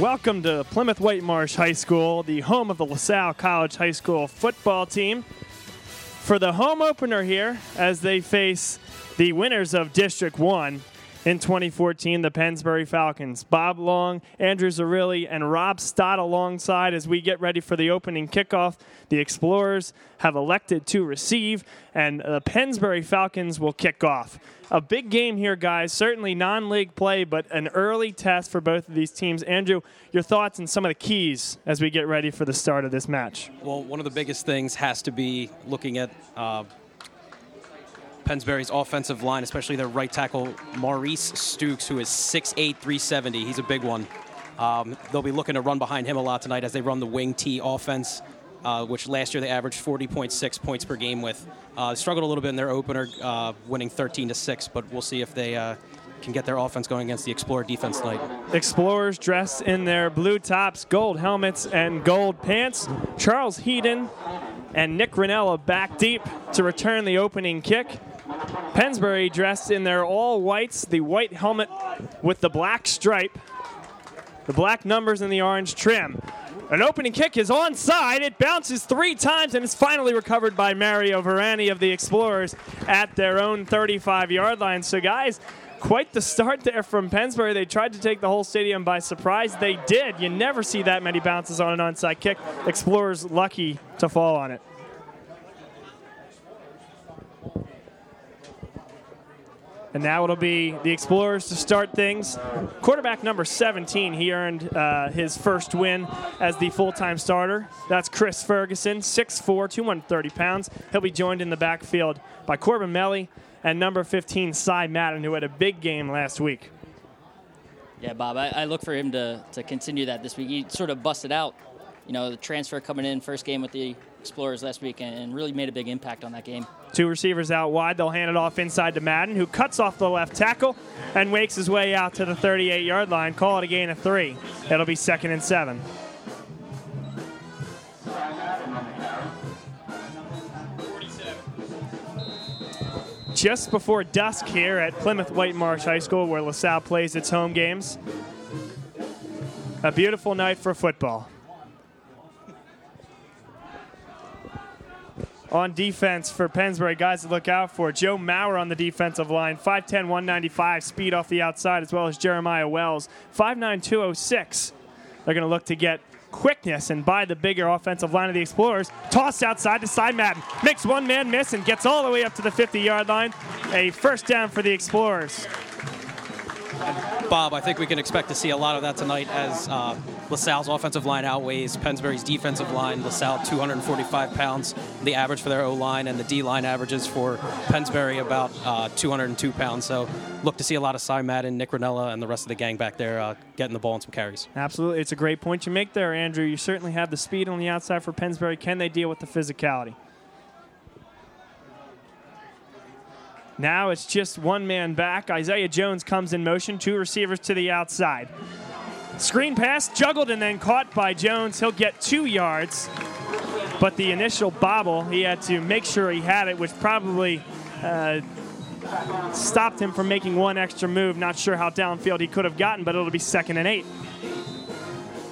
Welcome to Plymouth Whitemarsh High School, the home of the LaSalle College High School football team. For the home opener here, as they face the winners of District 1 in 2014, the Pennsbury Falcons. Bob Long, Andrew Zarilli, and Rob Stott alongside as we get ready for the opening kickoff. The Explorers have elected to receive, and the Pennsbury Falcons will kick off. A big game here, guys. Certainly non league play, but an early test for both of these teams. Andrew, your thoughts and some of the keys as we get ready for the start of this match? Well, one of the biggest things has to be looking at uh, Pennsbury's offensive line, especially their right tackle, Maurice Stukes, who is 6'8, 370. He's a big one. Um, they'll be looking to run behind him a lot tonight as they run the wing T offense, uh, which last year they averaged 40.6 points per game with. Uh, struggled a little bit in their opener, uh, winning 13 to 6, but we'll see if they uh, can get their offense going against the Explorer defense tonight. Explorers dressed in their blue tops, gold helmets, and gold pants. Charles Heaton and Nick Ranella back deep to return the opening kick. Pennsbury dressed in their all whites, the white helmet with the black stripe, the black numbers and the orange trim. An opening kick is onside. It bounces three times and is finally recovered by Mario Verani of the Explorers at their own 35 yard line. So, guys, quite the start there from Pennsbury. They tried to take the whole stadium by surprise. They did. You never see that many bounces on an onside kick. Explorers lucky to fall on it. And now it'll be the Explorers to start things. Quarterback number 17, he earned uh, his first win as the full time starter. That's Chris Ferguson, 6'4, 230 pounds. He'll be joined in the backfield by Corbin Melly and number 15, Cy Madden, who had a big game last week. Yeah, Bob, I, I look for him to, to continue that this week. He sort of busted out, you know, the transfer coming in, first game with the Explorers last week, and really made a big impact on that game. Two receivers out wide. They'll hand it off inside to Madden, who cuts off the left tackle and wakes his way out to the 38 yard line. Call it a gain of three. It'll be second and seven. Just before dusk here at Plymouth Whitemarsh High School, where LaSalle plays its home games. A beautiful night for football. On defense for Pennsbury. Guys to look out for. Joe Maurer on the defensive line, 5'10, 195, speed off the outside, as well as Jeremiah Wells, 5'9, 206. They're going to look to get quickness and by the bigger offensive line of the Explorers. Tossed outside to Cy Madden. Makes one man miss and gets all the way up to the 50 yard line. A first down for the Explorers. Bob, I think we can expect to see a lot of that tonight as uh, LaSalle's offensive line outweighs Pennsbury's defensive line. LaSalle 245 pounds, the average for their O line, and the D line averages for Pennsbury about uh, 202 pounds. So look to see a lot of Cy Madden, Nick Ranella, and the rest of the gang back there uh, getting the ball and some carries. Absolutely. It's a great point you make there, Andrew. You certainly have the speed on the outside for Pennsbury. Can they deal with the physicality? Now it's just one man back. Isaiah Jones comes in motion, two receivers to the outside. Screen pass, juggled and then caught by Jones. He'll get two yards, but the initial bobble, he had to make sure he had it, which probably uh, stopped him from making one extra move. Not sure how downfield he could have gotten, but it'll be second and eight.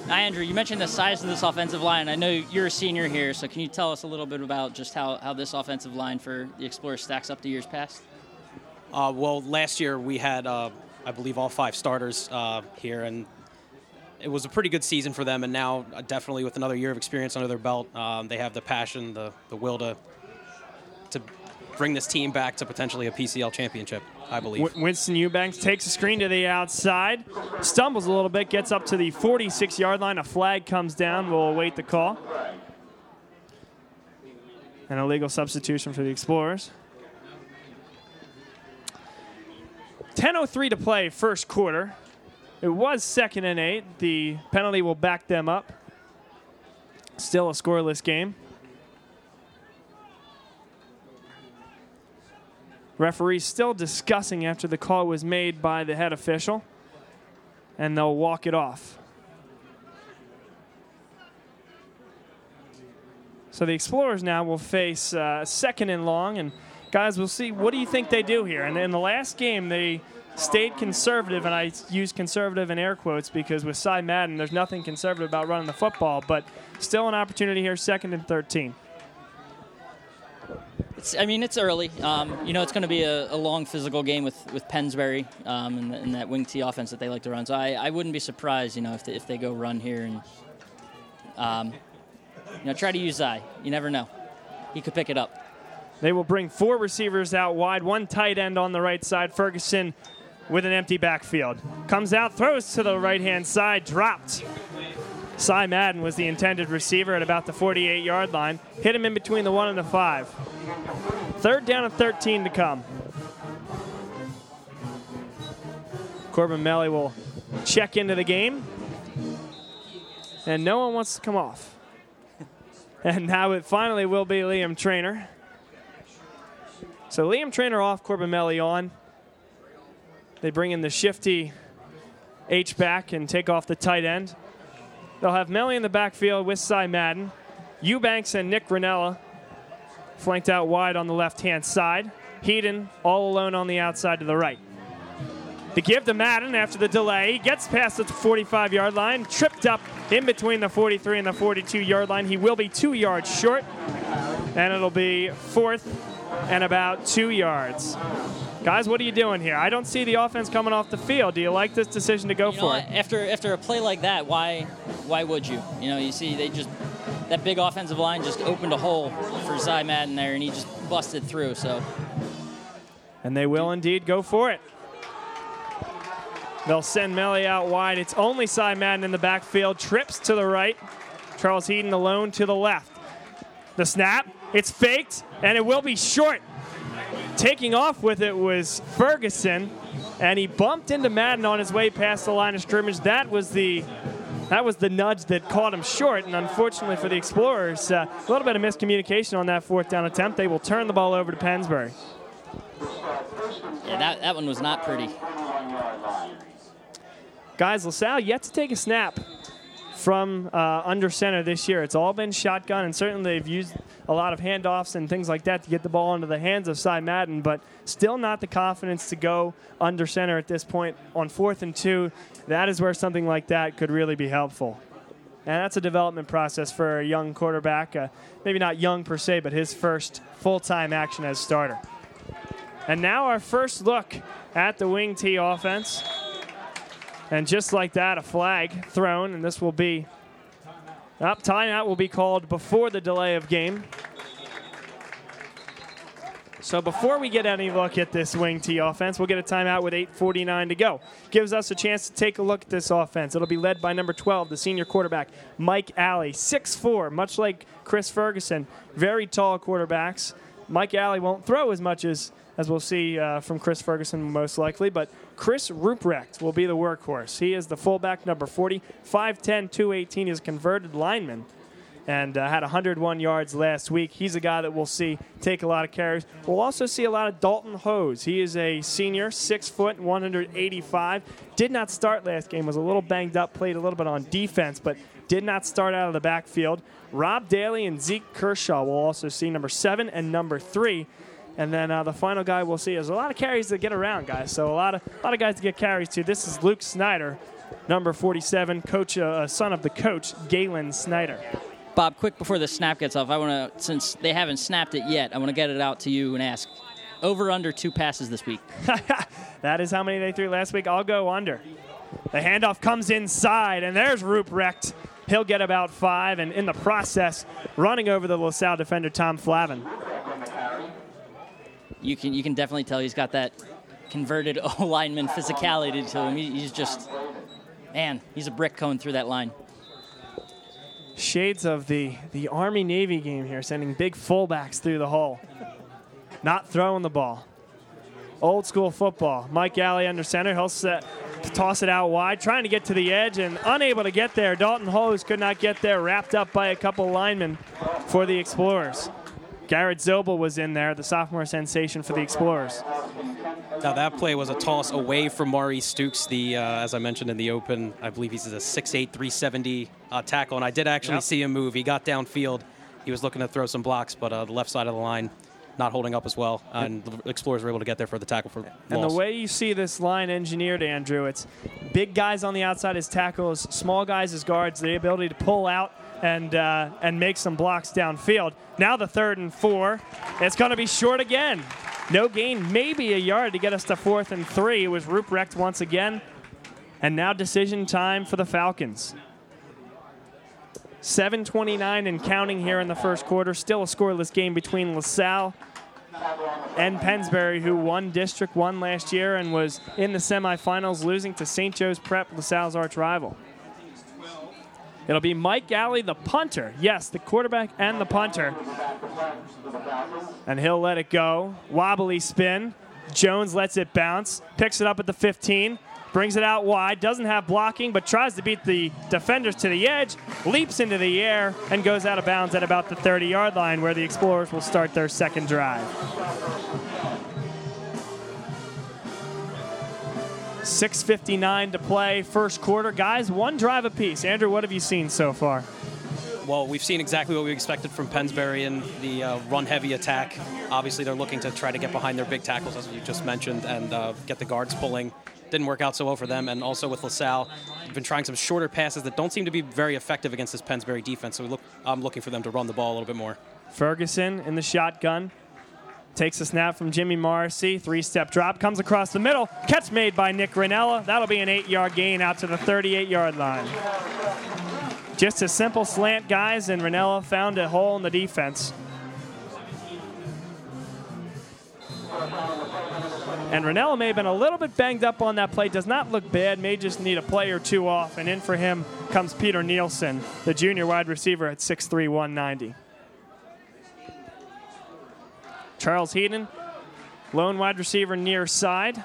Andrew. You mentioned the size of this offensive line. I know you're a senior here, so can you tell us a little bit about just how, how this offensive line for the Explorers stacks up to years past? Uh, well, last year we had, uh, I believe, all five starters uh, here, and it was a pretty good season for them. And now, uh, definitely with another year of experience under their belt, um, they have the passion, the, the will to to bring this team back to potentially a PCL championship. I believe. Winston Eubanks takes a screen to the outside, stumbles a little bit, gets up to the 46 yard line. A flag comes down. We'll await the call. An illegal substitution for the Explorers. 10.03 to play, first quarter. It was second and eight. The penalty will back them up. Still a scoreless game. Referees still discussing after the call was made by the head official, and they'll walk it off. So the Explorers now will face uh, second and long, and guys, we'll see. What do you think they do here? And in the last game, they stayed conservative, and I use conservative in air quotes because with Cy Madden, there's nothing conservative about running the football, but still an opportunity here, second and 13. It's, I mean, it's early. Um, you know, it's going to be a, a, long physical game with, with Pennsbury um, and, and, that wing T offense that they like to run. So I, I wouldn't be surprised, you know, if they, if they go run here and, um, you know, try to use Cy. You never know. He could pick it up. They will bring four receivers out wide, one tight end on the right side. Ferguson with an empty backfield. Comes out, throws to the right hand side, dropped. Cy Madden was the intended receiver at about the 48 yard line. Hit him in between the one and the five. Third down and 13 to come. Corbin Melly will check into the game. And no one wants to come off. And now it finally will be Liam Trainer. So Liam Trainer off, Corbin Melly on. They bring in the shifty H back and take off the tight end. They'll have Melly in the backfield with Cy Madden. Eubanks and Nick Ranella flanked out wide on the left hand side. Heaton all alone on the outside to the right. The give to Madden after the delay. He gets past the 45 yard line, tripped up in between the 43 and the 42 yard line. He will be two yards short, and it'll be fourth and about two yards. Guys, what are you doing here? I don't see the offense coming off the field. Do you like this decision to go you for it? After after a play like that, why why would you? You know, you see they just that big offensive line just opened a hole for Cy Madden there, and he just busted through. So. And they will indeed go for it. They'll send Melly out wide. It's only Cy Madden in the backfield. Trips to the right. Charles Heaton alone to the left. The snap. It's faked, and it will be short. Taking off with it was Ferguson, and he bumped into Madden on his way past the line of scrimmage. That was the that was the nudge that caught him short, and unfortunately for the Explorers, uh, a little bit of miscommunication on that fourth down attempt. They will turn the ball over to Pennsbury. Yeah, that, that one was not pretty. Guys, LaSalle yet to take a snap from uh, under center this year. It's all been shotgun, and certainly they've used a lot of handoffs and things like that to get the ball into the hands of Cy Madden, but still not the confidence to go under center at this point on fourth and two. That is where something like that could really be helpful. And that's a development process for a young quarterback. Uh, maybe not young per se, but his first full time action as starter. And now our first look at the wing T offense. And just like that, a flag thrown, and this will be up. Timeout will be called before the delay of game. So before we get any look at this wing T offense, we'll get a timeout with 8:49 to go. Gives us a chance to take a look at this offense. It'll be led by number 12, the senior quarterback Mike Alley, 6'4", much like Chris Ferguson, very tall quarterbacks. Mike Alley won't throw as much as as we'll see uh, from Chris Ferguson most likely, but Chris Ruprecht will be the workhorse. He is the fullback, number 40, 5'10", 218. He's a converted lineman and uh, had 101 yards last week. He's a guy that we'll see take a lot of carries. We'll also see a lot of Dalton Hose. He is a senior, six foot, 185. Did not start last game. Was a little banged up. Played a little bit on defense, but did not start out of the backfield. Rob Daly and Zeke Kershaw will also see number seven and number three. And then uh, the final guy we'll see is a lot of carries to get around, guys. So a lot of a lot of guys to get carries to. This is Luke Snyder, number 47, coach, uh, son of the coach, Galen Snyder. Bob, quick before the snap gets off, I want to, since they haven't snapped it yet, I want to get it out to you and ask over under two passes this week. that is how many they threw last week. I'll go under. The handoff comes inside, and there's Ruprecht. He'll get about five, and in the process, running over the LaSalle defender, Tom Flavin you can you can definitely tell he's got that converted O lineman physicality to him. he's just man, he's a brick going through that line. Shades of the the Army Navy game here, sending big fullbacks through the hole, not throwing the ball. Old school football. Mike Alley under center. He'll set, toss it out wide, trying to get to the edge and unable to get there. Dalton Hose could not get there, wrapped up by a couple linemen for the Explorers. Garrett Zobel was in there, the sophomore sensation for the Explorers. Now that play was a toss away from Mari Stukes, the uh, as I mentioned in the open, I believe he's a 6'8", 370 uh, tackle, and I did actually yep. see him move. He got downfield. He was looking to throw some blocks, but uh, the left side of the line not holding up as well, and the Explorers were able to get there for the tackle for And loss. the way you see this line engineered, Andrew, it's big guys on the outside as tackles, small guys as guards, the ability to pull out and uh, and make some blocks downfield. Now the third and four, it's going to be short again. No gain, maybe a yard to get us to fourth and three. It was Ruprecht once again, and now decision time for the Falcons. 7:29 and counting here in the first quarter. Still a scoreless game between LaSalle and Pennsbury, who won District 1 last year and was in the semifinals, losing to St. Joe's Prep, LaSalle's arch rival. It'll be Mike Alley, the punter. Yes, the quarterback and the punter. And he'll let it go. Wobbly spin. Jones lets it bounce, picks it up at the 15, brings it out wide, doesn't have blocking, but tries to beat the defenders to the edge, leaps into the air, and goes out of bounds at about the 30 yard line where the Explorers will start their second drive. 6.59 to play, first quarter. Guys, one drive apiece. Andrew, what have you seen so far? Well, we've seen exactly what we expected from Pennsbury in the uh, run-heavy attack. Obviously, they're looking to try to get behind their big tackles, as you just mentioned, and uh, get the guards pulling. Didn't work out so well for them, and also with LaSalle, they've been trying some shorter passes that don't seem to be very effective against this Pennsbury defense. So we look, I'm looking for them to run the ball a little bit more. Ferguson in the shotgun. Takes a snap from Jimmy Morrissey. Three step drop. Comes across the middle. Catch made by Nick Ranella. That'll be an eight yard gain out to the 38 yard line. Just a simple slant, guys, and Ranella found a hole in the defense. And Ranella may have been a little bit banged up on that play. Does not look bad. May just need a play or two off. And in for him comes Peter Nielsen, the junior wide receiver at 6'3, 190. Charles Heaton, lone wide receiver near side.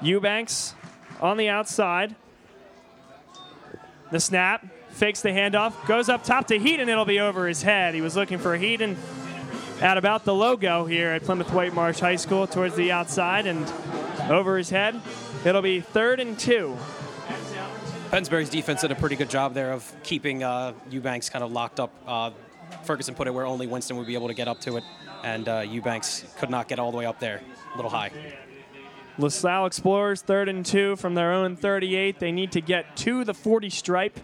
Eubanks on the outside. The snap, fakes the handoff, goes up top to Heaton. It'll be over his head. He was looking for Heaton at about the logo here at Plymouth Whitemarsh High School towards the outside and over his head. It'll be third and two. Pennsbury's defense did a pretty good job there of keeping uh, Eubanks kind of locked up. Uh, Ferguson put it where only Winston would be able to get up to it, and uh, Eubanks could not get all the way up there, a little high. LaSalle Explorers third and two from their own 38. They need to get to the 40 stripe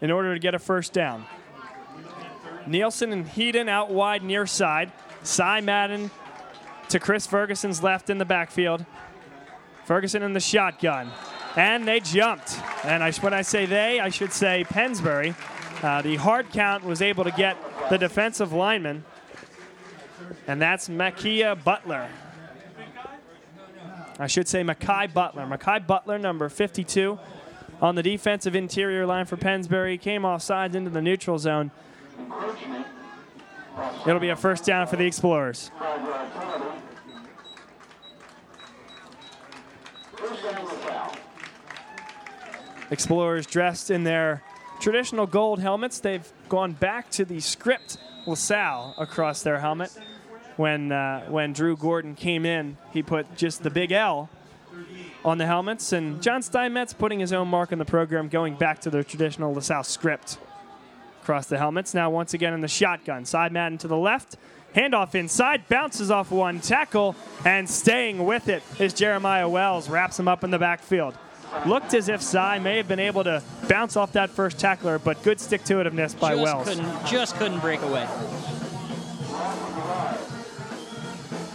in order to get a first down. Nielsen and Heaton out wide near side. Cy Madden to Chris Ferguson's left in the backfield. Ferguson in the shotgun. And they jumped. And I, when I say they, I should say Pennsbury. Uh, the hard count was able to get the defensive lineman. And that's Makia Butler. I should say Makai Butler. Makai Butler, number 52, on the defensive interior line for Pennsbury, came off sides into the neutral zone. It'll be a first down for the Explorers. Explorers dressed in their traditional gold helmets. They've gone back to the script LaSalle across their helmet. When, uh, when Drew Gordon came in, he put just the big L on the helmets. And John Steinmetz putting his own mark on the program, going back to their traditional LaSalle script across the helmets. Now, once again, in the shotgun. Cy Madden to the left. Handoff inside, bounces off one tackle, and staying with it is Jeremiah Wells. Wraps him up in the backfield. Looked as if Cy may have been able to bounce off that first tackler, but good stick to itiveness by just Wells. Couldn't, just couldn't break away.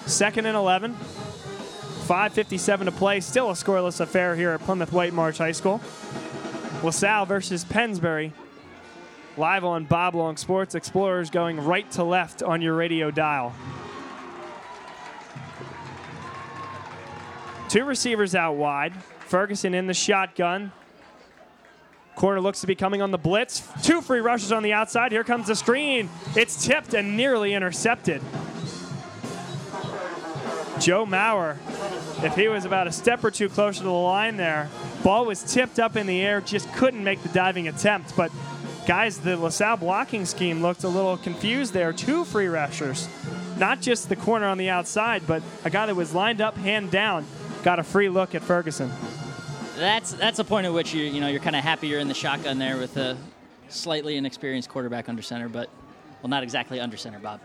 Second and 11. 5.57 to play. Still a scoreless affair here at Plymouth Whitemarsh High School. LaSalle versus Pennsbury. Live on Bob Long Sports. Explorers going right to left on your radio dial. Two receivers out wide. Ferguson in the shotgun. Corner looks to be coming on the blitz. Two free rushes on the outside. Here comes the screen. It's tipped and nearly intercepted. Joe Maurer, if he was about a step or two closer to the line there, ball was tipped up in the air, just couldn't make the diving attempt. But guys, the LaSalle blocking scheme looked a little confused there. Two free rushers, not just the corner on the outside, but a guy that was lined up, hand down, got a free look at Ferguson. That's that's a point at which you you know you're kind of happy you're in the shotgun there with a slightly inexperienced quarterback under center, but well, not exactly under center, Bob.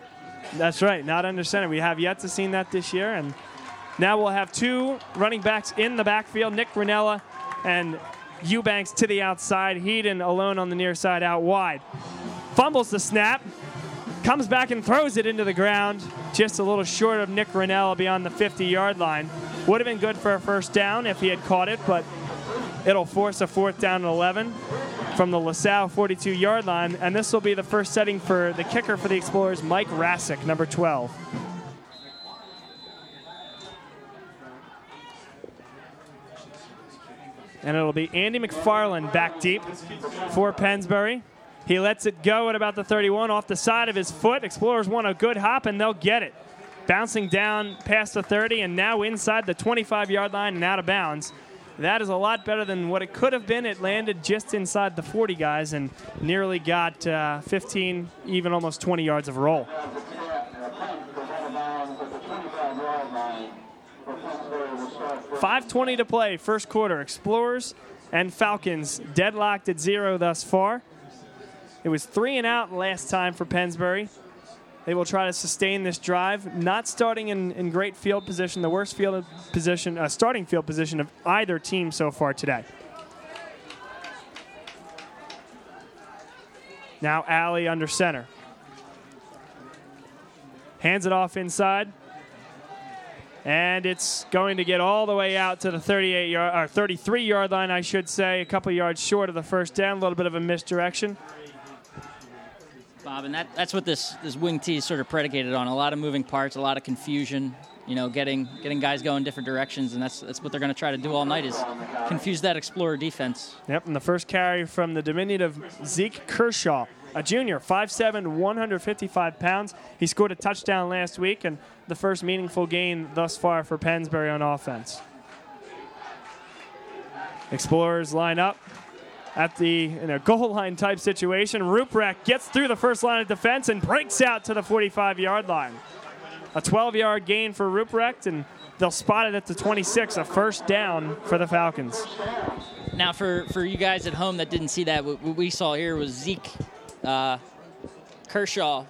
That's right, not under center. We have yet to see that this year, and now we'll have two running backs in the backfield, Nick Ranella and Eubanks to the outside, Heaton alone on the near side out wide. Fumbles the snap, comes back and throws it into the ground, just a little short of Nick Ranella beyond the 50-yard line. Would have been good for a first down if he had caught it, but it'll force a fourth down and 11 from the LaSalle 42 yard line. And this will be the first setting for the kicker for the Explorers, Mike Rassick, number 12. And it'll be Andy McFarland back deep for Pennsbury. He lets it go at about the 31 off the side of his foot. Explorers want a good hop, and they'll get it. Bouncing down past the 30 and now inside the 25 yard line and out of bounds. That is a lot better than what it could have been. It landed just inside the 40 guys and nearly got uh, 15, even almost 20 yards of roll. 5.20 to play, first quarter. Explorers and Falcons deadlocked at zero thus far. It was three and out last time for Pennsbury. They will try to sustain this drive, not starting in, in great field position, the worst field position, uh, starting field position of either team so far today. Now Alley under center. Hands it off inside. And it's going to get all the way out to the 38 yard or 33 yard line, I should say, a couple yards short of the first down, a little bit of a misdirection. Bob, and that, that's what this, this wing T is sort of predicated on. A lot of moving parts, a lot of confusion, you know, getting getting guys going different directions, and that's that's what they're going to try to do all night is confuse that Explorer defense. Yep, and the first carry from the diminutive Zeke Kershaw, a junior, 5'7", 155 pounds. He scored a touchdown last week, and the first meaningful gain thus far for Pennsbury on offense. Explorers line up at the in a goal line type situation. Ruprecht gets through the first line of defense and breaks out to the 45 yard line. A 12 yard gain for Ruprecht, and they'll spot it at the 26, a first down for the Falcons. Now, for, for you guys at home that didn't see that, what, we saw here was Zeke uh, Kershaw,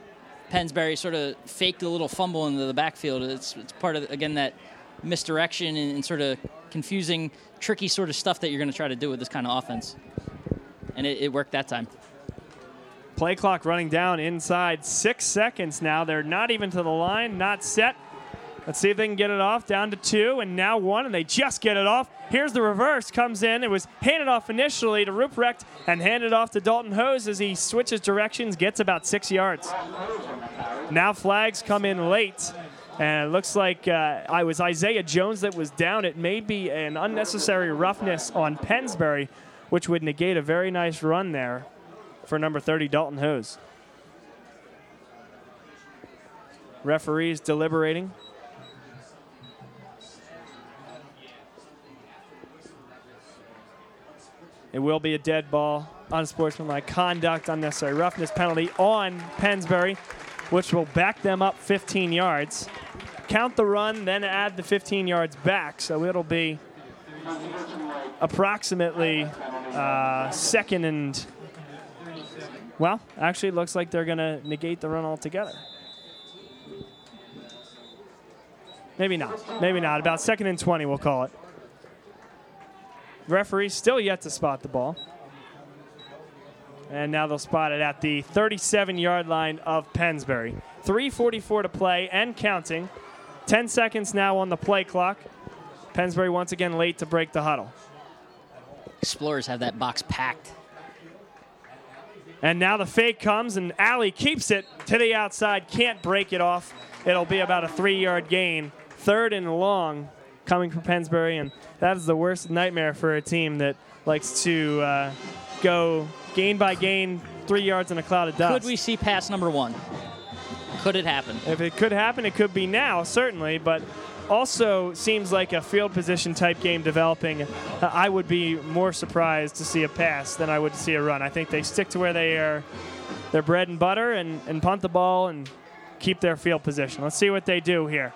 Pennsbury sort of faked a little fumble into the backfield. It's, it's part of, again, that misdirection and, and sort of confusing, tricky sort of stuff that you're going to try to do with this kind of offense and it, it worked that time. Play clock running down inside six seconds now. They're not even to the line, not set. Let's see if they can get it off. Down to two, and now one, and they just get it off. Here's the reverse. Comes in. It was handed off initially to Ruprecht and handed off to Dalton Hose as he switches directions, gets about six yards. Now flags come in late. And it looks like uh, I was Isaiah Jones that was down. It may be an unnecessary roughness on Pennsbury which would negate a very nice run there for number 30, Dalton Hose. Referees deliberating. It will be a dead ball, unsportsmanlike conduct, unnecessary roughness penalty on Pennsbury, which will back them up 15 yards. Count the run, then add the 15 yards back, so it'll be approximately uh, second and well, actually, it looks like they're going to negate the run altogether. Maybe not. Maybe not. About second and 20, we'll call it. Referee still yet to spot the ball. And now they'll spot it at the 37 yard line of Pennsbury. 3.44 to play and counting. 10 seconds now on the play clock. Pennsbury once again late to break the huddle. Explorers have that box packed. And now the fake comes, and Alley keeps it to the outside, can't break it off. It'll be about a three yard gain. Third and long coming from Pennsbury, and that is the worst nightmare for a team that likes to uh, go gain by gain, three yards in a cloud of dust. Could we see pass number one? Could it happen? If it could happen, it could be now, certainly, but also seems like a field position type game developing. Uh, I would be more surprised to see a pass than I would to see a run. I think they stick to where they are, their bread and butter, and, and punt the ball and keep their field position. Let's see what they do here.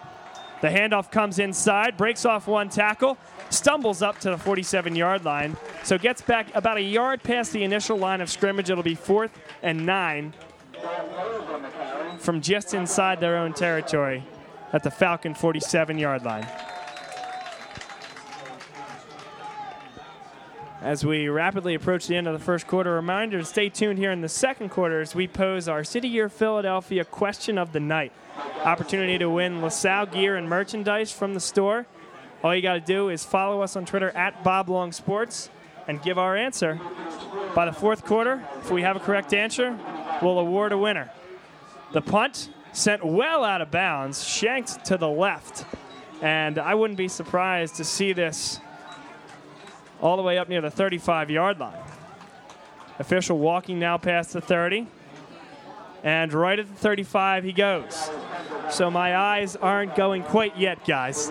The handoff comes inside, breaks off one tackle, stumbles up to the 47 yard line, so gets back about a yard past the initial line of scrimmage. It'll be fourth and nine. From just inside their own territory at the Falcon 47 yard line. As we rapidly approach the end of the first quarter, reminder to stay tuned here in the second quarter as we pose our City Year Philadelphia question of the night. Opportunity to win LaSalle gear and merchandise from the store. All you got to do is follow us on Twitter at BobLongSports and give our answer. By the fourth quarter, if we have a correct answer, we'll award a winner. The punt sent well out of bounds, shanked to the left. And I wouldn't be surprised to see this all the way up near the 35 yard line. Official walking now past the 30. And right at the 35 he goes. So my eyes aren't going quite yet, guys.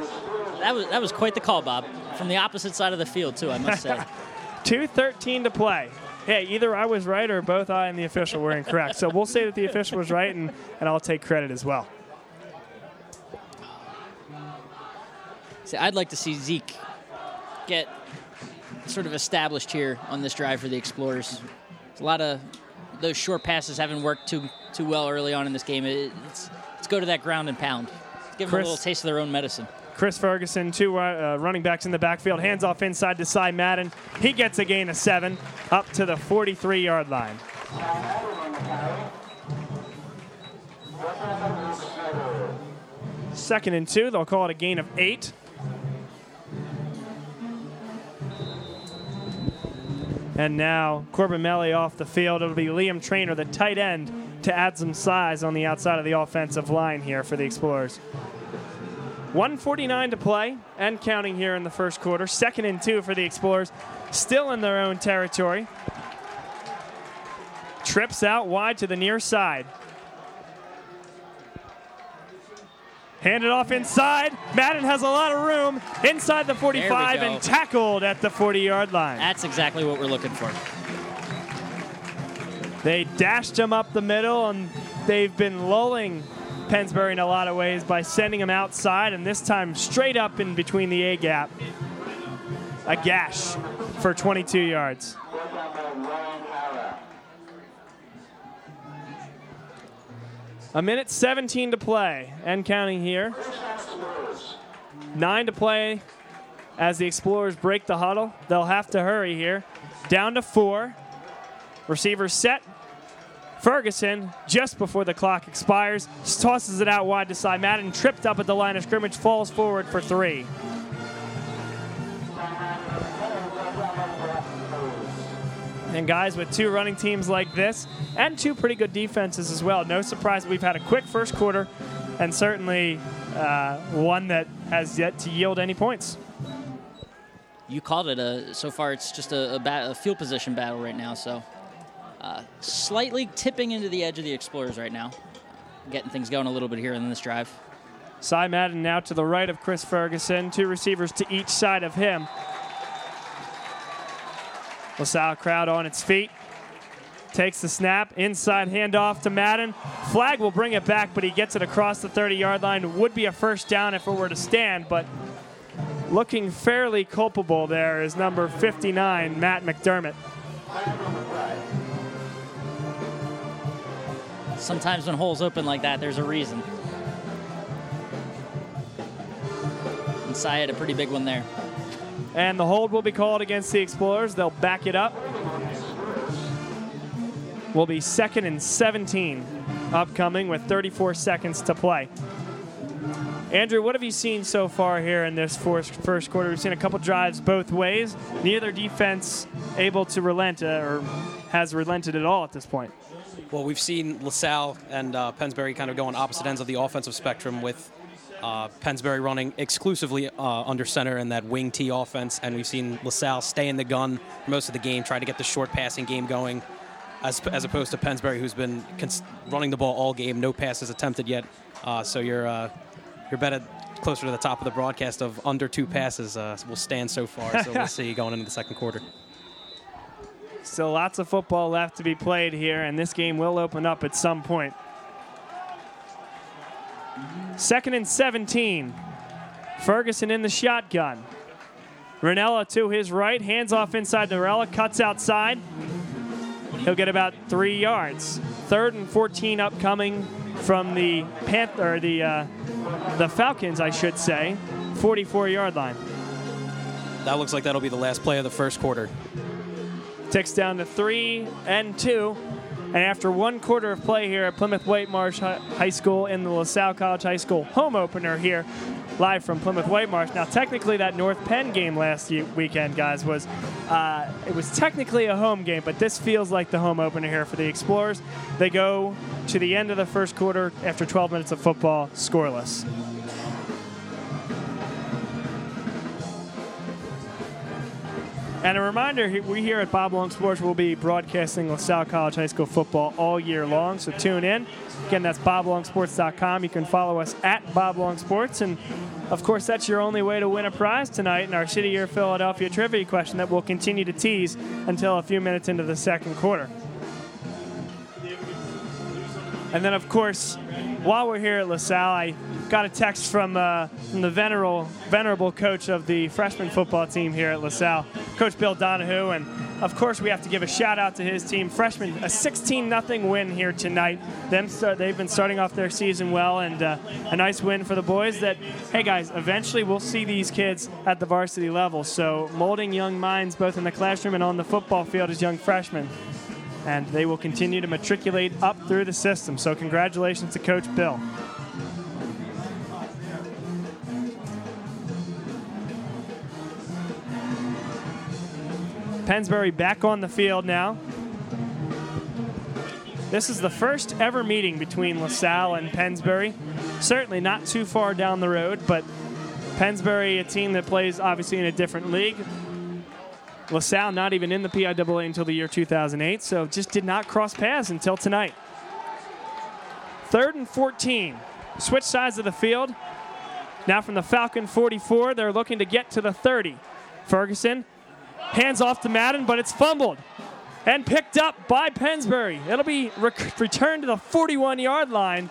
That was that was quite the call, Bob. From the opposite side of the field, too, I must say. 2.13 to play. Hey, either I was right or both I and the official were incorrect. so we'll say that the official was right, and, and I'll take credit as well. See, I'd like to see Zeke get sort of established here on this drive for the Explorers. A lot of those short passes haven't worked too too well early on in this game. It, it's let's go to that ground and pound. Give them a little taste of their own medicine. Chris Ferguson, two uh, running backs in the backfield, hands off inside to Cy Madden. He gets a gain of seven up to the 43 yard line. Second and two, they'll call it a gain of eight. And now Corbin Melly off the field. It'll be Liam Trainer, the tight end, to add some size on the outside of the offensive line here for the Explorers. 149 to play and counting here in the first quarter. Second and two for the Explorers, still in their own territory. Trips out wide to the near side. Handed off inside. Madden has a lot of room inside the 45 and tackled at the 40 yard line. That's exactly what we're looking for. They dashed him up the middle, and they've been lulling Pennsbury in a lot of ways by sending him outside, and this time straight up in between the A gap. A gash for 22 yards. A minute 17 to play and counting here. Nine to play as the Explorers break the huddle. They'll have to hurry here. Down to four. Receivers set. Ferguson, just before the clock expires, tosses it out wide to side. Madden tripped up at the line of scrimmage, falls forward for three. And guys, with two running teams like this, and two pretty good defenses as well, no surprise we've had a quick first quarter, and certainly uh, one that has yet to yield any points. You called it a. So far, it's just a, a, bat, a field position battle right now. So, slightly tipping into the edge of the Explorers right now, getting things going a little bit here in this drive. Cy Madden now to the right of Chris Ferguson, two receivers to each side of him. LaSalle crowd on its feet. Takes the snap, inside handoff to Madden. Flag will bring it back, but he gets it across the 30 yard line. Would be a first down if it were to stand, but looking fairly culpable there is number 59, Matt McDermott. Sometimes when holes open like that, there's a reason. And Cy had a pretty big one there. And the hold will be called against the Explorers. They'll back it up. Will be second and 17 upcoming with 34 seconds to play. Andrew, what have you seen so far here in this first, first quarter? We've seen a couple drives both ways. Neither defense able to relent uh, or has relented at all at this point. Well, we've seen LaSalle and uh, Pennsbury kind of go on opposite ends of the offensive spectrum with uh, Pennsbury running exclusively uh, under center in that wing T offense, and we've seen LaSalle stay in the gun most of the game, try to get the short passing game going, as, as opposed to Pennsbury, who's been cons- running the ball all game, no passes attempted yet. Uh, so you're uh, you're betting closer to the top of the broadcast of under two passes uh, will stand so far. So we'll see going into the second quarter. Still lots of football left to be played here, and this game will open up at some point. Second and 17. Ferguson in the shotgun. Ranella to his right, hands off inside Norella, cuts outside. He'll get about three yards. Third and 14 upcoming from the Panther, the uh, the Falcons, I should say, 44-yard line. That looks like that'll be the last play of the first quarter. Ticks down to three and two. And after one quarter of play here at Plymouth Whitemarsh High School in the LaSalle College High School home opener here, live from Plymouth Whitemarsh. Now, technically, that North Penn game last weekend, guys, was uh, it was technically a home game, but this feels like the home opener here for the Explorers. They go to the end of the first quarter after 12 minutes of football, scoreless. And a reminder, we here at Bob Long Sports will be broadcasting LaSalle College High School football all year long, so tune in. Again, that's boblongsports.com. You can follow us at Bob Long Sports, and of course, that's your only way to win a prize tonight in our City Year Philadelphia trivia question that we'll continue to tease until a few minutes into the second quarter. And then, of course, while we're here at LaSalle, I got a text from, uh, from the venerable, venerable coach of the freshman football team here at LaSalle, Coach Bill Donahue. And of course, we have to give a shout out to his team. Freshman, a 16 0 win here tonight. Them start, they've been starting off their season well, and uh, a nice win for the boys. That hey guys, eventually we'll see these kids at the varsity level. So molding young minds both in the classroom and on the football field as young freshmen. And they will continue to matriculate up through the system. So, congratulations to Coach Bill. Pennsbury back on the field now. This is the first ever meeting between LaSalle and Pennsbury. Certainly not too far down the road, but Pennsbury, a team that plays obviously in a different league. LaSalle not even in the PIAA until the year 2008, so just did not cross paths until tonight. Third and 14. Switch sides of the field. Now from the Falcon 44, they're looking to get to the 30. Ferguson Hands off to Madden, but it's fumbled and picked up by Pennsbury. It'll be rec- returned to the 41 yard line.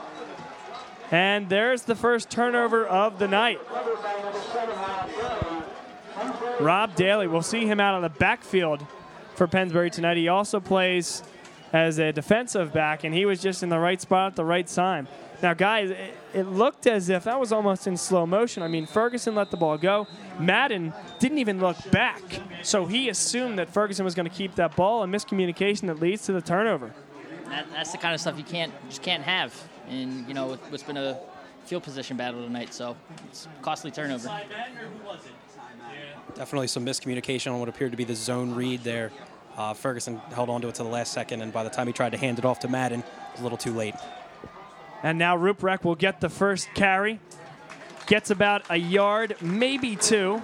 And there's the first turnover of the night. Rob Daly, we'll see him out of the backfield for Pennsbury tonight. He also plays as a defensive back, and he was just in the right spot at the right time. Now, guys, it, it, looked as if that was almost in slow motion. I mean, Ferguson let the ball go. Madden didn't even look back. So he assumed that Ferguson was going to keep that ball, and miscommunication that leads to the turnover. That, that's the kind of stuff you can't just can't have. And, you know, what's been a field position battle tonight. So it's costly turnover. Definitely some miscommunication on what appeared to be the zone read there. Uh, Ferguson held on to it to the last second, and by the time he tried to hand it off to Madden, it was a little too late. And now Ruprecht will get the first carry. Gets about a yard, maybe two,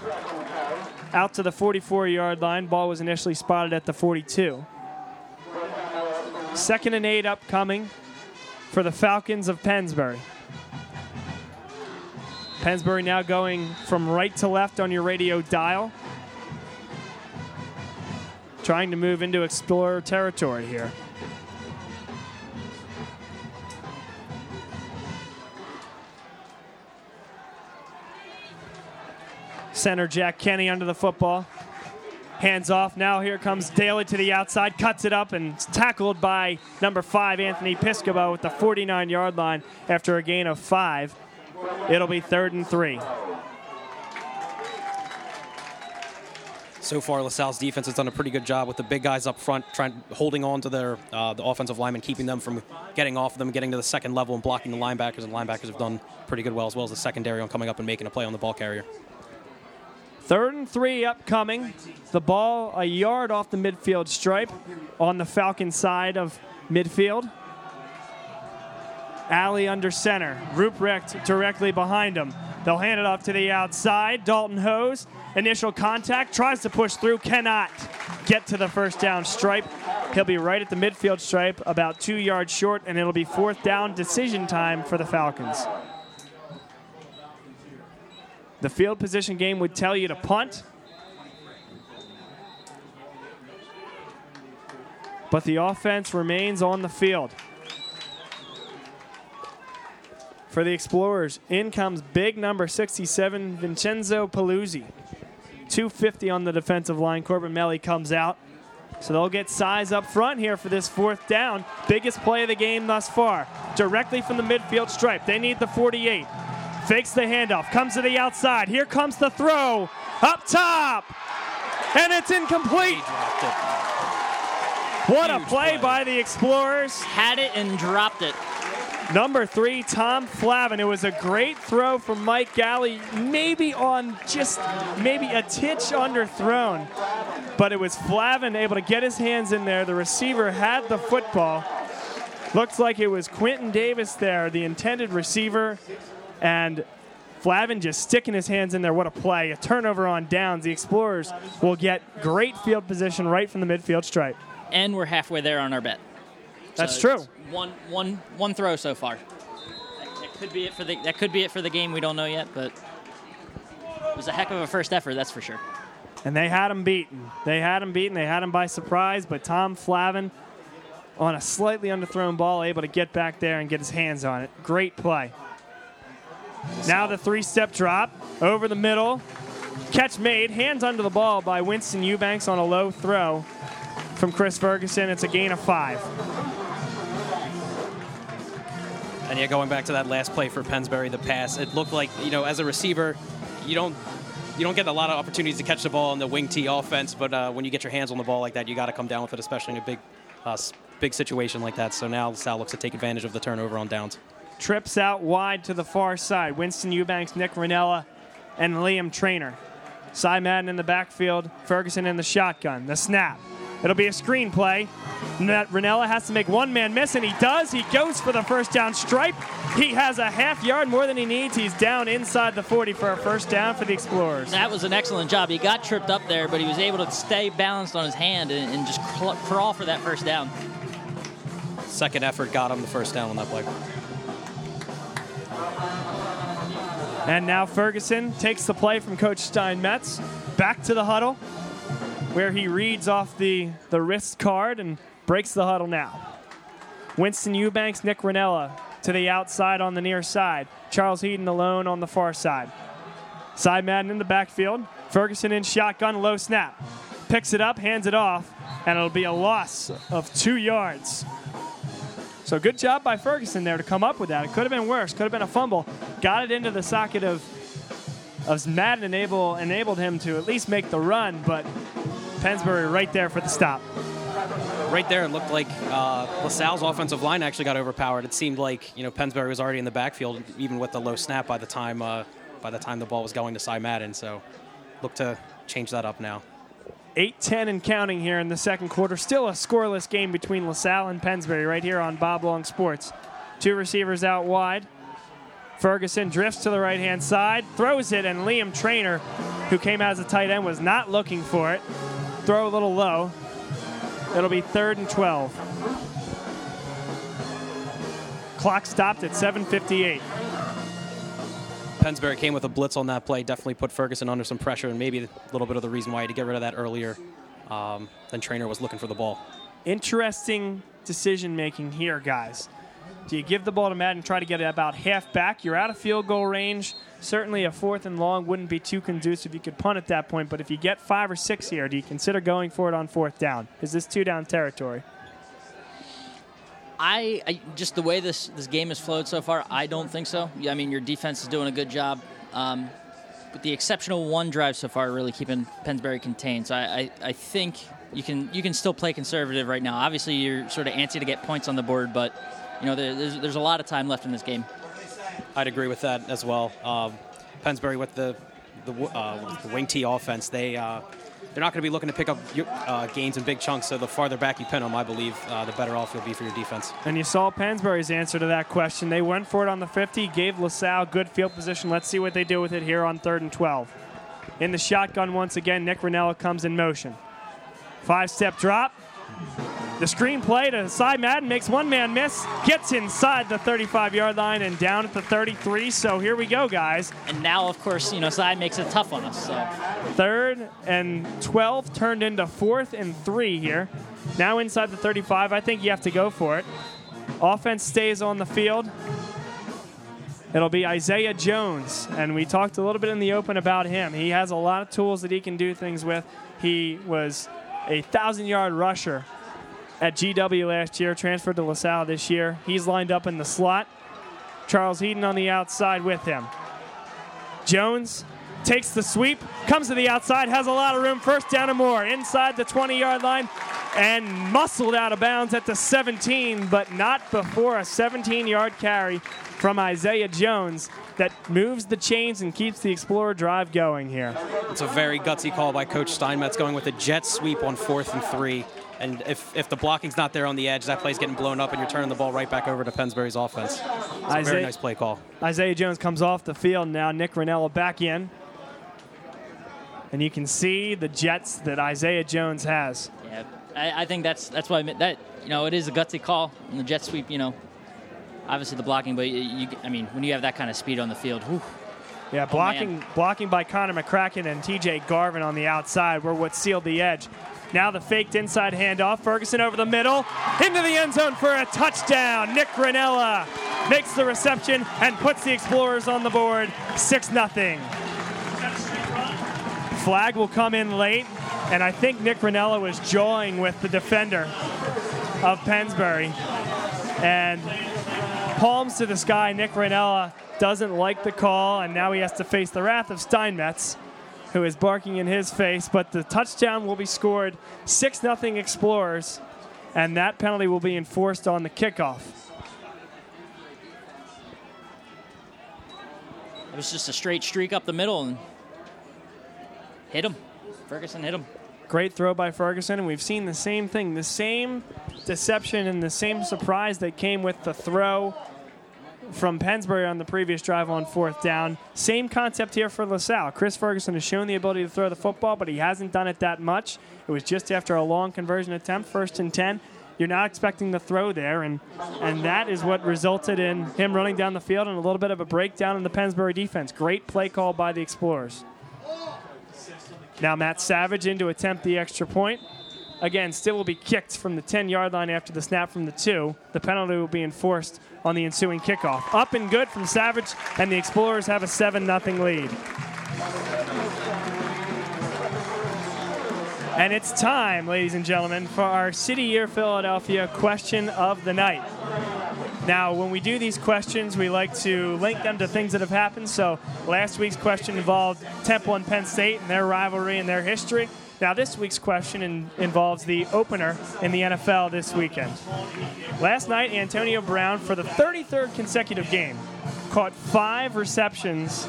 out to the 44 yard line. Ball was initially spotted at the 42. Second and eight upcoming for the Falcons of Pennsbury. Pennsbury now going from right to left on your radio dial. Trying to move into Explorer territory here. Center Jack Kenny under the football. Hands off. Now here comes Daly to the outside, cuts it up, and tackled by number five, Anthony Piscopo, with the 49 yard line after a gain of five. It'll be third and three. So far, LaSalle's defense has done a pretty good job with the big guys up front, trying holding on to their uh, the offensive linemen, keeping them from getting off them, getting to the second level, and blocking the linebackers. And linebackers have done pretty good well, as well as the secondary on coming up and making a play on the ball carrier. Third and three upcoming. The ball a yard off the midfield stripe on the Falcon side of midfield. Alley under center. Ruprecht directly behind him. They'll hand it off to the outside. Dalton Hose, initial contact, tries to push through, cannot get to the first down stripe. He'll be right at the midfield stripe, about two yards short, and it'll be fourth down decision time for the Falcons. The field position game would tell you to punt. But the offense remains on the field. For the Explorers, in comes big number 67, Vincenzo Paluzzi. 250 on the defensive line. Corbin Melly comes out. So they'll get size up front here for this fourth down. Biggest play of the game thus far. Directly from the midfield stripe. They need the 48. Fakes the handoff. Comes to the outside. Here comes the throw. Up top. And it's incomplete. He dropped it. What a play play. by the Explorers. Had it and dropped it. Number three, Tom Flavin. It was a great throw from Mike Galley, maybe on just maybe a titch underthrown, but it was Flavin able to get his hands in there. The receiver had the football. Looks like it was Quinton Davis there, the intended receiver, and Flavin just sticking his hands in there. What a play. A turnover on downs. The Explorers will get great field position right from the midfield stripe. And we're halfway there on our bet. That's So true. One, one, one throw so far. That, that could be it for the. That could be it for the game. We don't know yet, but it was a heck of a first effort. That's for sure. And they had him beaten. They had him beaten. They had him by surprise, but Tom Flavin on a slightly underthrown ball, able to get back there and get his hands on it. Great play. Now the three step drop over the middle. Catch made. Hands under the ball by Winston Eubanks on a low throw from Chris Ferguson. It's a gain of five. And yeah, going back to that last play for Pennsbury, the pass, it looked like you know, as a receiver, you don't you don't get a lot of opportunities to catch the ball in the wing T offense. But uh, when you get your hands on the ball like that, you got to come down with it, especially in a big uh, big situation like that. So now Sal looks to take advantage of the turnover on downs. Trips out wide to the far side. Winston Eubanks, Nick Ranella, and Liam Trainer. Cy Madden in the backfield, Ferguson in the shotgun. The snap. It'll be a screenplay. That Ranella has to make one man miss, and he does. He goes for the first down stripe. He has a half yard more than he needs. He's down inside the 40 for a first down for the Explorers. That was an excellent job. He got tripped up there, but he was able to stay balanced on his hand and, and just cl- crawl for that first down. Second effort got him the first down on that play. And now Ferguson takes the play from Coach Steinmetz back to the huddle, where he reads off the, the wrist card and breaks the huddle now. Winston Eubanks, Nick Ranella to the outside on the near side. Charles Heaton alone on the far side. Cy Madden in the backfield. Ferguson in shotgun, low snap. Picks it up, hands it off, and it'll be a loss of two yards. So good job by Ferguson there to come up with that. It could have been worse. Could have been a fumble. Got it into the socket of of Madden enable enabled him to at least make the run, but Pennsbury right there for the stop. Right there, it looked like uh, LaSalle's offensive line actually got overpowered. It seemed like you know Pennsbury was already in the backfield, even with the low snap by the time uh, by the time the ball was going to Cy Madden. So look to change that up now. 8-10 and counting here in the second quarter. Still a scoreless game between LaSalle and Pennsbury right here on Bob Long Sports. Two receivers out wide. Ferguson drifts to the right hand side, throws it, and Liam Trainer, who came out as a tight end, was not looking for it. Throw a little low. It'll be third and 12. Clock stopped at 7:58. Pennsbury came with a blitz on that play, definitely put Ferguson under some pressure, and maybe a little bit of the reason why he had to get rid of that earlier um, than Trainer was looking for the ball. Interesting decision making here, guys. Do you give the ball to Madden and try to get it about half back? You're out of field goal range. Certainly, a fourth and long wouldn't be too conducive. You could punt at that point, but if you get five or six here, do you consider going for it on fourth down? Is this two down territory? I, I just the way this this game has flowed so far, I don't think so. I mean, your defense is doing a good job. Um, with the exceptional one drive so far, really keeping Pennsbury contained. So I, I, I think you can you can still play conservative right now. Obviously, you're sort of antsy to get points on the board, but you know there's there's a lot of time left in this game. I'd agree with that as well. Um, Pennsbury with the the, uh, the wing T offense, they uh, they're not going to be looking to pick up uh, gains in big chunks. So the farther back you pin them, I believe, uh, the better off you'll be for your defense. And you saw Pennsbury's answer to that question. They went for it on the 50, gave LaSalle good field position. Let's see what they do with it here on third and 12. In the shotgun once again, Nick Ranella comes in motion. Five step drop. The screen play to Cy Madden makes one man miss, gets inside the 35 yard line and down at the 33. So here we go, guys. And now, of course, you know Cy makes it tough on us. So Third and 12 turned into fourth and three here. Now inside the 35, I think you have to go for it. Offense stays on the field. It'll be Isaiah Jones, and we talked a little bit in the open about him. He has a lot of tools that he can do things with. He was a thousand yard rusher at GW last year, transferred to LaSalle this year. He's lined up in the slot. Charles Heaton on the outside with him. Jones takes the sweep, comes to the outside, has a lot of room. First down and more inside the 20 yard line and muscled out of bounds at the 17, but not before a 17 yard carry from Isaiah Jones that moves the chains and keeps the Explorer drive going here. It's a very gutsy call by Coach Steinmetz going with a jet sweep on fourth and three. And if, if the blocking's not there on the edge, that play's getting blown up, and you're turning the ball right back over to Pennsbury's offense. It's a Isaiah- very nice play call. Isaiah Jones comes off the field now. Nick Ranella back in. And you can see the jets that Isaiah Jones has. Yeah, I, I think that's that's why I meant that you know it is a gutsy call and the jet sweep. You know, obviously the blocking, but you, you I mean when you have that kind of speed on the field, whew, Yeah, oh, blocking blocking by Connor McCracken and TJ Garvin on the outside were what sealed the edge. Now the faked inside handoff. Ferguson over the middle, into the end zone for a touchdown. Nick Ranella makes the reception and puts the Explorers on the board, 6 0. Flag will come in late, and I think Nick Ranella was jawing with the defender of Pennsbury. And palms to the sky. Nick Ranella doesn't like the call, and now he has to face the wrath of Steinmetz, who is barking in his face. But the touchdown will be scored 6 0 Explorers, and that penalty will be enforced on the kickoff. it was just a straight streak up the middle and hit him. Ferguson hit him. Great throw by Ferguson, and we've seen the same thing, the same deception and the same surprise that came with the throw from Pennsbury on the previous drive on fourth down. Same concept here for LaSalle. Chris Ferguson has shown the ability to throw the football, but he hasn't done it that much. It was just after a long conversion attempt, first and 10. You're not expecting the throw there, and, and that is what resulted in him running down the field and a little bit of a breakdown in the Pennsbury defense. Great play call by the Explorers. Now Matt Savage in to attempt the extra point. Again, still will be kicked from the 10 yard line after the snap from the two. The penalty will be enforced on the ensuing kickoff. Up and good from Savage, and the Explorers have a 7 0 lead. And it's time, ladies and gentlemen, for our City Year Philadelphia question of the night. Now, when we do these questions, we like to link them to things that have happened. So, last week's question involved Temple and Penn State and their rivalry and their history. Now, this week's question in, involves the opener in the NFL this weekend. Last night, Antonio Brown, for the 33rd consecutive game, caught five receptions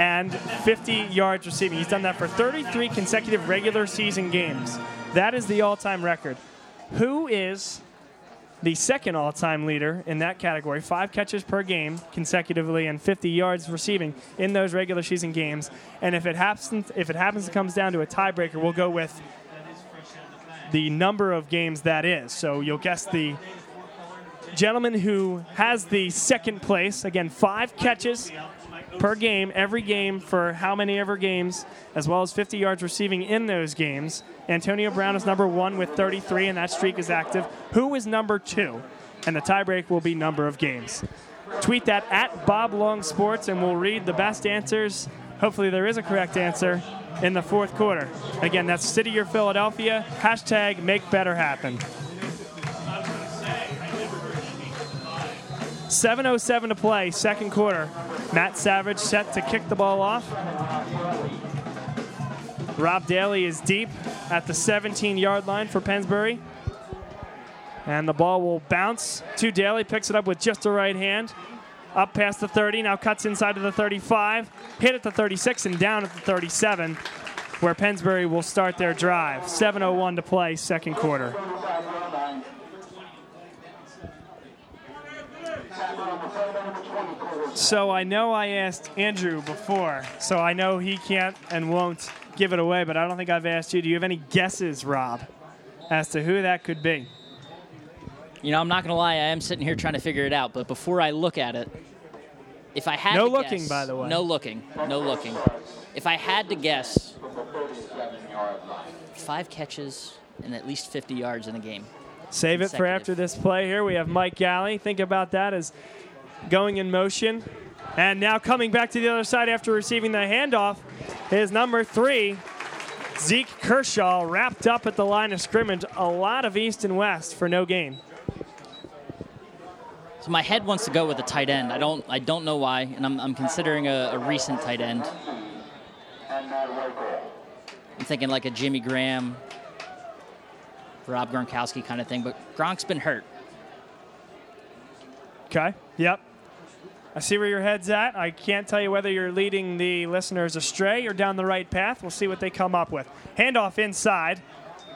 and 50 yards receiving. He's done that for 33 consecutive regular season games. That is the all time record. Who is the second all time leader in that category? Five catches per game consecutively and 50 yards receiving in those regular season games. And if it happens, if it happens, it comes down to a tiebreaker, we'll go with the number of games that is. So you'll guess the gentleman who has the second place. Again, five catches per game, every game for how many ever games, as well as 50 yards receiving in those games. Antonio Brown is number one with 33, and that streak is active. Who is number two? And the tiebreak will be number of games. Tweet that at Bob Long Sports, and we'll read the best answers. Hopefully, there is a correct answer in the fourth quarter. Again, that's City Year Philadelphia. Hashtag make better happen. 7.07 to play, second quarter. Matt Savage set to kick the ball off. Rob Daly is deep at the 17 yard line for Pennsbury. And the ball will bounce to Daly, picks it up with just a right hand. Up past the 30, now cuts inside to the 35, hit at the 36, and down at the 37, where Pennsbury will start their drive. 7.01 to play, second quarter. So I know I asked Andrew before, so I know he can't and won't give it away, but I don't think I've asked you. Do you have any guesses, Rob, as to who that could be? You know, I'm not gonna lie, I am sitting here trying to figure it out. But before I look at it, if I had No to looking, guess- by the way. no looking, no looking. If I had to guess, five catches and at least 50 yards in a game. Save it for after this play here. We have Mike Galley. Think about that as going in motion. And now coming back to the other side after receiving the handoff is number three, Zeke Kershaw wrapped up at the line of scrimmage. A lot of east and west for no gain. So my head wants to go with a tight end. I don't. I don't know why, and I'm, I'm considering a, a recent tight end. I'm thinking like a Jimmy Graham, Rob Gronkowski kind of thing. But Gronk's been hurt. Okay. Yep. I see where your head's at. I can't tell you whether you're leading the listeners astray or down the right path. We'll see what they come up with. Handoff inside.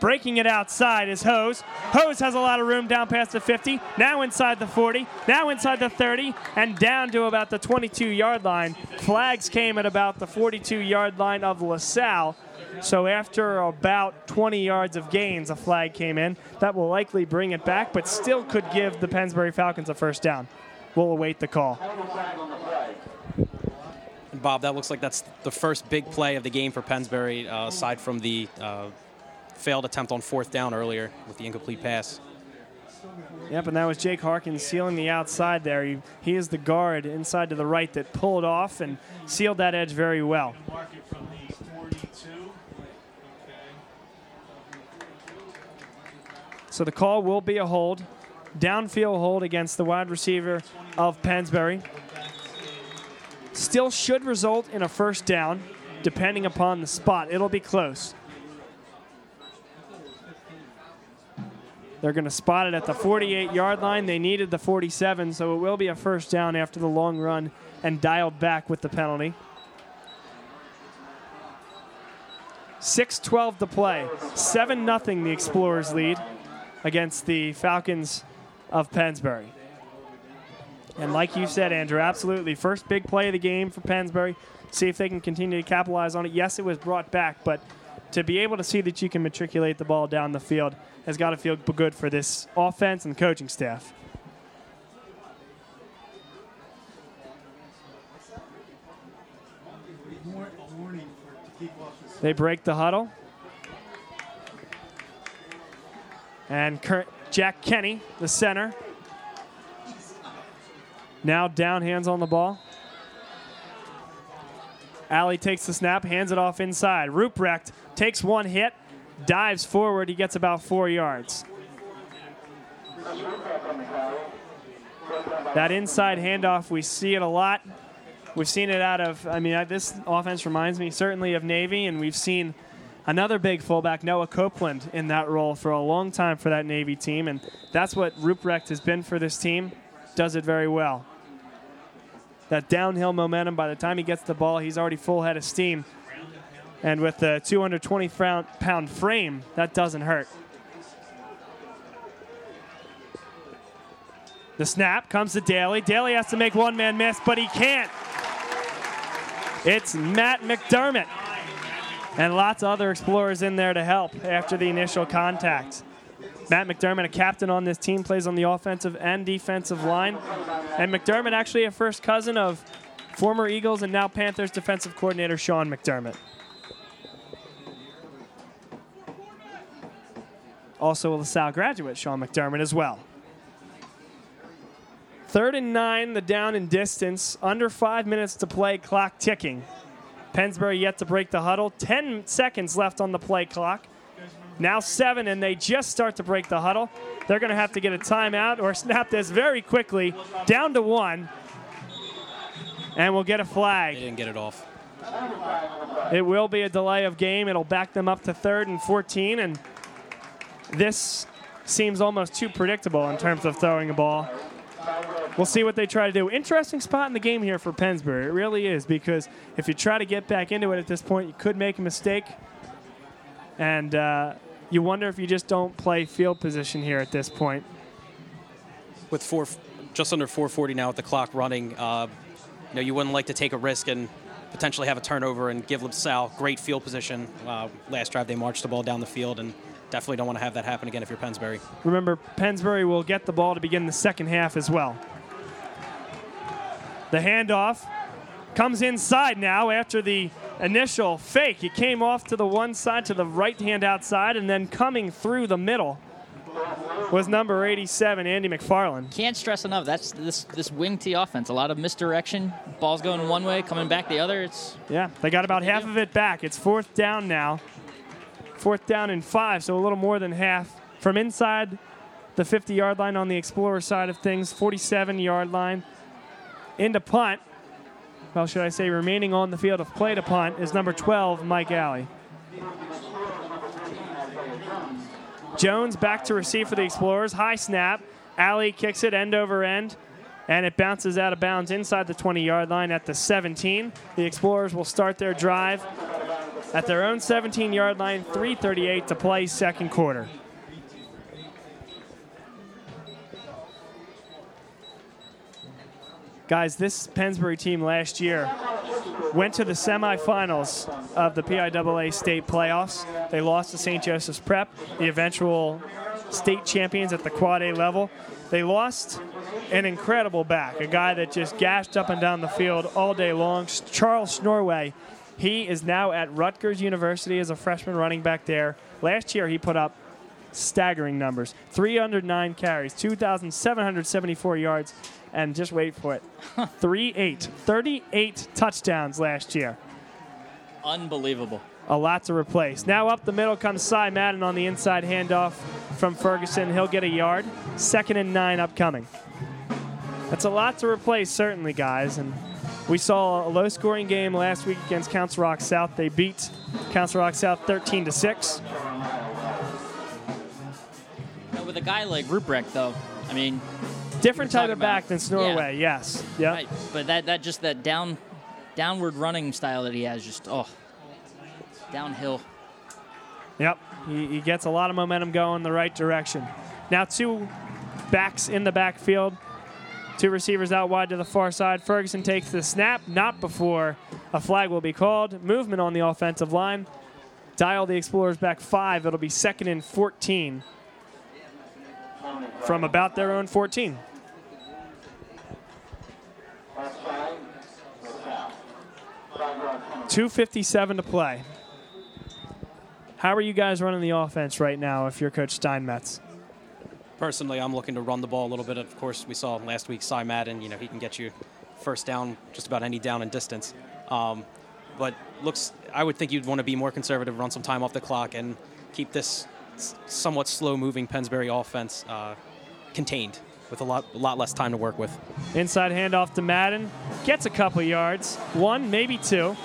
Breaking it outside is Hose. Hose has a lot of room down past the 50. Now inside the 40. Now inside the 30. And down to about the 22 yard line. Flags came at about the 42 yard line of LaSalle. So after about 20 yards of gains, a flag came in. That will likely bring it back, but still could give the Pennsbury Falcons a first down. We'll await the call. Bob, that looks like that's the first big play of the game for Pennsbury, uh, aside from the uh, failed attempt on fourth down earlier with the incomplete pass. Yep, and that was Jake Harkins sealing the outside there. He, he is the guard inside to the right that pulled off and sealed that edge very well. So the call will be a hold, downfield hold against the wide receiver of Pennsbury. Still should result in a first down, depending upon the spot. It'll be close. They're going to spot it at the 48 yard line. They needed the 47, so it will be a first down after the long run and dialed back with the penalty. 6 12 to play. 7 0 the Explorers lead against the Falcons of Pennsbury. And like you said, Andrew, absolutely. First big play of the game for Pennsbury. See if they can continue to capitalize on it. Yes, it was brought back, but to be able to see that you can matriculate the ball down the field has got to feel good for this offense and the coaching staff. They break the huddle. And Jack Kenny, the center, now down hands on the ball. Alley takes the snap, hands it off inside. Ruprecht takes one hit, dives forward. He gets about four yards. That inside handoff, we see it a lot. We've seen it out of, I mean, this offense reminds me certainly of Navy, and we've seen another big fullback, Noah Copeland, in that role for a long time for that Navy team, and that's what Ruprecht has been for this team. Does it very well. That downhill momentum, by the time he gets the ball, he's already full head of steam. And with the 220 pound frame, that doesn't hurt. The snap comes to Daly. Daly has to make one man miss, but he can't. It's Matt McDermott. And lots of other explorers in there to help after the initial contact. Matt McDermott, a captain on this team, plays on the offensive and defensive line. And McDermott, actually a first cousin of former Eagles and now Panthers defensive coordinator Sean McDermott. Also a LaSalle graduate, Sean McDermott, as well. Third and nine, the down and distance. Under five minutes to play, clock ticking. Pennsbury yet to break the huddle. Ten seconds left on the play clock. Now seven, and they just start to break the huddle. They're going to have to get a timeout or snap this very quickly. Down to one. And we'll get a flag. They didn't get it off. It will be a delay of game. It'll back them up to third and 14. And this seems almost too predictable in terms of throwing a ball. We'll see what they try to do. Interesting spot in the game here for Pennsbury. It really is because if you try to get back into it at this point, you could make a mistake. And uh, you wonder if you just don't play field position here at this point. With four, just under 440 now at the clock running, uh, you know you wouldn't like to take a risk and potentially have a turnover and give LaSalle great field position. Uh, last drive they marched the ball down the field and definitely don't want to have that happen again if you're Pennsbury. Remember, Pennsbury will get the ball to begin the second half as well. The handoff comes inside now after the initial fake. He came off to the one side, to the right hand outside, and then coming through the middle was number 87, Andy McFarland. Can't stress enough. That's this this wing T offense. A lot of misdirection. Ball's going one way, coming back the other. It's yeah. They got about half of it back. It's fourth down now. Fourth down and five, so a little more than half from inside the 50 yard line on the Explorer side of things, 47 yard line. Into punt, well, should I say, remaining on the field of play to punt is number 12, Mike Alley. Jones back to receive for the Explorers. High snap. Alley kicks it end over end, and it bounces out of bounds inside the 20 yard line at the 17. The Explorers will start their drive at their own 17 yard line, 3.38 to play, second quarter. Guys, this Pennsbury team last year went to the semifinals of the PIAA state playoffs. They lost to St. Joseph's Prep, the eventual state champions at the quad A level. They lost an incredible back, a guy that just gashed up and down the field all day long. Charles Snorweah, he is now at Rutgers University as a freshman running back there. Last year, he put up staggering numbers 309 carries, 2,774 yards, and just wait for it 3 8. 38 touchdowns last year. Unbelievable. A lot to replace. Now up the middle comes Cy Madden on the inside handoff from Ferguson. He'll get a yard. Second and nine upcoming. That's a lot to replace, certainly, guys. And we saw a low scoring game last week against Council Rock South. They beat Council Rock South 13 to 6. with a guy like Ruprecht, though, I mean, different type of back than Snorweah. yeah. Yes. Yeah. right, but that that just that down downward running style that he has, just oh, downhill. Yep. He, he gets a lot of momentum going the right direction. Now two backs in the backfield. Two receivers out wide to the far side. Ferguson takes the snap, not before a flag will be called. Movement on the offensive line. Dial the Explorers back five. It'll be second and 14 from about their own 14. Two fifty-seven to play. How are you guys running the offense right now if you're Coach Steinmetz? Personally, I'm looking to run the ball a little bit. Of course, we saw last week Cy Madden. You know, he can get you first down, just about any down and distance. Um, but looks, I would think you'd want to be more conservative, run some time off the clock, and keep this somewhat slow-moving Pennsbury offense uh, contained with a lot, a lot less time to work with. Inside handoff to Madden. Gets a couple yards. One, maybe two.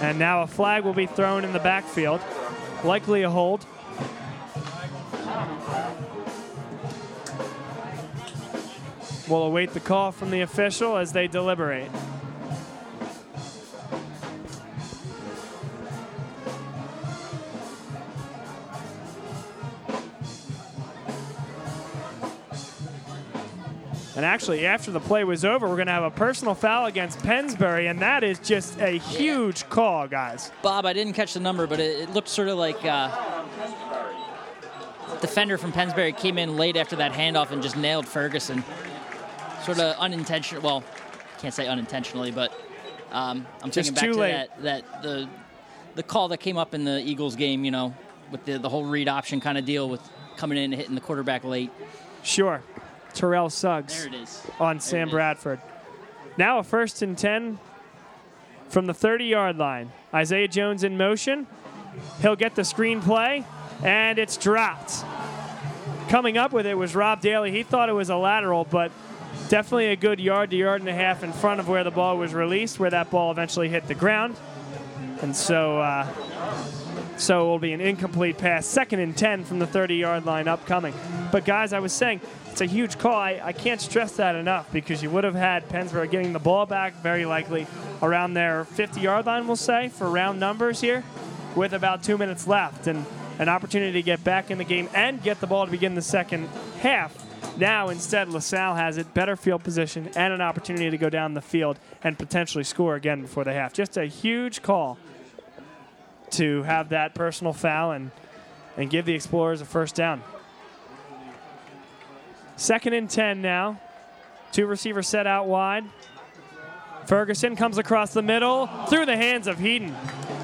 And now a flag will be thrown in the backfield. Likely a hold. We'll await the call from the official as they deliberate. And actually, after the play was over, we're going to have a personal foul against Pennsbury, and that is just a huge call, guys. Bob, I didn't catch the number, but it, it looked sort of like uh, defender from Pennsbury came in late after that handoff and just nailed Ferguson. Sort of unintentional. Well, can't say unintentionally, but um, I'm Just thinking back to late. that that the the call that came up in the Eagles game. You know, with the the whole read option kind of deal with coming in and hitting the quarterback late. Sure. Terrell Suggs. There it is. on There Sam. Bradford. Now a first and 10 from the 30 yard line. Isaiah Jones in motion. He'll get the screen play, and it's dropped. Coming up with it was Rob Daly. He thought it was a lateral, but definitely a good yard to yard and a half in front of where the ball was released, where that ball eventually hit the ground. And so, uh, so it will be an incomplete pass. Second and 10 from the 30 yard line upcoming. But, guys, I was saying, it's a huge call. I, I can't stress that enough because you would have had Pennsbury getting the ball back very likely around their 50 yard line, we'll say, for round numbers here, with about two minutes left. And an opportunity to get back in the game and get the ball to begin the second half. Now, instead, LaSalle has it, better field position, and an opportunity to go down the field and potentially score again before the half. Just a huge call to have that personal foul and, and give the Explorers a first down. Second and 10 now. Two receivers set out wide. Ferguson comes across the middle through the hands of Heaton.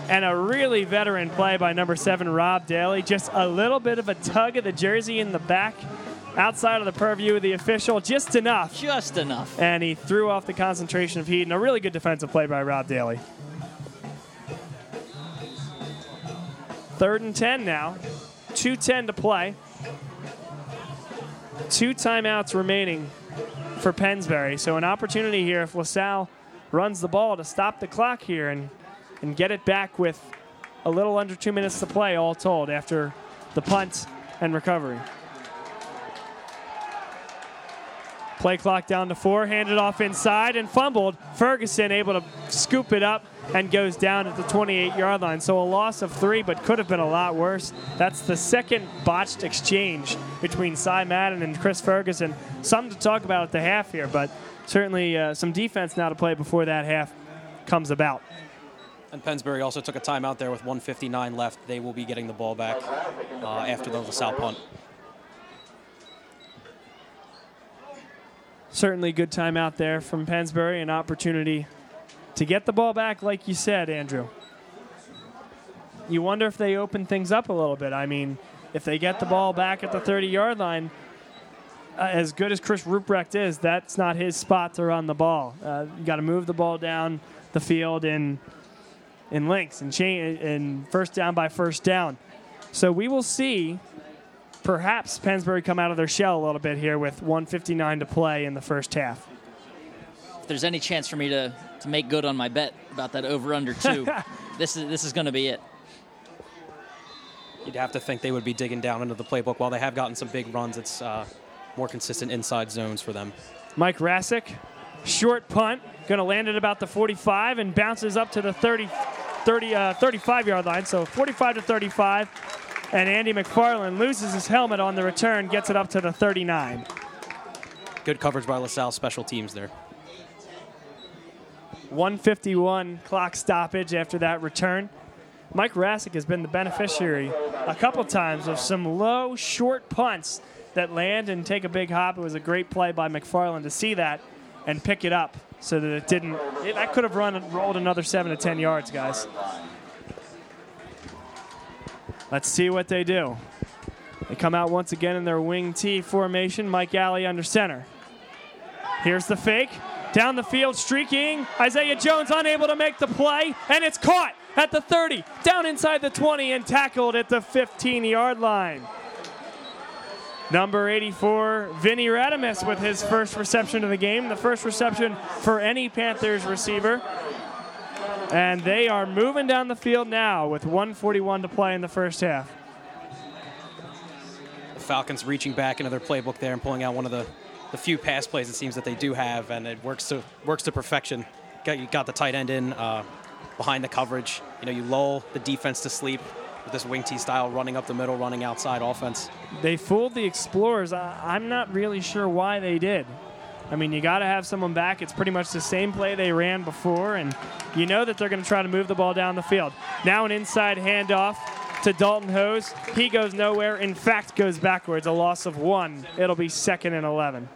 And a really veteran play by number seven, Rob Daly. Just a little bit of a tug of the jersey in the back, outside of the purview of the official, just enough. Just enough. And he threw off the concentration of Heaton. A really good defensive play by Rob Daly. Third and 10 now. 2.10 to play. Two timeouts remaining for Pennsbury. So an opportunity here if LaSalle runs the ball to stop the clock here and, and get it back with a little under two minutes to play, all told, after the punt and recovery. Play clock down to four, handed off inside and fumbled. Ferguson able to scoop it up and goes down at the 28 yard line. So a loss of three, but could have been a lot worse. That's the second botched exchange between Cy Madden and Chris Ferguson. Something to talk about at the half here, but certainly uh, some defense now to play before that half comes about. And Pennsbury also took a timeout there with 159 left. They will be getting the ball back uh, after the LaSalle punt. Certainly good timeout there from Pennsbury, an opportunity to get the ball back, like you said, Andrew. You wonder if they open things up a little bit. I mean, if they get the ball back at the 30 yard line, uh, as good as Chris Ruprecht is, that's not his spot to run the ball. Uh, you got to move the ball down the field in in links and chain and first down by first down. So we will see perhaps Pennsbury come out of their shell a little bit here with 159 to play in the first half. If there's any chance for me to, to make good on my bet about that over under two, this is this is going to be it. You'd have to think they would be digging down into the playbook. While they have gotten some big runs, it's uh, more consistent inside zones for them. Mike Rasick, short punt, going to land at about the 45 and bounces up to the 30, 30 uh, 35 yard line. So 45 to 35. And Andy McFarland loses his helmet on the return, gets it up to the 39. Good coverage by LaSalle special teams there. 151 clock stoppage after that return. Mike Rasick has been the beneficiary a couple times of some low, short punts that land and take a big hop. It was a great play by McFarland to see that and pick it up so that it didn't. It, that could have run and rolled another seven to ten yards, guys. Let's see what they do. They come out once again in their wing T formation. Mike Alley under center. Here's the fake. Down the field, streaking. Isaiah Jones unable to make the play, and it's caught at the 30, down inside the 20, and tackled at the 15 yard line. Number 84, Vinny Radamus with his first reception of the game, the first reception for any Panthers receiver. And they are moving down the field now with 141 to play in the first half. The Falcons reaching back into their playbook there and pulling out one of the, the few pass plays it seems that they do have, and it works to works to perfection. Got, you got the tight end in uh, behind the coverage. You know, you lull the defense to sleep with this wing T style, running up the middle, running outside offense. They fooled the Explorers. I, I'm not really sure why they did. I mean, you got to have someone back. It's pretty much the same play they ran before, and you know that they're going to try to move the ball down the field. Now an inside handoff to Dalton Hose. He goes nowhere. In fact, goes backwards. A loss of one. It'll be second and 11.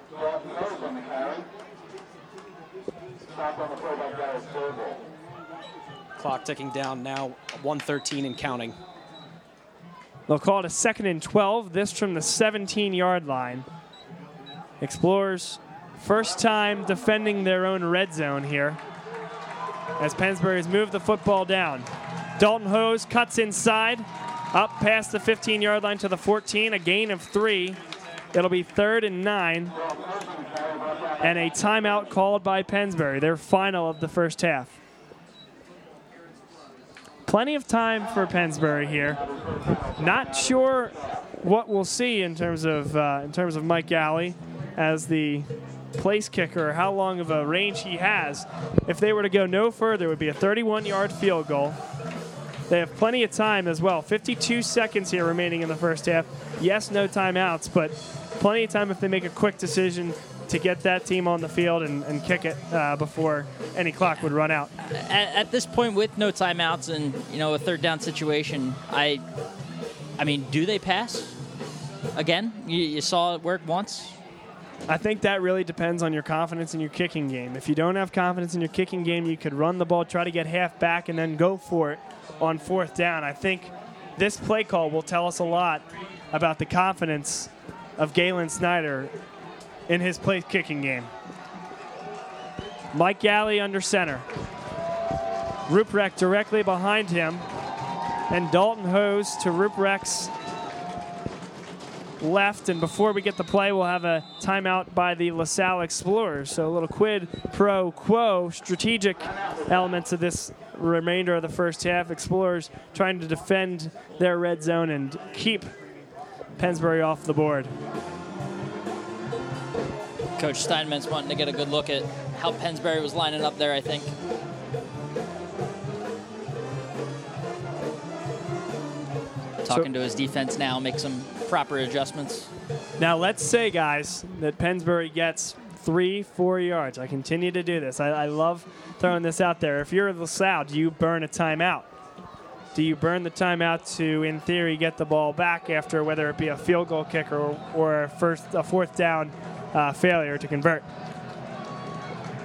Clock ticking down now, 113 and counting. They'll call it a second and 12. This from the 17 yard line. Explorers, first time defending their own red zone here as Pennsbury's moved the football down. Dalton Hose cuts inside, up past the 15 yard line to the 14, a gain of three. It'll be third and nine. And a timeout called by Pennsbury, their final of the first half. Plenty of time for Pennsbury here. Not sure what we'll see in terms of uh, in terms of Mike Alley as the place kicker, how long of a range he has. If they were to go no further, it would be a 31 yard field goal. They have plenty of time as well. 52 seconds here remaining in the first half. Yes, no timeouts, but plenty of time if they make a quick decision to get that team on the field and, and kick it uh, before any clock would run out. At, at, this point, with no timeouts and you know a third down situation, I, I mean, do they pass again? You, you saw it work once. I think that really depends on your confidence in your kicking game. If you don't have confidence in your kicking game, you could run the ball, try to get half back, and then go for it on fourth down. I think this play call will tell us a lot about the confidence of Galen Snyder in his play kicking game. Mike Galley under center. Ruprecht directly behind him. and Dalton Hose to Ruprecht's left. And before we get the play, we'll have a timeout by the LaSalle Explorers. So a little quid pro quo strategic elements of this remainder of the first half. Explorers trying to defend their red zone and keep Pennsbury off the board. Coach Steinmetz wanting to get a good look at how Pennsbury was lining up there, I think. Talking to his defense now, make some proper adjustments. Now, let's say, guys, that Pennsbury gets three, four yards. I continue to do this. I, I love throwing this out there. If you're LaSalle, do you burn a timeout? Do you burn the timeout to, in theory, get the ball back after whether it be a field goal kick or, or a first a fourth down uh, failure to convert?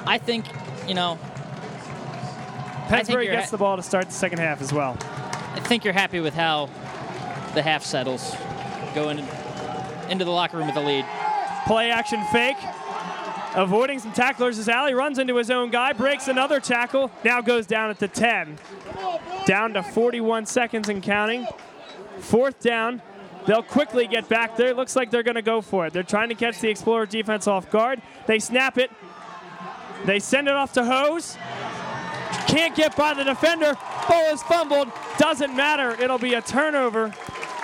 I think, you know, Pennsbury gets ha- the ball to start the second half as well. I think you're happy with how the half settles. Going into the locker room with a lead. Play action fake. Avoiding some tacklers as Alley runs into his own guy, breaks another tackle, now goes down at the 10. Down to 41 seconds and counting. Fourth down. They'll quickly get back there. Looks like they're going to go for it. They're trying to catch the Explorer defense off guard. They snap it. They send it off to Hose. Can't get by the defender. Ball is fumbled. Doesn't matter. It'll be a turnover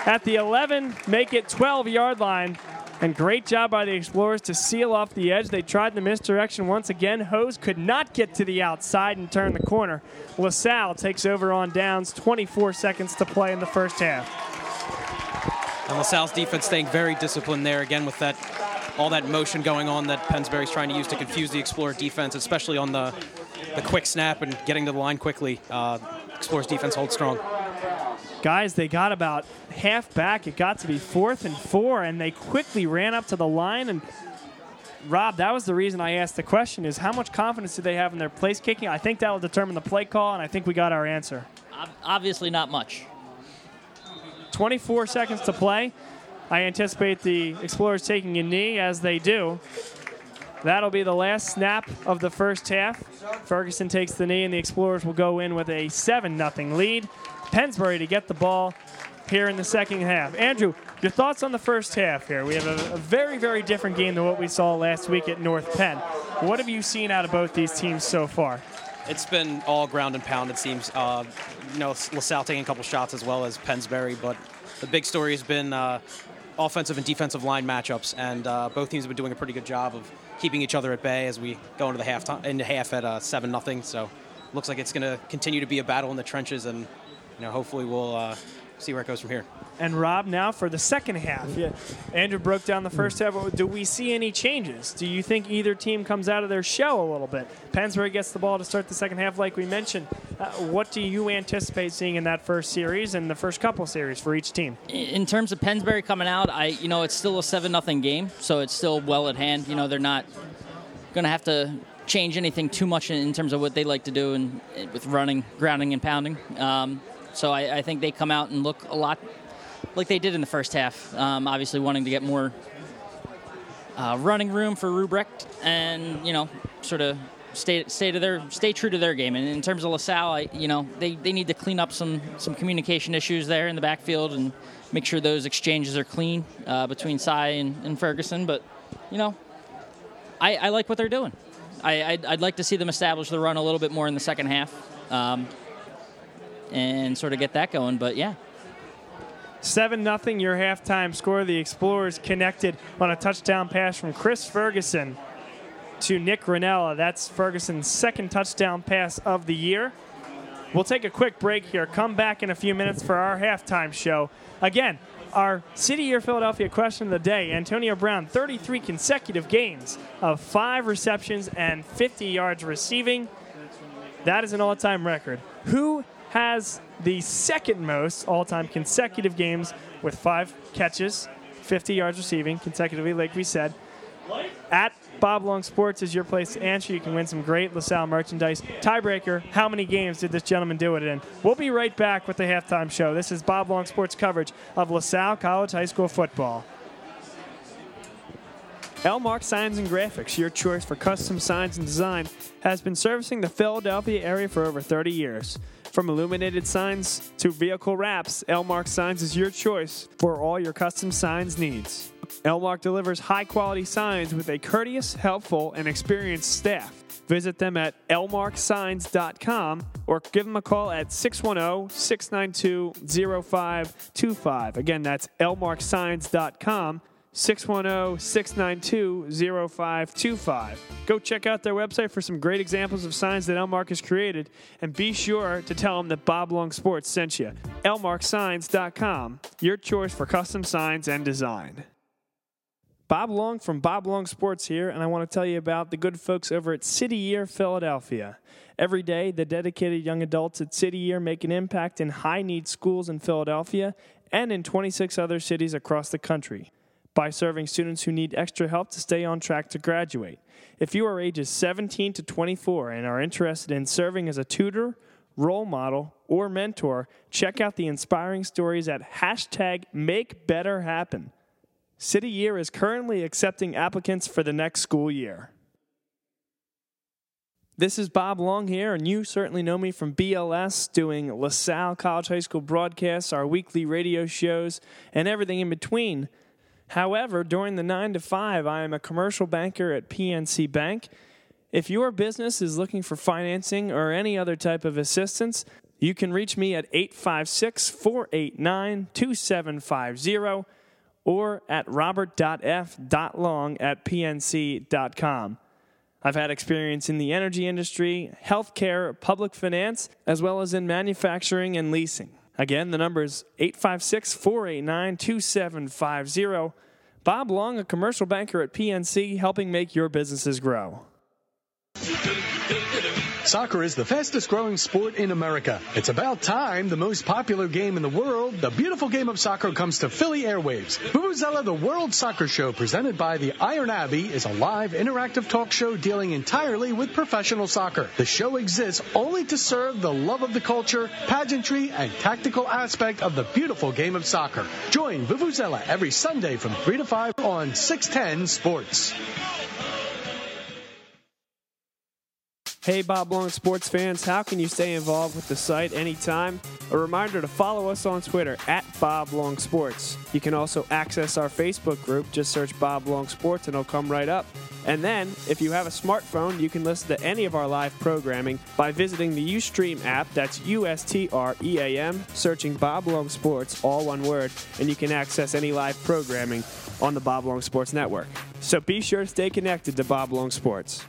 at the 11, make it 12 yard line. And great job by the Explorers to seal off the edge. They tried the misdirection once again. Hose could not get to the outside and turn the corner. LaSalle takes over on downs, 24 seconds to play in the first half. And LaSalle's defense staying very disciplined there again with that all that motion going on that Pennsbury's trying to use to confuse the Explorer defense, especially on the the quick snap and getting to the line quickly. Uh, Explorers defense holds strong. Guys, they got about half back. It got to be fourth and four, and they quickly ran up to the line. And Rob, that was the reason I asked the question: is how much confidence do they have in their place kicking? I think that will determine the play call, and I think we got our answer. Obviously, not much. 24 seconds to play. I anticipate the Explorers taking a knee as they do. That'll be the last snap of the first half. Ferguson takes the knee, and the Explorers will go in with a 7 0 lead. Pennsbury to get the ball here in the second half. Andrew, your thoughts on the first half here? We have a, a very, very different game than what we saw last week at North Penn. What have you seen out of both these teams so far? It's been all ground and pound, it seems. Uh, you know, LaSalle taking a couple shots as well as Pennsbury, but the big story has been uh, offensive and defensive line matchups, and uh, both teams have been doing a pretty good job of keeping each other at bay as we go into the half time, into half at uh, seven nothing. So, looks like it's going to continue to be a battle in the trenches, and you know, hopefully we'll uh, see where it goes from here. And Rob, now for the second half. Yeah. Andrew broke down the first half. Do we see any changes? Do you think either team comes out of their shell a little bit? Pennsbury gets the ball to start the second half, like we mentioned. Uh, what do you anticipate seeing in that first series and the first couple series for each team? In terms of Pennsbury coming out, I you know it's still a seven nothing game, so it's still well at hand. You know they're not going to have to change anything too much in, in terms of what they like to do and with running, grounding, and pounding. Um, so I, I think they come out and look a lot like they did in the first half. Um, obviously, wanting to get more uh, running room for Ruprecht, and you know, sort of stay stay to their stay true to their game. And in terms of LaSalle, I, you know, they, they need to clean up some some communication issues there in the backfield and make sure those exchanges are clean uh, between Cy and, and Ferguson. But you know, I, I like what they're doing. I, I'd, I'd like to see them establish the run a little bit more in the second half. Um, and sort of get that going, but yeah, 7 0, your halftime score. The Explorers connected on a touchdown pass from Chris Ferguson to Nick Ranella. That's Ferguson's second touchdown pass of the year. We'll take a quick break here. Come back in a few minutes for our halftime show. Again, our City Year Philadelphia question of the day Antonio Brown, 33 consecutive games of five receptions and 50 yards receiving. That is an all time record. Who has the second most all time consecutive games with five catches, 50 yards receiving consecutively, like we said? At Bob Long Sports is your place to answer. You can win some great LaSalle merchandise. Tiebreaker, how many games did this gentleman do it in? We'll be right back with the halftime show. This is Bob Long Sports coverage of LaSalle College High School football. Elmark Signs and Graphics, your choice for custom signs and design, has been servicing the Philadelphia area for over 30 years. From illuminated signs to vehicle wraps, Elmark Signs is your choice for all your custom signs needs. Elmark delivers high quality signs with a courteous, helpful, and experienced staff. Visit them at elmarksigns.com or give them a call at 610 692 0525. Again, that's elmarksigns.com 610 692 0525. Go check out their website for some great examples of signs that Elmark has created, and be sure to tell them that Bob Long Sports sent you. elmarksigns.com, your choice for custom signs and design. Bob Long from Bob Long Sports here, and I want to tell you about the good folks over at City Year Philadelphia. Every day, the dedicated young adults at City Year make an impact in high need schools in Philadelphia and in 26 other cities across the country by serving students who need extra help to stay on track to graduate. If you are ages 17 to 24 and are interested in serving as a tutor, role model, or mentor, check out the inspiring stories at hashtag Make Better Happen. City Year is currently accepting applicants for the next school year. This is Bob Long here, and you certainly know me from BLS, doing LaSalle College High School broadcasts, our weekly radio shows, and everything in between. However, during the 9 to 5, I am a commercial banker at PNC Bank. If your business is looking for financing or any other type of assistance, you can reach me at 856 489 2750 or at robert.f.long at pnc.com. I've had experience in the energy industry, healthcare, public finance, as well as in manufacturing and leasing. Again, the number is 856 489 2750. Bob Long, a commercial banker at PNC, helping make your businesses grow. Soccer is the fastest growing sport in America. It's about time the most popular game in the world, the beautiful game of soccer, comes to Philly airwaves. Vuvuzela, the World Soccer Show, presented by the Iron Abbey, is a live interactive talk show dealing entirely with professional soccer. The show exists only to serve the love of the culture, pageantry, and tactical aspect of the beautiful game of soccer. Join Vuvuzela every Sunday from 3 to 5 on 610 Sports. Hey, Bob Long sports fans, how can you stay involved with the site anytime? A reminder to follow us on Twitter at Bob Long Sports. You can also access our Facebook group. Just search Bob Long Sports and it'll come right up. And then, if you have a smartphone, you can listen to any of our live programming by visiting the Ustream app. That's U S T R E A M, searching Bob Long Sports, all one word, and you can access any live programming on the Bob Long Sports Network. So be sure to stay connected to Bob Long Sports.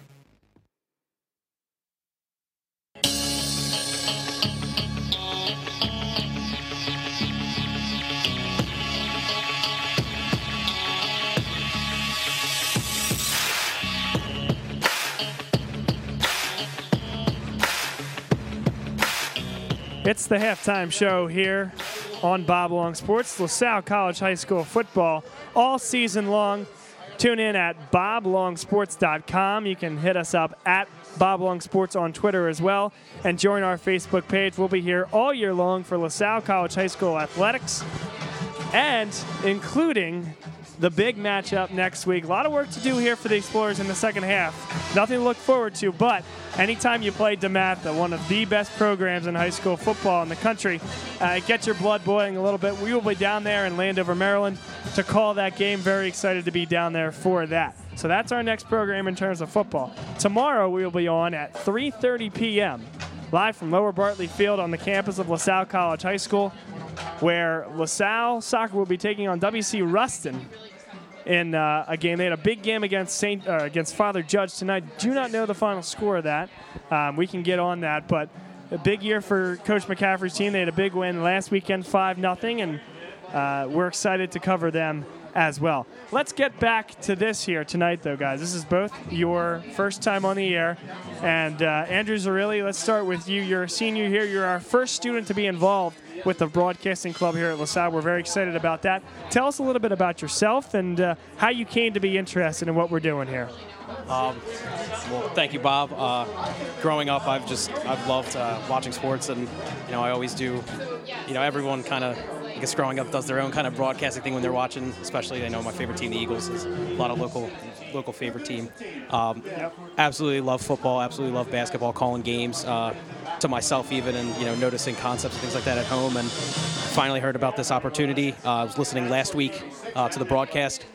It's the halftime show here on Bob Long Sports, LaSalle College High School football all season long. Tune in at boblongsports.com. You can hit us up at Bob Long Sports on Twitter as well and join our Facebook page. We'll be here all year long for LaSalle College High School athletics and including the big matchup next week. A lot of work to do here for the Explorers in the second half. Nothing to look forward to, but anytime you play DeMatha, one of the best programs in high school football in the country, uh, get your blood boiling a little bit. We will be down there in Landover, Maryland to call that game. Very excited to be down there for that. So that's our next program in terms of football. Tomorrow we will be on at 3:30 p.m. live from Lower Bartley Field on the campus of LaSalle College High School, where LaSalle soccer will be taking on WC Rustin in uh, a game. They had a big game against Saint uh, against Father Judge tonight. Do not know the final score of that. Um, we can get on that, but a big year for Coach McCaffrey's team. They had a big win last weekend, five nothing, and uh, we're excited to cover them as well. Let's get back to this here tonight, though, guys. This is both your first time on the air, and uh, Andrew Zarilli. Let's start with you. You're a senior here. You're our first student to be involved with the broadcasting club here at LaSalle. We're very excited about that. Tell us a little bit about yourself and uh, how you came to be interested in what we're doing here. Um, well, thank you, Bob. Uh, growing up, I've just I've loved uh, watching sports, and you know I always do. You know, everyone kind of I guess growing up does their own kind of broadcasting thing when they're watching. Especially, I know my favorite team, the Eagles, is a lot of local local favorite team. Um, Absolutely love football. Absolutely love basketball. Calling games uh, to myself even, and you know noticing concepts and things like that at home. And finally heard about this opportunity. Uh, I was listening last week uh, to the broadcast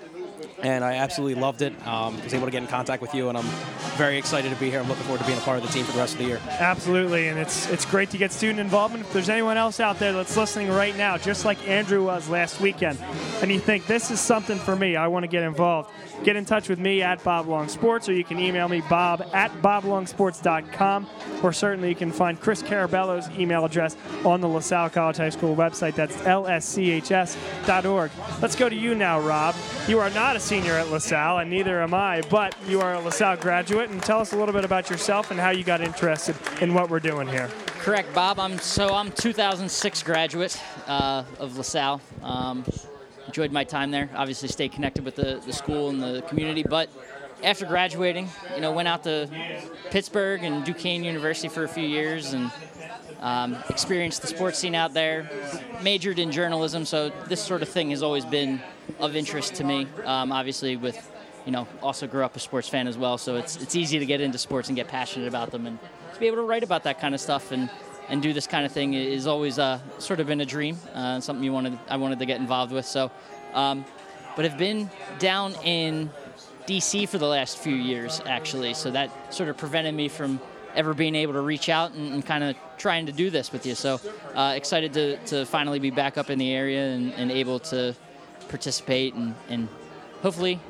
and I absolutely loved it. Um, was able to get in contact with you, and I'm very excited to be here. I'm looking forward to being a part of the team for the rest of the year. Absolutely, and it's it's great to get student involvement. If there's anyone else out there that's listening right now, just like Andrew was last weekend, and you think this is something for me, I want to get involved, get in touch with me at Bob Long Sports, or you can email me bob at boblongsports.com, or certainly you can find Chris Carabello's email address on the LaSalle College High School website. That's lschs.org. Let's go to you now, Rob. You are not a senior at LaSalle, and neither am I, but you are a LaSalle graduate, and tell us a little bit about yourself and how you got interested in what we're doing here. Correct, Bob. I'm so I'm 2006 graduate uh, of LaSalle. Um, enjoyed my time there. Obviously, stayed connected with the, the school and the community. But after graduating, you know, went out to Pittsburgh and Duquesne University for a few years and um, experienced the sports scene out there. Majored in journalism, so this sort of thing has always been of interest to me. Um, obviously, with you know, also grew up a sports fan as well, so it's it's easy to get into sports and get passionate about them and to be able to write about that kind of stuff and and do this kind of thing is always uh, sort of been a dream, uh, something you wanted I wanted to get involved with. So, um, but have been down in DC for the last few years actually, so that sort of prevented me from ever being able to reach out and, and kind of trying to do this with you. So uh, excited to, to finally be back up in the area and, and able to participate and, and hopefully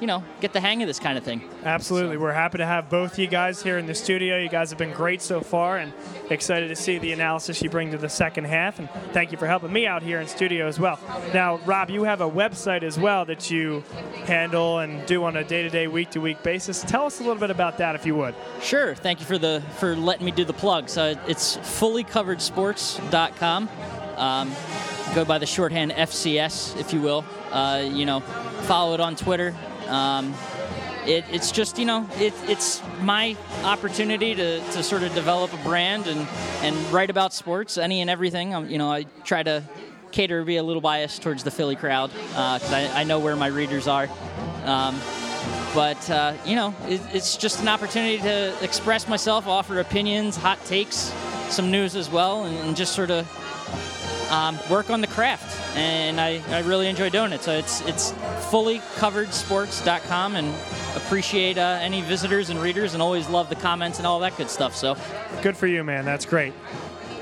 you know, get the hang of this kind of thing. Absolutely. We're happy to have both you guys here in the studio. You guys have been great so far and excited to see the analysis you bring to the second half. And thank you for helping me out here in studio as well. Now, Rob, you have a website as well that you handle and do on a day to day, week to week basis. Tell us a little bit about that if you would. Sure. Thank you for the for letting me do the plug. So it's fullycoveredsports.com. Um, go by the shorthand FCS, if you will. Uh, you know, follow it on Twitter um, it, it's just you know it, it's my opportunity to, to sort of develop a brand and, and write about sports any and everything. Um, you know i try to cater be a little biased towards the philly crowd because uh, I, I, know where my readers are. Um, but uh, you know it, it's just an opportunity to express myself offer opinions hot takes some news as well and, and just sort of um, work on the craft, and I, I really enjoy doing it. So it's it's fullycoveredsports.com, and appreciate uh, any visitors and readers, and always love the comments and all that good stuff. So good for you, man. That's great.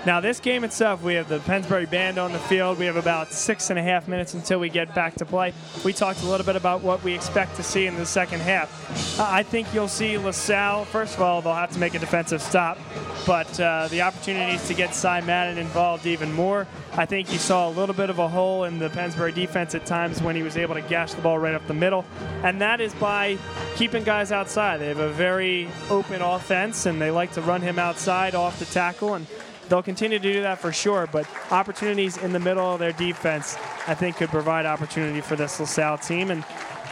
Now, this game itself, we have the Pennsbury Band on the field. We have about six and a half minutes until we get back to play. We talked a little bit about what we expect to see in the second half. Uh, I think you'll see LaSalle, first of all, they'll have to make a defensive stop, but uh, the opportunities to get Cy Madden involved even more. I think you saw a little bit of a hole in the Pennsbury defense at times when he was able to gash the ball right up the middle, and that is by keeping guys outside. They have a very open offense, and they like to run him outside off the tackle, and They'll continue to do that for sure, but opportunities in the middle of their defense, I think, could provide opportunity for this LaSalle team. And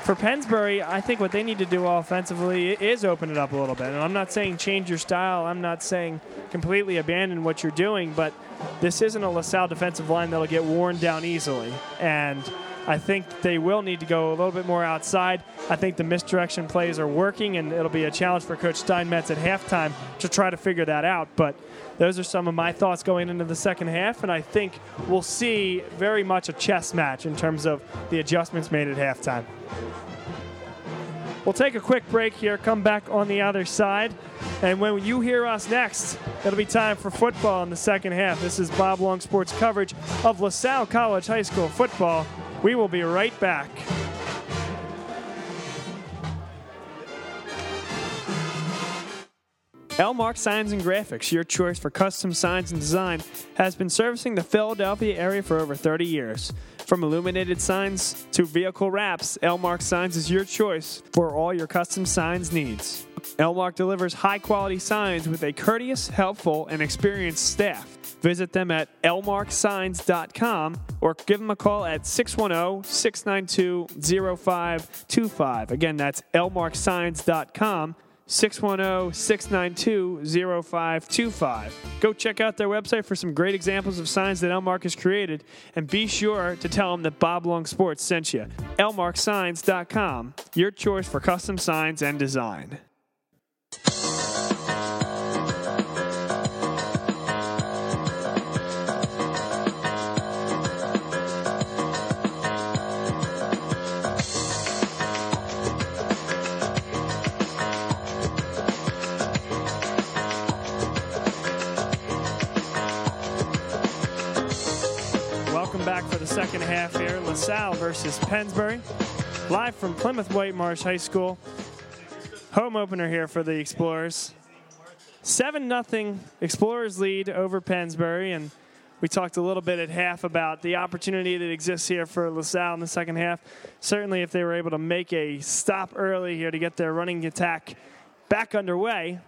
for Pennsbury, I think what they need to do offensively is open it up a little bit. And I'm not saying change your style. I'm not saying completely abandon what you're doing, but this isn't a LaSalle defensive line that'll get worn down easily. And I think they will need to go a little bit more outside. I think the misdirection plays are working, and it'll be a challenge for Coach Steinmetz at halftime to try to figure that out. But those are some of my thoughts going into the second half, and I think we'll see very much a chess match in terms of the adjustments made at halftime. We'll take a quick break here, come back on the other side, and when you hear us next, it'll be time for football in the second half. This is Bob Long Sports coverage of LaSalle College High School football. We will be right back. Elmark Signs and Graphics, your choice for custom signs and design, has been servicing the Philadelphia area for over 30 years. From illuminated signs to vehicle wraps, Elmark Signs is your choice for all your custom signs needs. Elmark delivers high quality signs with a courteous, helpful, and experienced staff. Visit them at elmarksigns.com or give them a call at 610 692 0525. Again, that's elmarksigns.com 610 692 0525. Go check out their website for some great examples of signs that Elmark has created, and be sure to tell them that Bob Long Sports sent you. elmarksigns.com, your choice for custom signs and design. Second half here. LaSalle versus Pennsbury. Live from Plymouth Whitemarsh High School. Home opener here for the Explorers. 7 0 Explorers lead over Pennsbury. And we talked a little bit at half about the opportunity that exists here for LaSalle in the second half. Certainly, if they were able to make a stop early here to get their running attack back underway,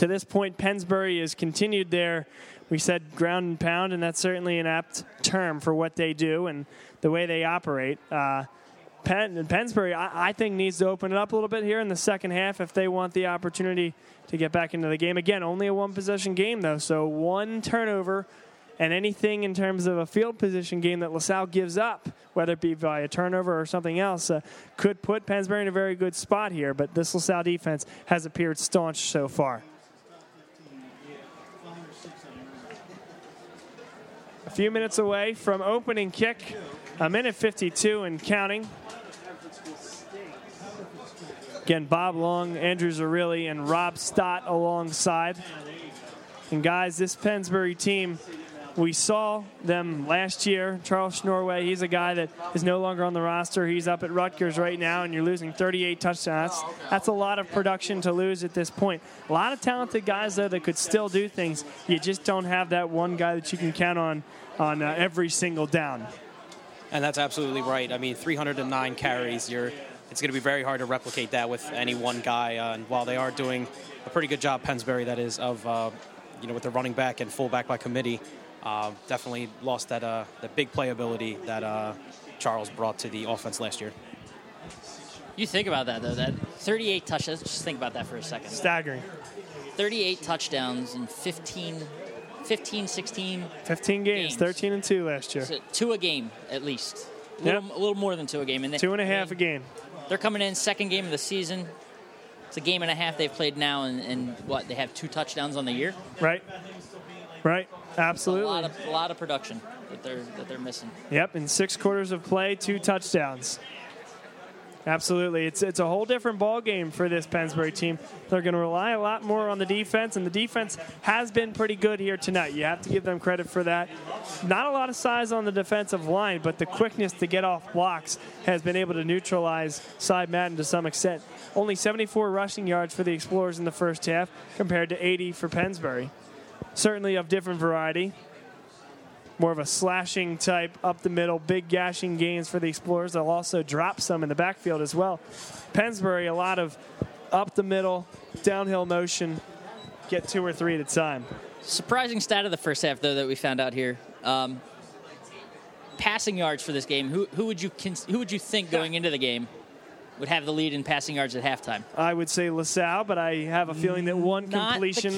to this point, Pennsbury has continued their, we said ground and pound, and that's certainly an apt term for what they do and the way they operate. Uh, Penn, Pennsbury, I, I, think, needs to open it up a little bit here in the second half if they want the opportunity to get back into the game. Again, only a one possession game, though, so one turnover and anything in terms of a field position game that LaSalle gives up, whether it be via turnover or something else, uh, could put Pennsbury in a very good spot here. But this LaSalle defense has appeared staunch so far. A few minutes away from opening kick, a minute 52 and counting. Again, Bob Long, Andrew Zerilli, and Rob Stott alongside. And guys, this Pennsbury team, we saw them last year. Charles Snorweah, he's a guy that is no longer on the roster. He's up at Rutgers right now, and you're losing 38 touchdowns. That's, that's a lot of production to lose at this point. A lot of talented guys, though, that could still do things. You just don't have that one guy that you can count on on uh, every single down. And that's absolutely right. I mean, 309 carries. You're it's going to be very hard to replicate that with any one guy. Uh, and while they are doing a pretty good job, Pennsbury, that is, of uh, you know, with the running back and fullback by committee, uh, definitely lost that uh, that big playability that uh, Charles brought to the offense last year. You think about that though. That 38 touchdowns. Just think about that for a second. Staggering. 38 touchdowns in 15 15, 16. 15 games, games. 13 and 2 last year. So two a game, at least. A little, yep. a little more than two a game. And they, two and a half a game. They're coming in second game of the season. It's a game and a half they've played now, and, and what they have two touchdowns on the year. Right. Right. Absolutely. A lot of a lot of production that they're that they're missing. Yep. In six quarters of play, two touchdowns. Absolutely. It's, it's a whole different ball game for this Pennsbury team. They're going to rely a lot more on the defense, and the defense has been pretty good here tonight. You have to give them credit for that. Not a lot of size on the defensive line, but the quickness to get off blocks has been able to neutralize Cy Madden to some extent. Only 74 rushing yards for the Explorers in the first half compared to 80 for Pennsbury. Certainly of different variety more of a slashing type up the middle, big gashing gains for the Explorers. They'll also drop some in the backfield as well. Pennsbury, a lot of up the middle, downhill motion, get two or three at a time. Surprising stat of the first half, though, that we found out here. Um, passing yards for this game. Who, who would you who would you think going into the game would have the lead in passing yards at halftime? I would say LaSalle, but I have a feeling that one Not completion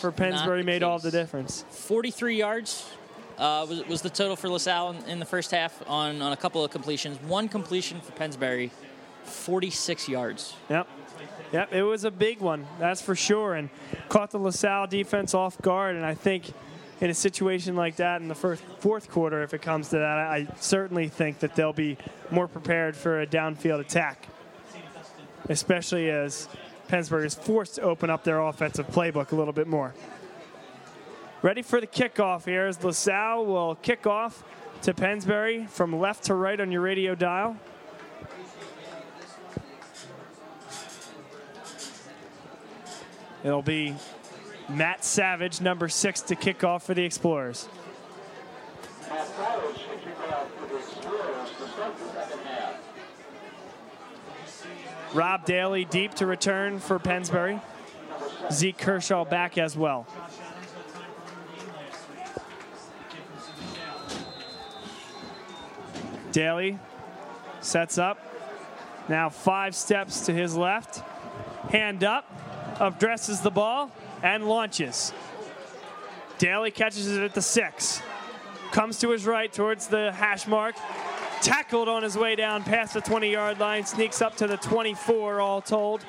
for Pennsbury made case. all the difference. 43 yards uh, was, was, the total for LaSalle in, in, the first half on, on a couple of completions. One completion for Pennsbury, 46 yards. Yep. Yep, it was a big one, that's for sure, and caught the LaSalle defense off guard. And I think in a situation like that in the first fourth quarter, if it comes to that, I certainly think that they'll be more prepared for a downfield attack, especially as Pennsbury is forced to open up their offensive playbook a little bit more. Ready for the kickoff here as LaSalle will kick off to Pennsbury from left to right on your radio dial. It'll be Matt Savage, number six, to kick off for the Explorers. Rob Daly deep to return for Pennsbury. Zeke Kershaw back as well. Daly sets up. Now five steps to his left. Hand up, addresses the ball, and launches. Daly catches it at the six. Comes to his right towards the hash mark. Tackled on his way down past the 20 yard line, sneaks up to the 24 all told.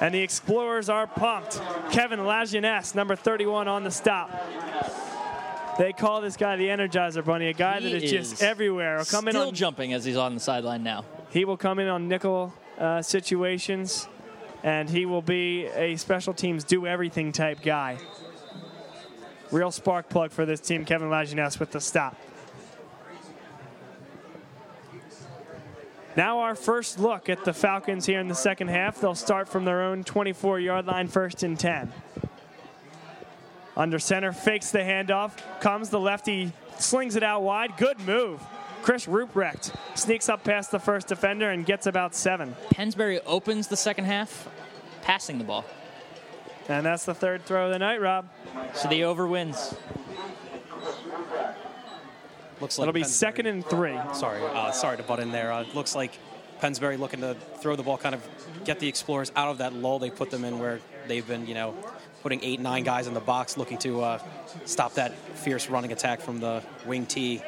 And the Explorers are pumped. Kevin Lajeunesse, number 31, on the stop. They call this guy the Energizer Bunny, a guy He that is, just everywhere. He'll come in Still on, jumping as he's on the sideline now. he will come in on nickel uh, situations, and he will be a special teams do everything type guy. Real spark plug for this team, Kevin Lajeunesse with the stop. Now our first look at the Falcons here in the second half. They'll start from their own 24-yard line, first and 10. Under center, fakes the handoff, comes the lefty, slings it out wide. Good move. Chris Ruprecht sneaks up past the first defender and gets about seven. Pennsbury opens the second half, passing the ball. And that's the third throw of the night, Rob. So the over wins. Looks like It'll be Pennsbury- second and three. Sorry, uh, sorry to butt in there. Uh, looks like Pennsbury looking to throw the ball, kind of get the Explorers out of that lull they put them in, where they've been, you know, putting eight, nine guys in the box, looking to uh, stop that fierce running attack from the wing T.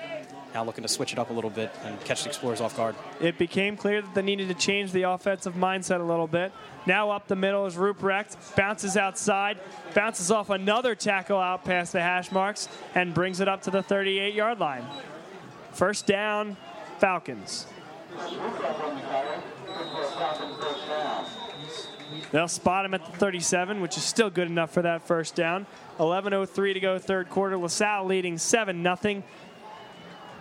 Now looking to switch it up a little bit and catch the Explorers off guard. It became clear that they needed to change the offensive mindset a little bit. Now up the middle is Ruprecht, bounces outside, bounces off another tackle out past the hash marks, and brings it up to the 38 yard line. First down, Falcons. They'll spot him at the 37, which is still good enough for that first down. 11.03 to go, third quarter. LaSalle leading 7 0.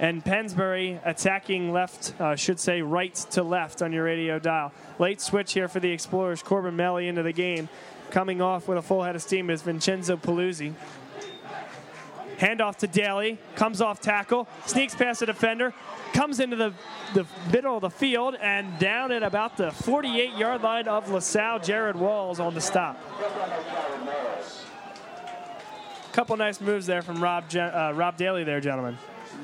And Pennsbury attacking left, uh, should say right to left on your radio dial. Late switch here for the Explorers. Corbin Melly into the game. Coming off with a full head of steam is Vincenzo Paluzzi. Handoff to Daly. Comes off tackle. Sneaks past the defender. Comes into the, the middle of the field and down at about the 48 yard line of LaSalle. Jared Walls on the stop. Couple nice moves there from Rob, uh, Rob Daly there, gentlemen.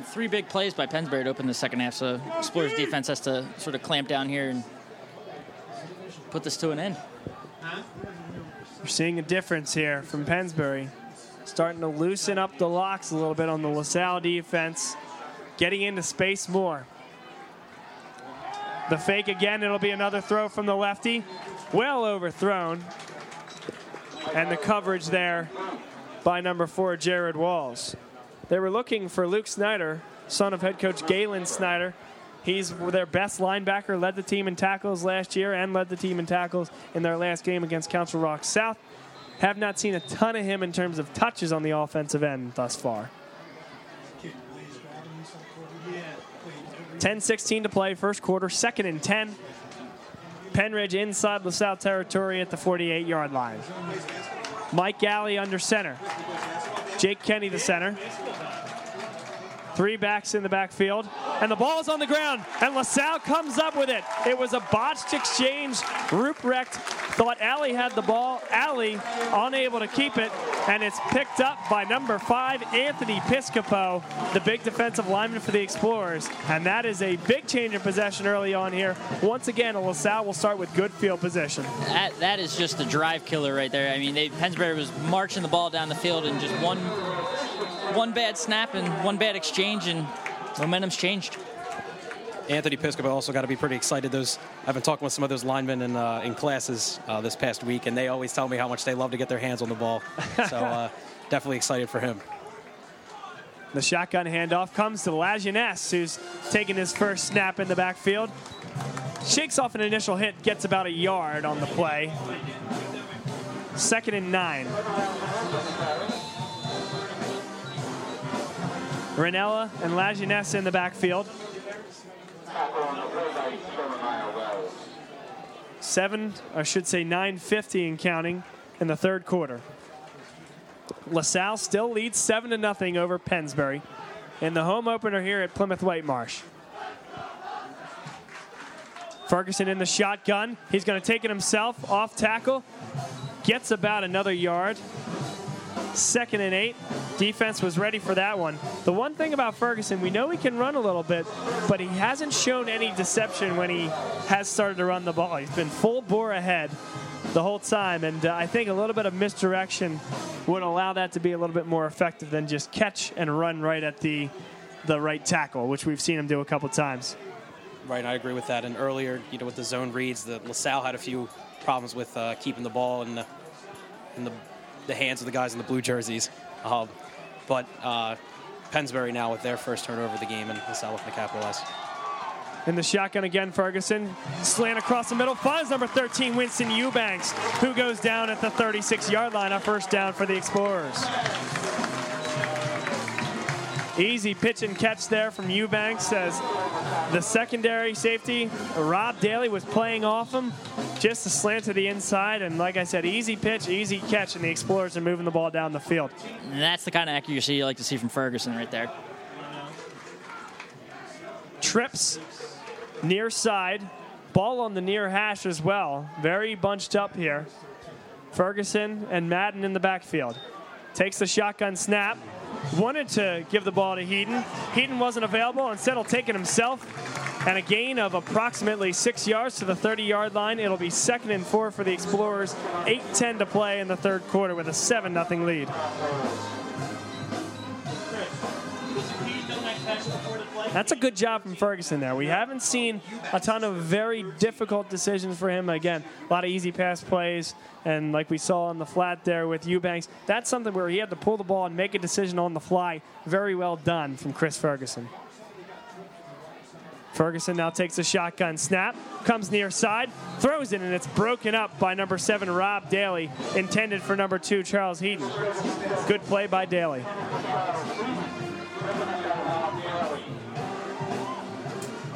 Three big plays by Pennsbury to open the second half, so Explorers defense has to sort of clamp down here and put this to an end. We're seeing a difference here from Pennsbury. Starting to loosen up the locks a little bit on the LaSalle defense. Getting into space more. The fake again, it'll be another throw from the lefty. Well overthrown. And the coverage there by number four, Jared Walls. They were looking for Luke Snyder, son of head coach Galen Snyder. He's their best linebacker, led the team in tackles last year, and led the team in tackles in their last game against Council Rock South. Have not seen a ton of him in terms of touches on the offensive end thus far. 10 16 to play, first quarter, second and 10. Penridge inside LaSalle territory at the 48 yard line. Mike Galley under center. Jake Kenny, the center. Three backs in the backfield. And the ball is on the ground. And LaSalle comes up with it. It was a botched exchange. Ruprecht thought Alley had the ball. Alley unable to keep it. And it's picked up by number five, Anthony Piscopo, the big defensive lineman for the Explorers. And that is a big change in possession early on here. Once again, LaSalle will start with good field position. That that is just a drive killer right there. I mean, they, Pennsbury was marching the ball down the field and just one one bad snap and one bad exchange and momentum's changed. Anthony Piscopo also got to be pretty excited. Those I've been talking with some of those linemen in, uh, in classes uh, this past week, and they always tell me how much they love to get their hands on the ball. So uh, definitely excited for him. The shotgun handoff comes to Lajeunesse, who's taking his first snap in the backfield. Shakes off an initial hit, gets about a yard on the play. Second and nine. Ranella and Lajeunesse in the backfield. Seven, I should say 950 in counting in the third quarter. LaSalle still leads 7 to nothing over Pennsbury in the home opener here at Plymouth Whitemarsh. Ferguson in the shotgun. He's going to take it himself off tackle. Gets about another yard. Second and eight. Defense was ready for that one. The one thing about Ferguson, we know he can run a little bit, but he hasn't shown any deception when he has started to run the ball. He's been full bore ahead the whole time, and uh, I think a little bit of misdirection would allow that to be a little bit more effective than just catch and run right at the the right tackle, which we've seen him do a couple times. Right, I agree with that. And earlier, you know, with the zone reads, the LaSalle had a few problems with uh, keeping the ball in the in the, the hands of the guys in the blue jerseys. Um, but uh, Pennsbury now with their first turnover of the game, and LaSalle looking to capitalize. In the shotgun again, Ferguson. Slant across the middle. Finds number 13, Winston Eubanks, who goes down at the 36 yard line. A first down for the Explorers. Easy pitch and catch there from Eubanks as the secondary safety, Rob Daly, was playing off him. Just a slant to the inside, and like I said, easy pitch, easy catch, and the Explorers are moving the ball down the field. And that's the kind of accuracy you like to see from Ferguson right there. Trips near side, ball on the near hash as well. Very bunched up here. Ferguson and Madden in the backfield. Takes the shotgun snap, wanted to give the ball to Heaton. Heaton wasn't available. Instead, he'll take it himself. And a gain of approximately six yards to the 30 yard line. It'll be second and four for the Explorers. 8 10 to play in the third quarter with a 7 0 lead. That's a good job from Ferguson there. We haven't seen a ton of very difficult decisions for him. Again, a lot of easy pass plays, and like we saw on the flat there with Eubanks, that's something where he had to pull the ball and make a decision on the fly. Very well done from Chris Ferguson. Ferguson now takes a shotgun snap, comes near side, throws it, and it's broken up by number seven, Rob Daly, intended for number two, Charles Heaton. Good play by Daly.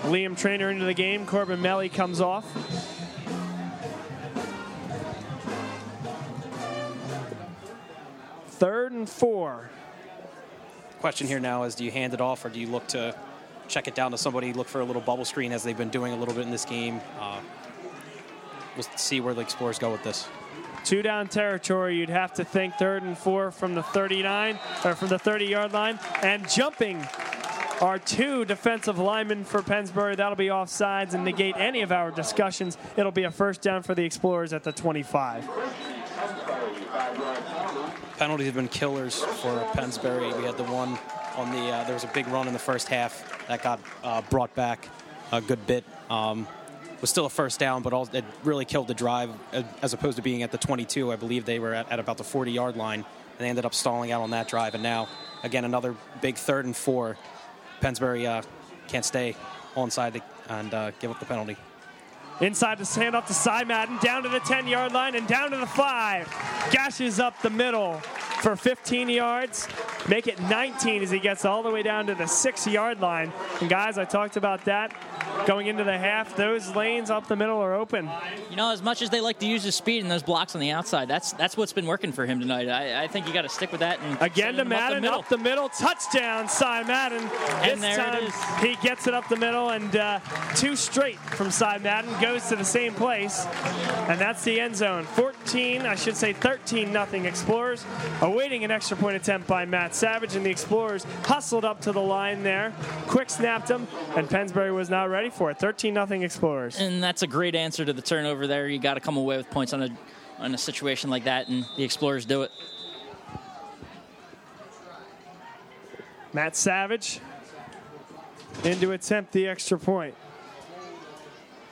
Liam Trainer into the game. Corbin Melly comes off. Third and four. Question here now is do you hand it off or do you look to check it down to somebody, look for a little bubble screen as they've been doing a little bit in this game? Uh, we'll see where the Explorers go with this. Two down territory, you'd have to think third and four from the 39 or from the 30 yard line. And jumping are two defensive linemen for Pennsbury. That'll be offsides and negate any of our discussions. It'll be a first down for the Explorers at the 25. Penalties have been killers for Pennsbury. We had the one on the, uh, there was a big run in the first half that got uh, brought back a good bit. Um, was still a first down, but all, it really killed the drive uh, as opposed to being at the 22. I believe they were at, at about the 40 yard line, and they ended up stalling out on that drive. And now, again, another big third and four. Pennsbury uh, can't stay onside and uh, give up the penalty. Inside to hand off to Cy Madden, down to the 10 yard line and down to the five. Gashes up the middle for 15 yards. Make it 19 as he gets all the way down to the six yard line. And guys, I talked about that going into the half. Those lanes up the middle are open. You know, as much as they like to use his speed and those blocks on the outside, that's that's what's been working for him tonight. I, I think you got to stick with that. And Again to him up the Madden, up the middle, touchdown, Cy Madden. And this there it time is. he gets it up the middle, and uh, two straight from Cy Madden goes to the same place, and that's the end zone. 14, I should say 13 nothing Explorers, awaiting an extra point attempt by Matt Savage, and the Explorers hustled up to the line there, quick snapped him, and Pennsbury was not ready for it. 13 nothing Explorers. And that's a great answer to the turnover there. You got to come away with points on a on a situation like that, and the Explorers do it. Matt Savage in to attempt the extra point.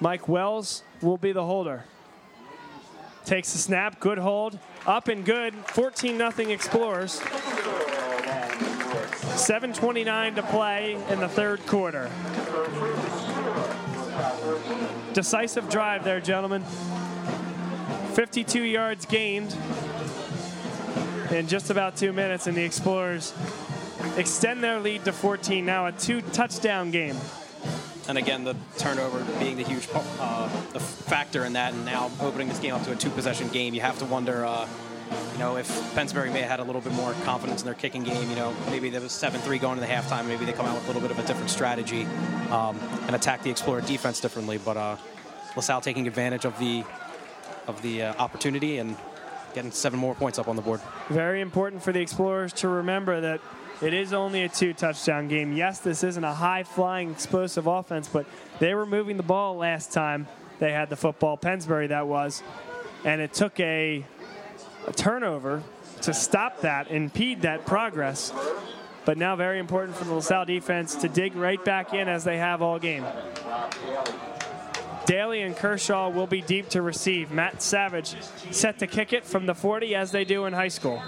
Mike Wells will be the holder. Takes the snap, good hold, up and good. 14 0 Explorers. 7.29 to play in the third quarter. Decisive drive there, gentlemen. 52 yards gained in just about two minutes, and the Explorers extend their lead to 14 now a two touchdown game And again, the turnover being the huge uh, the factor in that, and now opening this game up to a two possession game, you have to wonder, uh, you know, if Pennsbury may have had a little bit more confidence in their kicking game. You know, maybe there was seven three going to the halftime. Maybe they come out with a little bit of a different strategy um, and attack the Explorer defense differently. But uh, LaSalle taking advantage of the of the uh, opportunity and getting seven more points up on the board. Very important for the Explorers to remember that it is only a two touchdown game. Yes, this isn't a high flying, explosive offense, but they were moving the ball last time they had the football. Pennsbury, that was. And it took a, a turnover to stop that, impede that progress. But now, very important for the LaSalle defense to dig right back in as they have all game. Daly and Kershaw will be deep to receive. Matt Savage set to kick it from the 40 as they do in high school.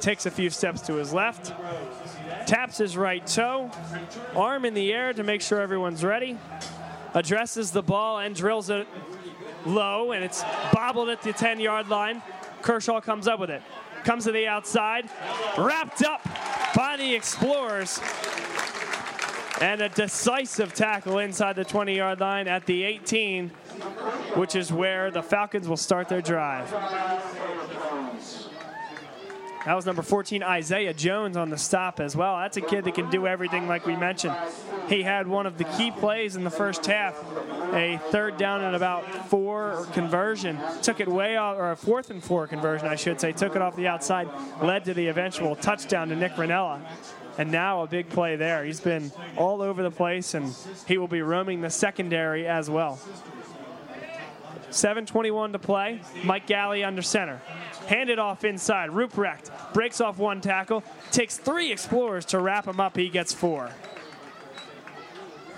Takes a few steps to his left, taps his right toe, arm in the air to make sure everyone's ready, addresses the ball and drills it low, and it's bobbled at the 10 yard line. Kershaw comes up with it. Comes to the outside, wrapped up by the Explorers. And a decisive tackle inside the 20 yard line at the 18, which is where the Falcons will start their drive. That was number 14, Isaiah Jones, on the stop as well. That's a kid that can do everything, like we mentioned. He had one of the key plays in the first half, a third down and about four conversion. Took it way off, or a fourth and four conversion, I should say. Took it off the outside, led to the eventual touchdown to Nick Ranella. And now a big play there. He's been all over the place, and he will be roaming the secondary as well. 7.21 to play. Mike Galley under center. Handed off inside. Ruprecht breaks off one tackle. Takes three explorers to wrap him up. He gets four.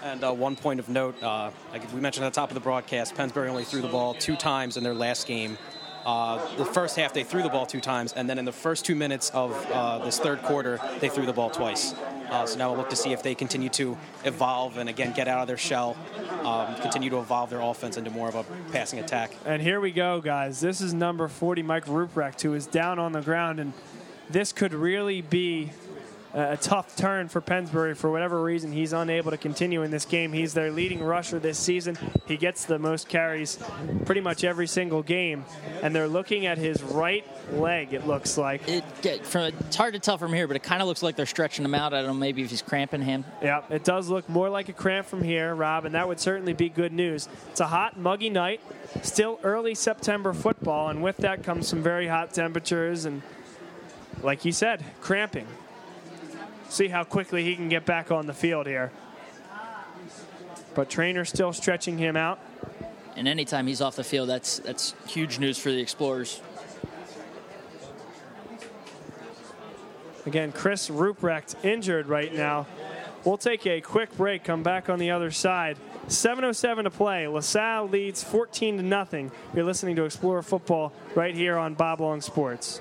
And uh, one point of note, uh, like we mentioned at the top of the broadcast, Pennsbury only threw the ball two times in their last game. Uh, the first half, they threw the ball two times, and then in the first two minutes of uh, this third quarter, they threw the ball twice. Uh, so now we'll look to see if they continue to evolve and again get out of their shell, um, continue to evolve their offense into more of a passing attack. And here we go, guys. This is number 40, Mike Ruprecht, who is down on the ground, and this could really be a tough turn for Pennsbury for whatever reason. He's unable to continue in this game. He's their leading rusher this season. He gets the most carries pretty much every single game, and they're looking at his right leg. It looks like it. Get, from, it's hard to tell from here, but it kind of looks like they're stretching him out. I don't know, maybe if he's cramping him. Yeah, it does look more like a cramp from here, Rob, and that would certainly be good news. It's a hot, muggy night. Still early September football, and with that comes some very hot temperatures and, like you said, cramping see how quickly he can get back on the field here. But trainer's still stretching him out. And anytime he's off the field, that's that's huge news for the Explorers. Again, Chris Ruprecht injured right now. We'll take a quick break, come back on the other side. 7.07 to play. LaSalle leads 14 to nothing. You're listening to Explorer Football right here on Bob Long Sports.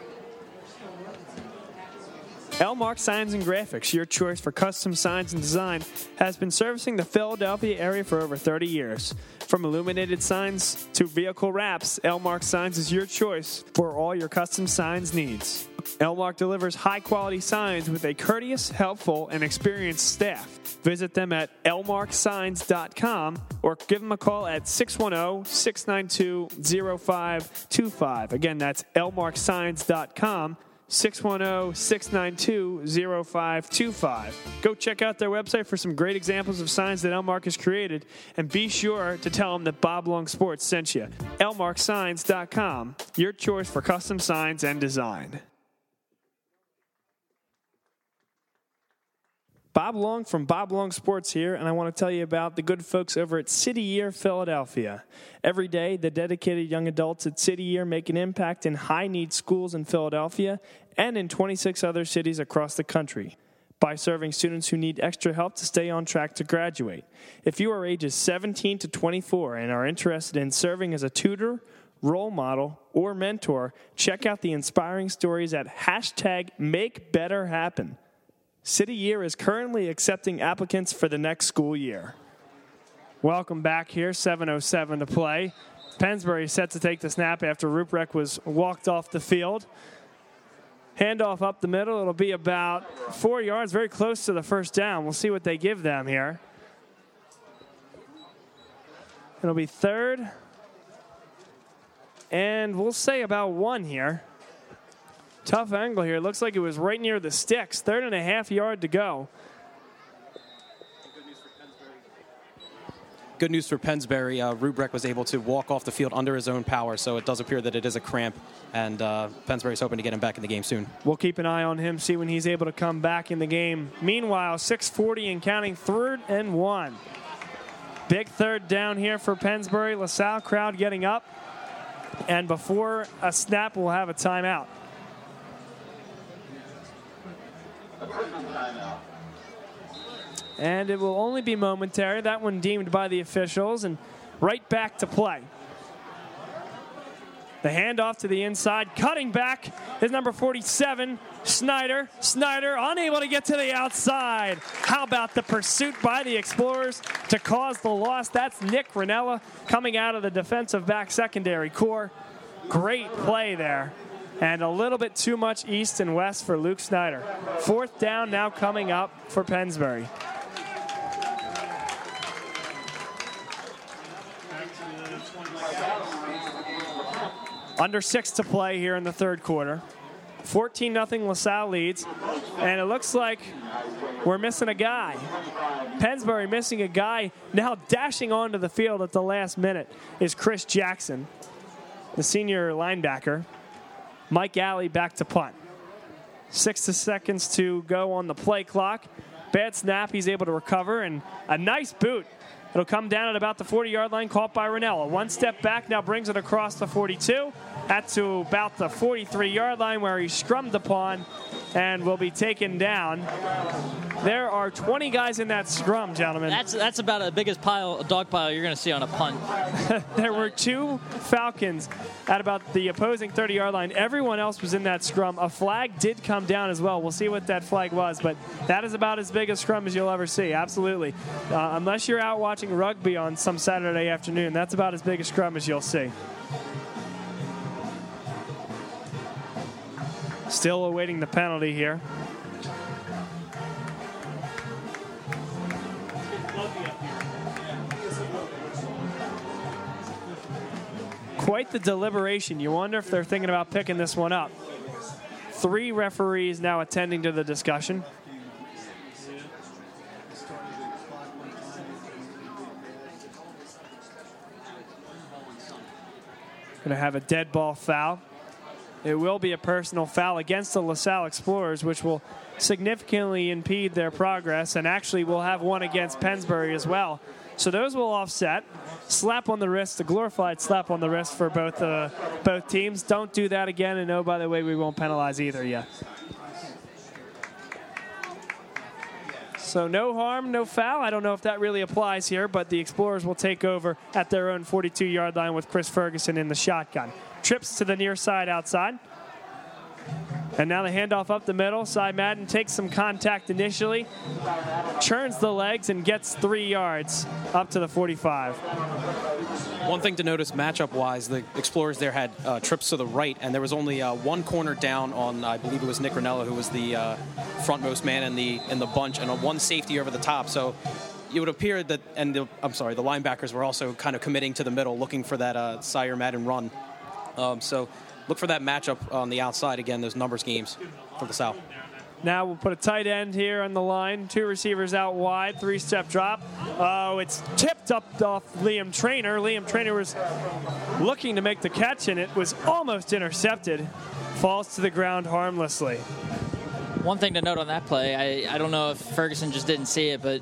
Elmark Signs and Graphics, your choice for custom signs and design, has been servicing the Philadelphia area for over 30 years. From illuminated signs to vehicle wraps, Elmark Signs is your choice for all your custom signs needs. Elmark delivers high quality signs with a courteous, helpful, and experienced staff. Visit them at elmarksigns.com or give them a call at 610 692 0525. Again, that's elmarksigns.com 610-692-0525. Go check out their website for some great examples of signs that Elmark has created, and be sure to tell them that Bob Long Sports sent you. elmarksigns.com, your choice for custom signs and design. Bob Long from Bob Long Sports here, and I want to tell you about the good folks over at City Year Philadelphia. Every day, the dedicated young adults at City Year make an impact in high need schools in Philadelphia and in 26 other cities across the country by serving students who need extra help to stay on track to graduate. If you are ages 17 to 24 and are interested in serving as a tutor, role model, or mentor, check out the inspiring stories at hashtag Make Better Happen. City Year is currently accepting applicants for the next school year. Welcome back here, 7.07 to play. Pennsbury set to take the snap after Ruprecht was walked off the field. Handoff up the middle. It'll be about four yards, very close to the first down. We'll see what they give them here. It'll be third. And we'll say about one here. Tough angle here. Looks like it was right near the sticks. Third and a half yard to go. good news for Pennsbury. Uh, Ruprecht was able to walk off the field under his own power, so it does appear that it is a cramp, and uh, Pennsbury's hoping to get him back in the game soon. We'll keep an eye on him, see when he's able to come back in the game. Meanwhile, 6:40 and counting, third and one. Big third down here for Pennsbury. LaSalle crowd getting up, and before a snap, we'll have a timeout. And it will only be momentary. That one deemed by the officials, and right back to play. The handoff to the inside, cutting back is number 47, Snyder. Snyder unable to get to the outside. How about the pursuit by the Explorers to cause the loss? That's Nick Ranella coming out of the defensive back secondary core. Great play there. And a little bit too much east and west for Luke Snyder. Fourth down now coming up for Pennsbury. Under six to play here in the third quarter. 14 0 LaSalle leads. And it looks like we're missing a guy. Pennsbury missing a guy. Now dashing onto the field at the last minute is Chris Jackson, the senior linebacker. Mike Alley back to punt. Six seconds to go on the play clock. Bad snap. He's able to recover. And a nice boot It'll come down at about the 40 yard line, caught by Ranella. One step back, now brings it across the 42. That's to about the 43 yard line where he's scrummed upon and will be taken down. There are 20 guys in that scrum, gentlemen. That's that's about the biggest pile, dog pile you're going to see on a punt. there were two Falcons at about the opposing 30 yard line. Everyone else was in that scrum. A flag did come down as well. We'll see what that flag was, but that is about as big a scrum as you'll ever see. Absolutely. Uh, unless you're out watching rugby on some Saturday afternoon, that's about as big a scrum as you'll see. Still awaiting the penalty here. Quite the deliberation. You wonder if they're thinking about picking this one up. Three referees now attending to the discussion. Going to have a dead ball foul. It will be a personal foul against the LaSalle Explorers, which will significantly impede their progress, and actually will have one against Pennsbury as well. So those will offset. Slap on the wrist, a glorified slap on the wrist for both uh, both teams. Don't do that again, and oh, by the way, we won't penalize either yet. So no harm, no foul. I don't know if that really applies here, but the Explorers will take over at their own 42-yard line with Chris Ferguson in the shotgun. Trips to the near side outside. And now the handoff up the middle. Cy Madden takes some contact initially, churns the legs, and gets three yards up to the 45. One thing to notice matchup wise, the Explorers there had uh, trips to the right, and there was only uh, one corner down on, I believe it was Nick Ranella, who was the uh, frontmost man in the in the bunch, and a one safety over the top. So it would appear that, and the, I'm sorry, the linebackers were also kind of committing to the middle, looking for that uh, Cy Madden run. Um, so look for that matchup on the outside again, those numbers games for the South. Now we'll put a tight end here on the line. Two receivers out wide, three step drop. Oh, it's tipped up off Liam Trainer. Liam Trainer was looking to make the catch, and it was almost intercepted. Falls to the ground harmlessly. One thing to note on that play, I, I don't know if Ferguson just didn't see it, but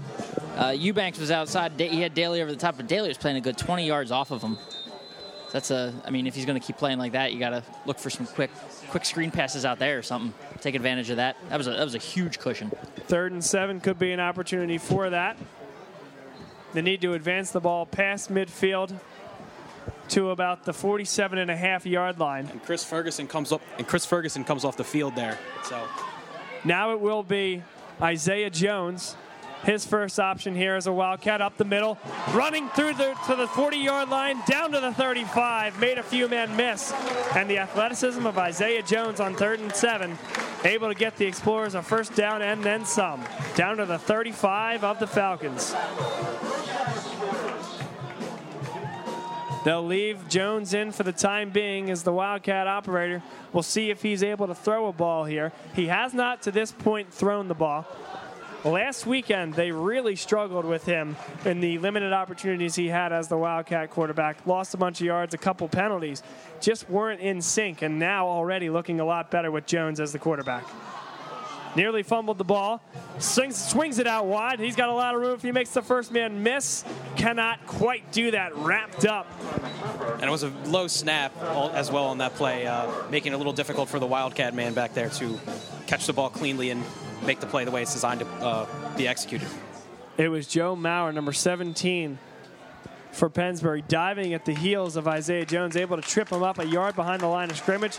uh, Eubanks was outside. He had Daly over the top, but Daly was playing a good 20 yards off of him that's a. I mean, if he's going to keep playing like that, you got to look for some quick, quick screen passes out there or something. Take advantage of that. That was a that was a huge cushion. Third and seven could be an opportunity for that. The need to advance the ball past midfield to about the 47 and a half yard line. And Chris Ferguson comes up and Chris Ferguson comes off the field there. So now it will be Isaiah Jones his first option here is a Wildcat up the middle, running through the, to the 40 yard line, down to the 35, made a few men miss. And the athleticism of Isaiah Jones on third and seven, able to get the Explorers a first down and then some. Down to the 35 of the Falcons. They'll leave Jones in for the time being as the Wildcat operator. We'll see if he's able to throw a ball here. He has not to this point thrown the ball. Last weekend, they really struggled with him in the limited opportunities he had as the Wildcat quarterback. Lost a bunch of yards, a couple penalties, just weren't in sync, and now already looking a lot better with Jones as the quarterback. Nearly fumbled the ball, swings, swings it out wide. He's got a lot of room if he makes the first man miss. Cannot quite do that. Wrapped up. And it was a low snap as well on that play, uh, making it a little difficult for the Wildcat man back there to catch the ball cleanly and make the play the way it's designed to uh, be executed. It was Joe Mauer, number 17 for Pennsbury, diving at the heels of Isaiah Jones, able to trip him up a yard behind the line of scrimmage.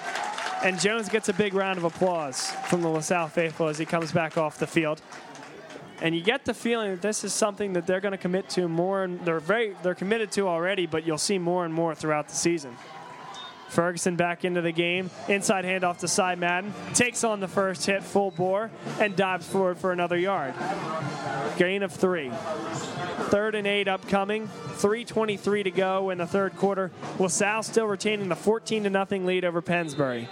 And Jones gets a big round of applause from the LaSalle faithful as he comes back off the field. And you get the feeling that this is something that they're going to commit to more, and they're very they're committed to already, but you'll see more and more throughout the season. Ferguson back into the game. Inside handoff to Cy Madden. Takes on the first hit full bore and dives forward for another yard. Gain of three. Third and eight upcoming. 3.23 to go in the third quarter. LaSalle still retaining the 14 to nothing lead over Pennsbury.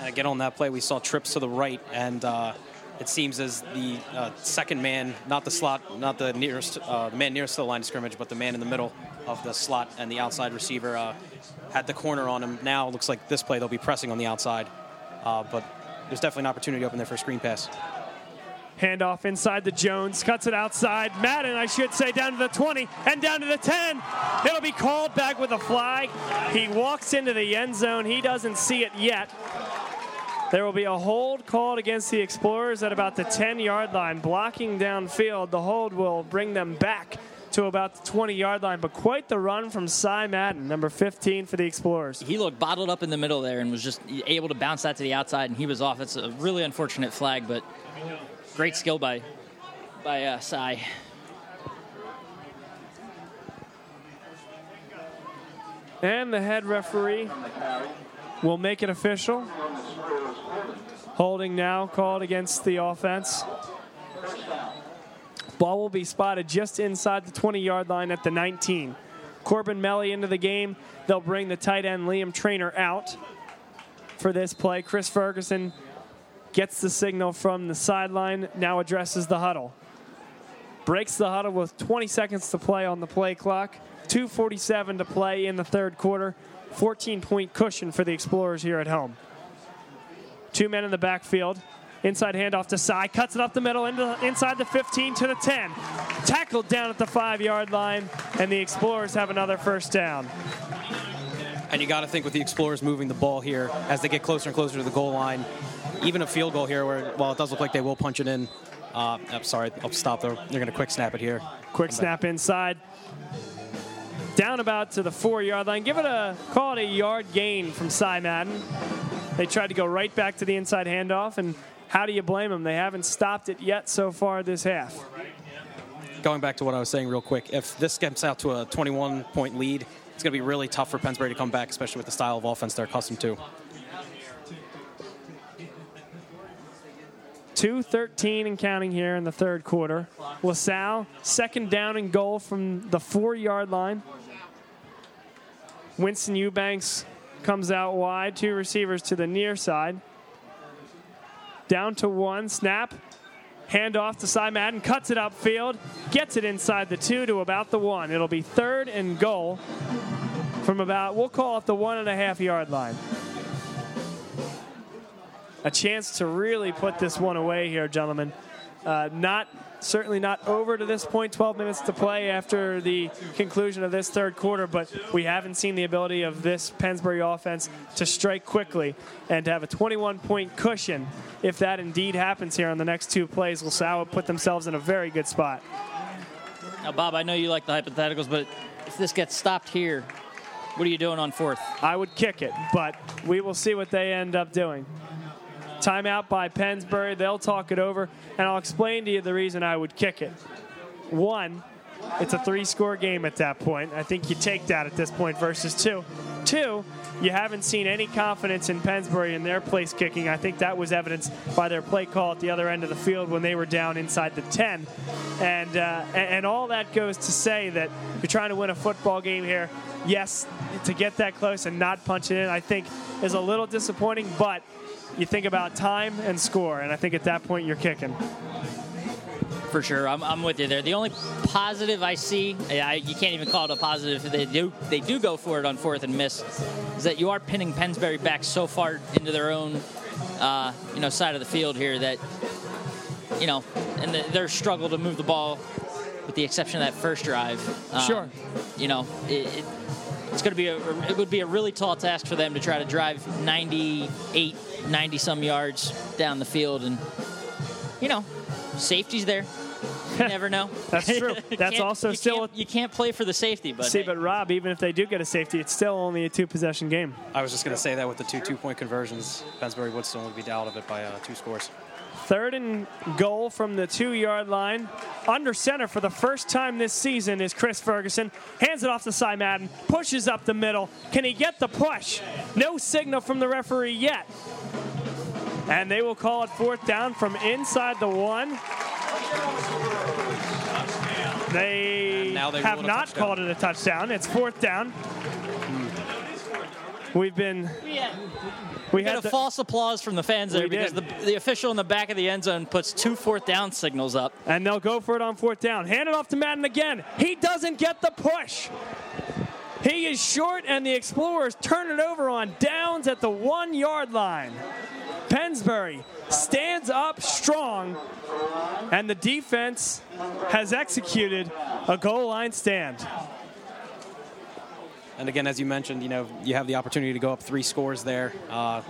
Again, on that play, we saw trips to the right, and uh, it seems as the uh, second man, not the slot, not the nearest uh, man nearest to the line of scrimmage, but the man in the middle of the slot and the outside receiver uh, had the corner on him. Now looks like this play they'll be pressing on the outside, uh, but there's definitely an opportunity open there for a screen pass. Handoff inside the Jones, cuts it outside. Madden, I should say, down to the 20 and down to the 10. It'll be called back with a flag. He walks into the end zone. He doesn't see it yet. There will be a hold called against the Explorers at about the 10 yard line, blocking downfield. The hold will bring them back to about the 20 yard line, but quite the run from Cy Madden, number 15 for the Explorers. He looked bottled up in the middle there and was just able to bounce that to the outside, and he was off. It's a really unfortunate flag, but great skill by, by uh, Cy. And the head referee will make it official. Holding now called against the offense. Ball will be spotted just inside the 20 yard line at the 19. Corbin Melly into the game. They'll bring the tight end Liam Trainer out for this play. Chris Ferguson gets the signal from the sideline, now addresses the huddle. Breaks the huddle with 20 seconds to play on the play clock. 2.47 to play in the third quarter. 14 point cushion for the Explorers here at home. Two men in the backfield. Inside handoff to Cy. Cuts it up the middle into, inside the 15 to the 10. Tackled down at the five yard line, and the Explorers have another first down. And you got to think with the Explorers moving the ball here as they get closer and closer to the goal line, even a field goal here, where while it does look like they will punch it in. Uh, I'm sorry, I'll stop there. They're going to quick snap it here. Quick snap inside. Down about to the four yard line. Give it a call it a yard gain from Cy Madden. They tried to go right back to the inside handoff, and how do you blame them? They haven't stopped it yet so far this half. Going back to what I was saying real quick, if this gets out to a 21 point lead, it's going to be really tough for Pennsbury to come back, especially with the style of offense they're accustomed to. 2.13 and counting here in the third quarter. LaSalle, second down and goal from the four yard line. Winston Eubanks comes out wide, two receivers to the near side. Down to one, snap, hand off to Cy Madden, cuts it upfield, gets it inside the two to about the one. It'll be third and goal from about, we'll call it the one and a half yard line a chance to really put this one away here, gentlemen. Uh, not certainly not over to this point. 12 minutes to play after the conclusion of this third quarter, but we haven't seen the ability of this Pennsbury offense to strike quickly and to have a 21 point cushion. If that indeed happens here on the next two plays, will put themselves in a very good spot. Now, Bob, I know you like the hypotheticals, but if this gets stopped here, what are you doing on fourth? I would kick it, but we will see what they end up doing. Timeout by Pennsbury. They'll talk it over, and I'll explain to you the reason I would kick it. One, it's a three score game at that point. I think you take that at this point versus two. Two, you haven't seen any confidence in Pennsbury in their place kicking. I think that was evidenced by their play call at the other end of the field when they were down inside the 10. And, uh, and all that goes to say that you're trying to win a football game here. Yes, to get that close and not punch it in, I think is a little disappointing, but you think about time and score, and I think at that point you're kicking. For sure, I'm, I'm with you there. The only positive I see, I, you can't even call it a positive. if They do they do go for it on fourth and miss, is that you are pinning Pennsbury back so far into their own, uh, you know, side of the field here that, you know, and the, their struggle to move the ball, with the exception of that first drive. um, Sure. You know, it, it, it's going to be a it would be a really tall task for them to try to drive 98, 90 some yards down the field, and you know, safety's there. You never know. That's true. That's also you still can't, you can't play for the safety, but See, hey, but Rob, even if they do get a safety, it's still only a two possession game. I was just going to say that with the two two-point conversions, Pennsbury would still only be out of it by uh, two scores. Third and goal from the two yard line. Under center for the first time this season is Chris Ferguson. Hands it off to Cy Madden. Pushes up the middle. Can he get the push? No signal from the referee yet. And they will call it fourth down from inside the one. They, they have rule it a not called it a touchdown. It's fourth down. We've been. We had a false applause from the fans there because the, the official in the back of the end zone puts two fourth down signals up. And they'll go for it on fourth down. Hand it off to Madden again. He doesn't get the push. He is short, and the Explorers turn it over on downs at the one yard line. Pennsbury stands up strong, and the defense has executed a goal line stand. And again, as you mentioned, you know, you have the opportunity to go up three scores there. Uh,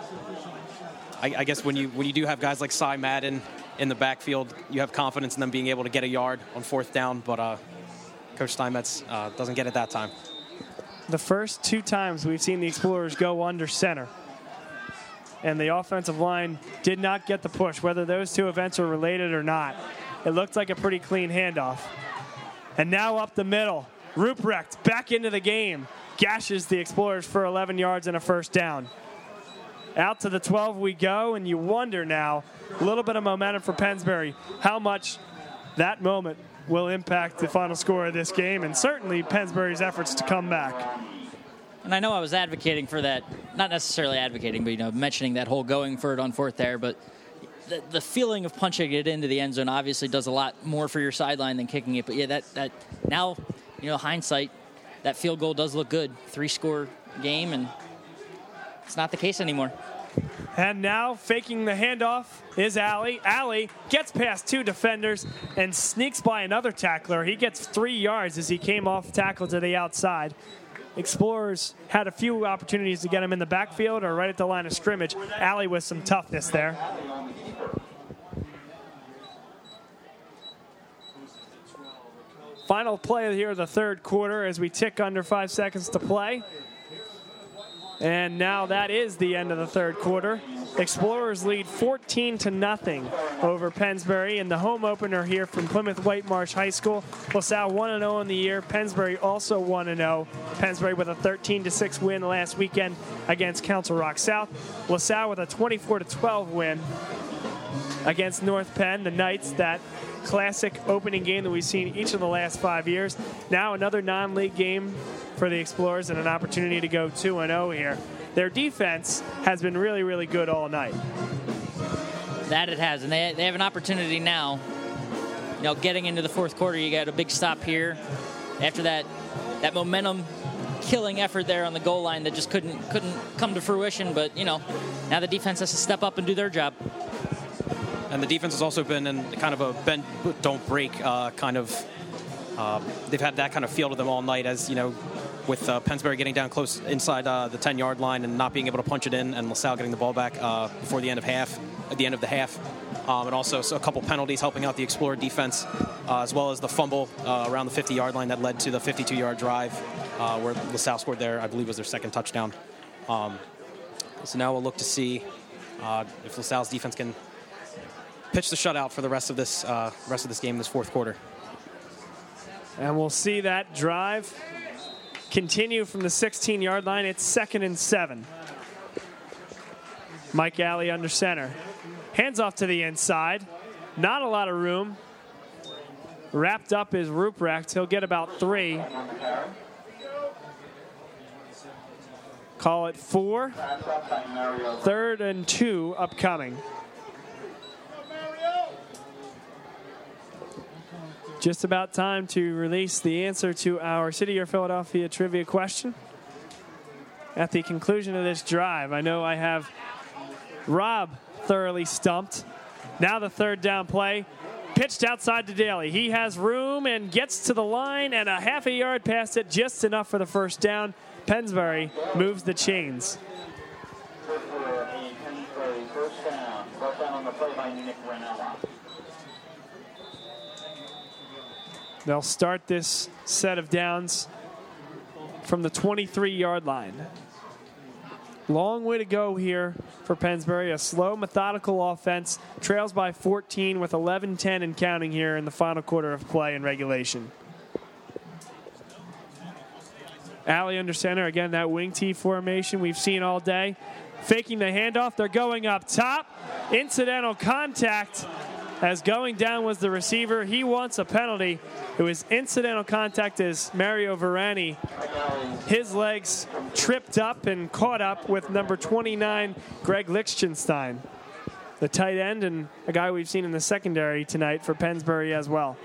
I, I guess when you when you do have guys like Cy Madden in the backfield, you have confidence in them being able to get a yard on fourth down. But uh, Coach Steinmetz uh, doesn't get it that time. The first two times we've seen the Explorers go under center. And the offensive line did not get the push, whether those two events are related or not. It looked like a pretty clean handoff. And now up the middle. Ruprecht back into the game. Gashes the Explorers for 11 yards and a first down. Out to the 12 we go, and you wonder now, a little bit of momentum for Pennsbury, how much that moment will impact the final score of this game, and certainly Pennsbury's efforts to come back. And I know I was advocating for that, not necessarily advocating, but you know, mentioning that whole going for it on fourth there. But the, the feeling of punching it into the end zone obviously does a lot more for your sideline than kicking it. But yeah, that that now, you know, hindsight, that field goal does look good. Three score game, and it's not the case anymore. And now faking the handoff is Alley. Alley gets past two defenders and sneaks by another tackler. He gets three yards as he came off tackle to the outside. Explorers had a few opportunities to get him in the backfield or right at the line of scrimmage. Alley with some toughness there. Final play here of the third quarter as we tick under five seconds to play. And now that is the end of the third quarter. Explorers lead 14 to nothing over Pennsbury in the home opener here from Plymouth Whitemarsh High School. LaSalle 1 0 in the year. Pennsbury also 1 0. Pennsbury with a 13 to 6 win last weekend against Council Rock South. LaSalle with a 24 to 12 win against North Penn. The Knights, that classic opening game that we've seen each of the last five years. Now another non-league game for the Explorers and an opportunity to go 2 0 here. Their defense has been really, really good all night. That it has, and they, they have an opportunity now. You know, getting into the fourth quarter, you got a big stop here. After that, that momentum killing effort there on the goal line that just couldn't couldn't come to fruition. But you know, now the defense has to step up and do their job. And the defense has also been in kind of a bend, don't break uh, kind of. Uh, they've had that kind of feel to them all night, as you know, with uh, Pennsbury getting down close inside uh, the 10-yard line and not being able to punch it in, and LaSalle getting the ball back uh, before the end of half, at the end of the half, um, and also so a couple penalties helping out the Explorer defense, uh, as well as the fumble uh, around the 50-yard line that led to the 52-yard drive, uh, where LaSalle scored there. I believe was their second touchdown. Um, so now we'll look to see if LaSalle's defense can pitch the shutout for the rest of this uh, rest of this game, this fourth quarter. And we'll see that drive continue from the 16 yard line. It's second and seven. Mike Alley under center. Hands off to the inside. Not a lot of room. Wrapped up is Ruprecht. He'll get about three. call it four. Third and two upcoming. Just about time to release the answer to our City Year Philadelphia trivia question. At the conclusion of this drive, I know I have Rob thoroughly stumped. Now the third down play. Pitched outside to Daly. He has room and gets to the line and a half a yard past it, just enough for the first down. Pennsbury moves the chains. They'll start this set of downs from the 23 yard line. Long way to go here for Pennsbury. A slow, methodical offense. Trails by 14 with 11 10 and counting here in the final quarter of play and regulation. Alley under center. Again, that wing T formation we've seen all day. Faking the handoff. They're going up top. Incidental contact as going down was the receiver. He wants a penalty. It was incidental contact as Mario Verani, his legs tripped up and caught up with number 29, Greg Lichtenstein, the tight end and a guy we've seen in the secondary tonight for Pennsbury as well.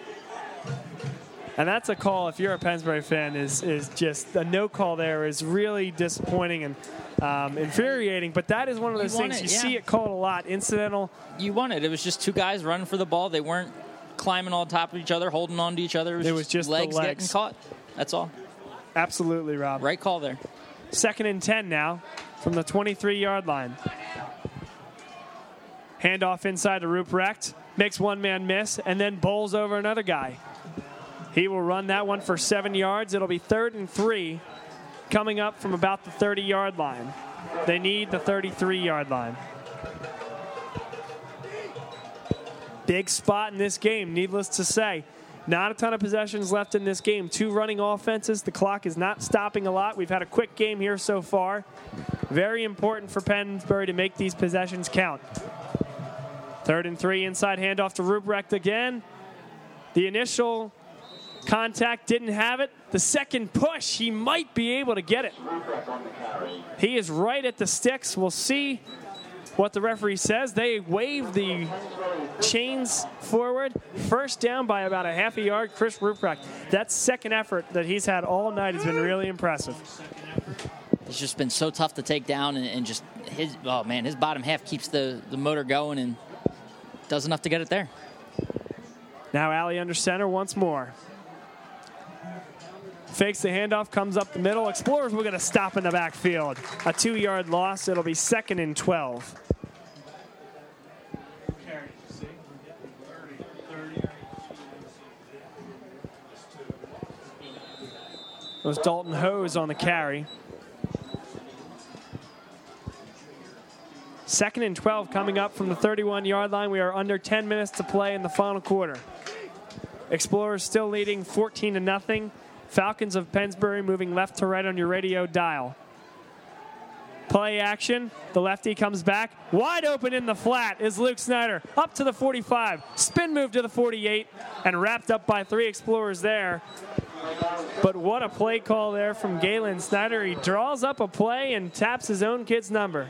And that's a call, if you're a Pennsbury fan, is, is just a no call there is really disappointing and um, infuriating. But that is one of those You things it, you yeah. see it called a lot. Incidental. You won it. It was just two guys running for the ball. They weren't climbing on top of each other, holding on to each other. It was, It was just the legs, legs. getting caught. That's all. Absolutely, Rob. Right call there. Second and 10 now from the 23 yard line. Handoff inside to Ruprecht. Makes one man miss and then bowls over another guy. He will run that one for seven yards. It'll be third and three coming up from about the 30 yard line. They need the 33 yard line. Big spot in this game, needless to say. Not a ton of possessions left in this game. Two running offenses. The clock is not stopping a lot. We've had a quick game here so far. Very important for Pennsbury to make these possessions count. Third and three, inside handoff to Ruprecht again. The initial contact didn't have it. The second push, he might be able to get it. He is right at the sticks. We'll see what the referee says. They wave the chains forward. First down by about a half a yard. Chris Ruprecht. That second effort that he's had all night has been really impressive. It's just been so tough to take down, and, and just his oh man, his bottom half keeps the, the motor going and does enough to get it there. Now Alley under center once more. Fakes the handoff, comes up the middle. Explorers will get a stop in the backfield. A two yard loss. It'll be second and 12. It was Dalton Hose on the carry. Second and 12 coming up from the 31 yard line. We are under 10 minutes to play in the final quarter. Explorers still leading 14 to nothing. Falcons of Pennsbury moving left to right on your radio dial. Play action. The lefty comes back. Wide open in the flat is Luke Snyder. Up to the 45. Spin move to the 48 and wrapped up by three Explorers there. But what a play call there from Galen Snyder. He draws up a play and taps his own kid's number.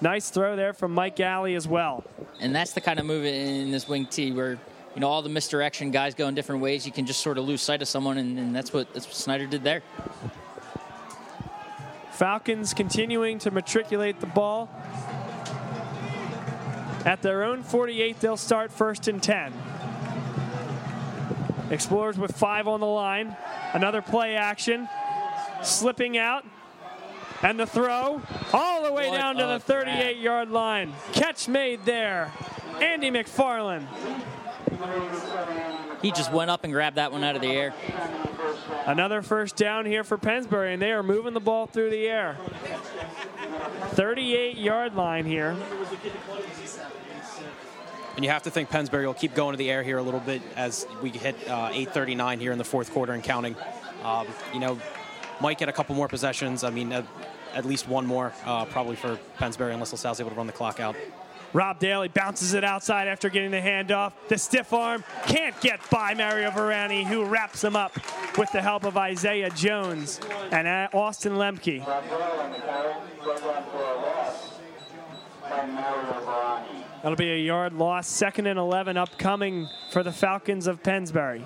Nice throw there from Mike Alley as well. And that's the kind of move in this wing T where you know all the misdirection guys go in different ways. You can just sort of lose sight of someone, and, and that's what that's what Snyder did there. Falcons continuing to matriculate the ball. At their own 48, they'll start first and 10. Explorers with five on the line. Another play action. Slipping out. And the throw all the way What down to the 38 yard line. Catch made there. Andy McFarland. He just went up and grabbed that one out of the air. Another first down here for Pennsbury, and they are moving the ball through the air. 38 yard line here. And you have to think Pennsbury will keep going to the air here a little bit as we hit uh, 8:39 here in the fourth quarter and counting. Um, you know, might get a couple more possessions. I mean, at, at least one more uh, probably for Pennsbury unless LaSalle's able to run the clock out. Rob Daly bounces it outside after getting the handoff. The stiff arm can't get by Mario Varani, who wraps him up with the help of Isaiah Jones and Austin Lemke. That'll be a yard loss. Second and 11 upcoming for the Falcons of Pennsbury.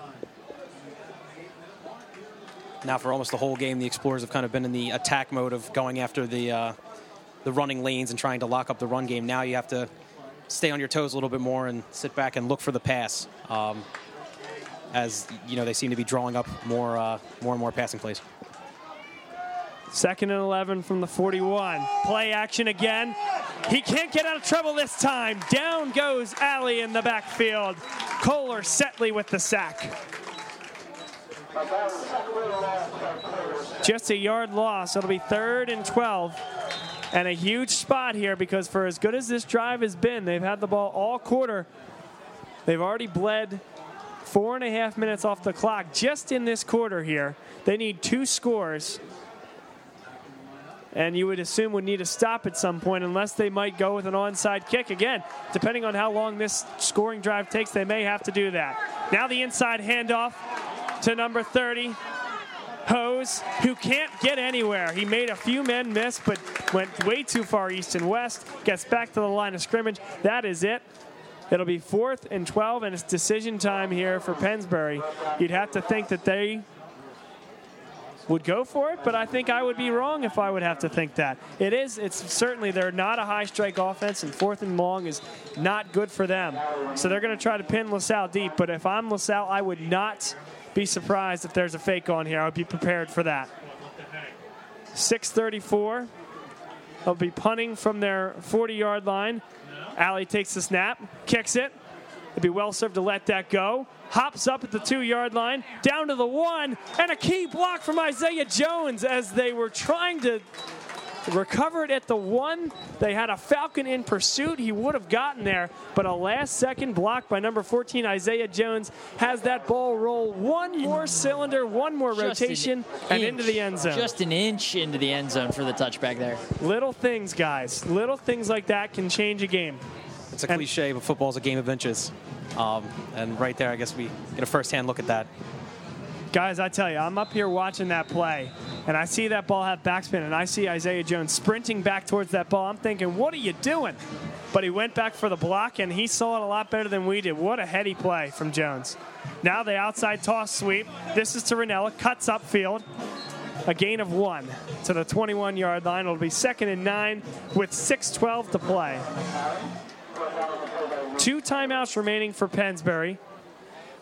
Now, for almost the whole game, the Explorers have kind of been in the attack mode of going after the uh, the running lanes and trying to lock up the run game. Now you have to stay on your toes a little bit more and sit back and look for the pass. Um, as you know, they seem to be drawing up more, uh, more and more passing plays. Second and 11 from the 41. Play action again. He can't get out of trouble this time. Down goes Alley in the backfield. Kohler Setley with the sack. Just a yard loss. It'll be third and 12. And a huge spot here because for as good as this drive has been, they've had the ball all quarter. They've already bled four and a half minutes off the clock just in this quarter here. They need two scores. And you would assume would need a stop at some point unless they might go with an onside kick. Again, depending on how long this scoring drive takes, they may have to do that. Now the inside handoff to number 30. Hose, who can't get anywhere. He made a few men miss, but went way too far east and west. Gets back to the line of scrimmage. That is it. It'll be fourth and 12, and it's decision time here for Pennsbury. You'd have to think that they would go for it, but I think I would be wrong if I would have to think that. It is, it's certainly, they're not a high strike offense, and fourth and long is not good for them. So they're going to try to pin LaSalle deep, but if I'm LaSalle, I would not be surprised if there's a fake on here. I would be prepared for that. 634. They'll be punting from their 40 yard line. Alley takes the snap, kicks it. It'd be well served to let that go. Hops up at the two yard line, down to the one, and a key block from Isaiah Jones as they were trying to recovered at the one. They had a Falcon in pursuit. He would have gotten there, but a last second block by number 14, Isaiah Jones, has that ball roll one more cylinder, one more Just rotation, an and inch. into the end zone. Just an inch into the end zone for the touchback there. Little things, guys. Little things like that can change a game. It's a And- cliche, but football's a game of inches. Um, and right there, I guess we get a first-hand look at that. Guys, I tell you, I'm up here watching that play, and I see that ball have backspin, and I see Isaiah Jones sprinting back towards that ball. I'm thinking, what are you doing? But he went back for the block, and he saw it a lot better than we did. What a heady play from Jones. Now the outside toss sweep. This is to Ranella, cuts upfield. A gain of one to the 21 yard line. It'll be second and nine with 6.12 to play. Two timeouts remaining for Pennsbury.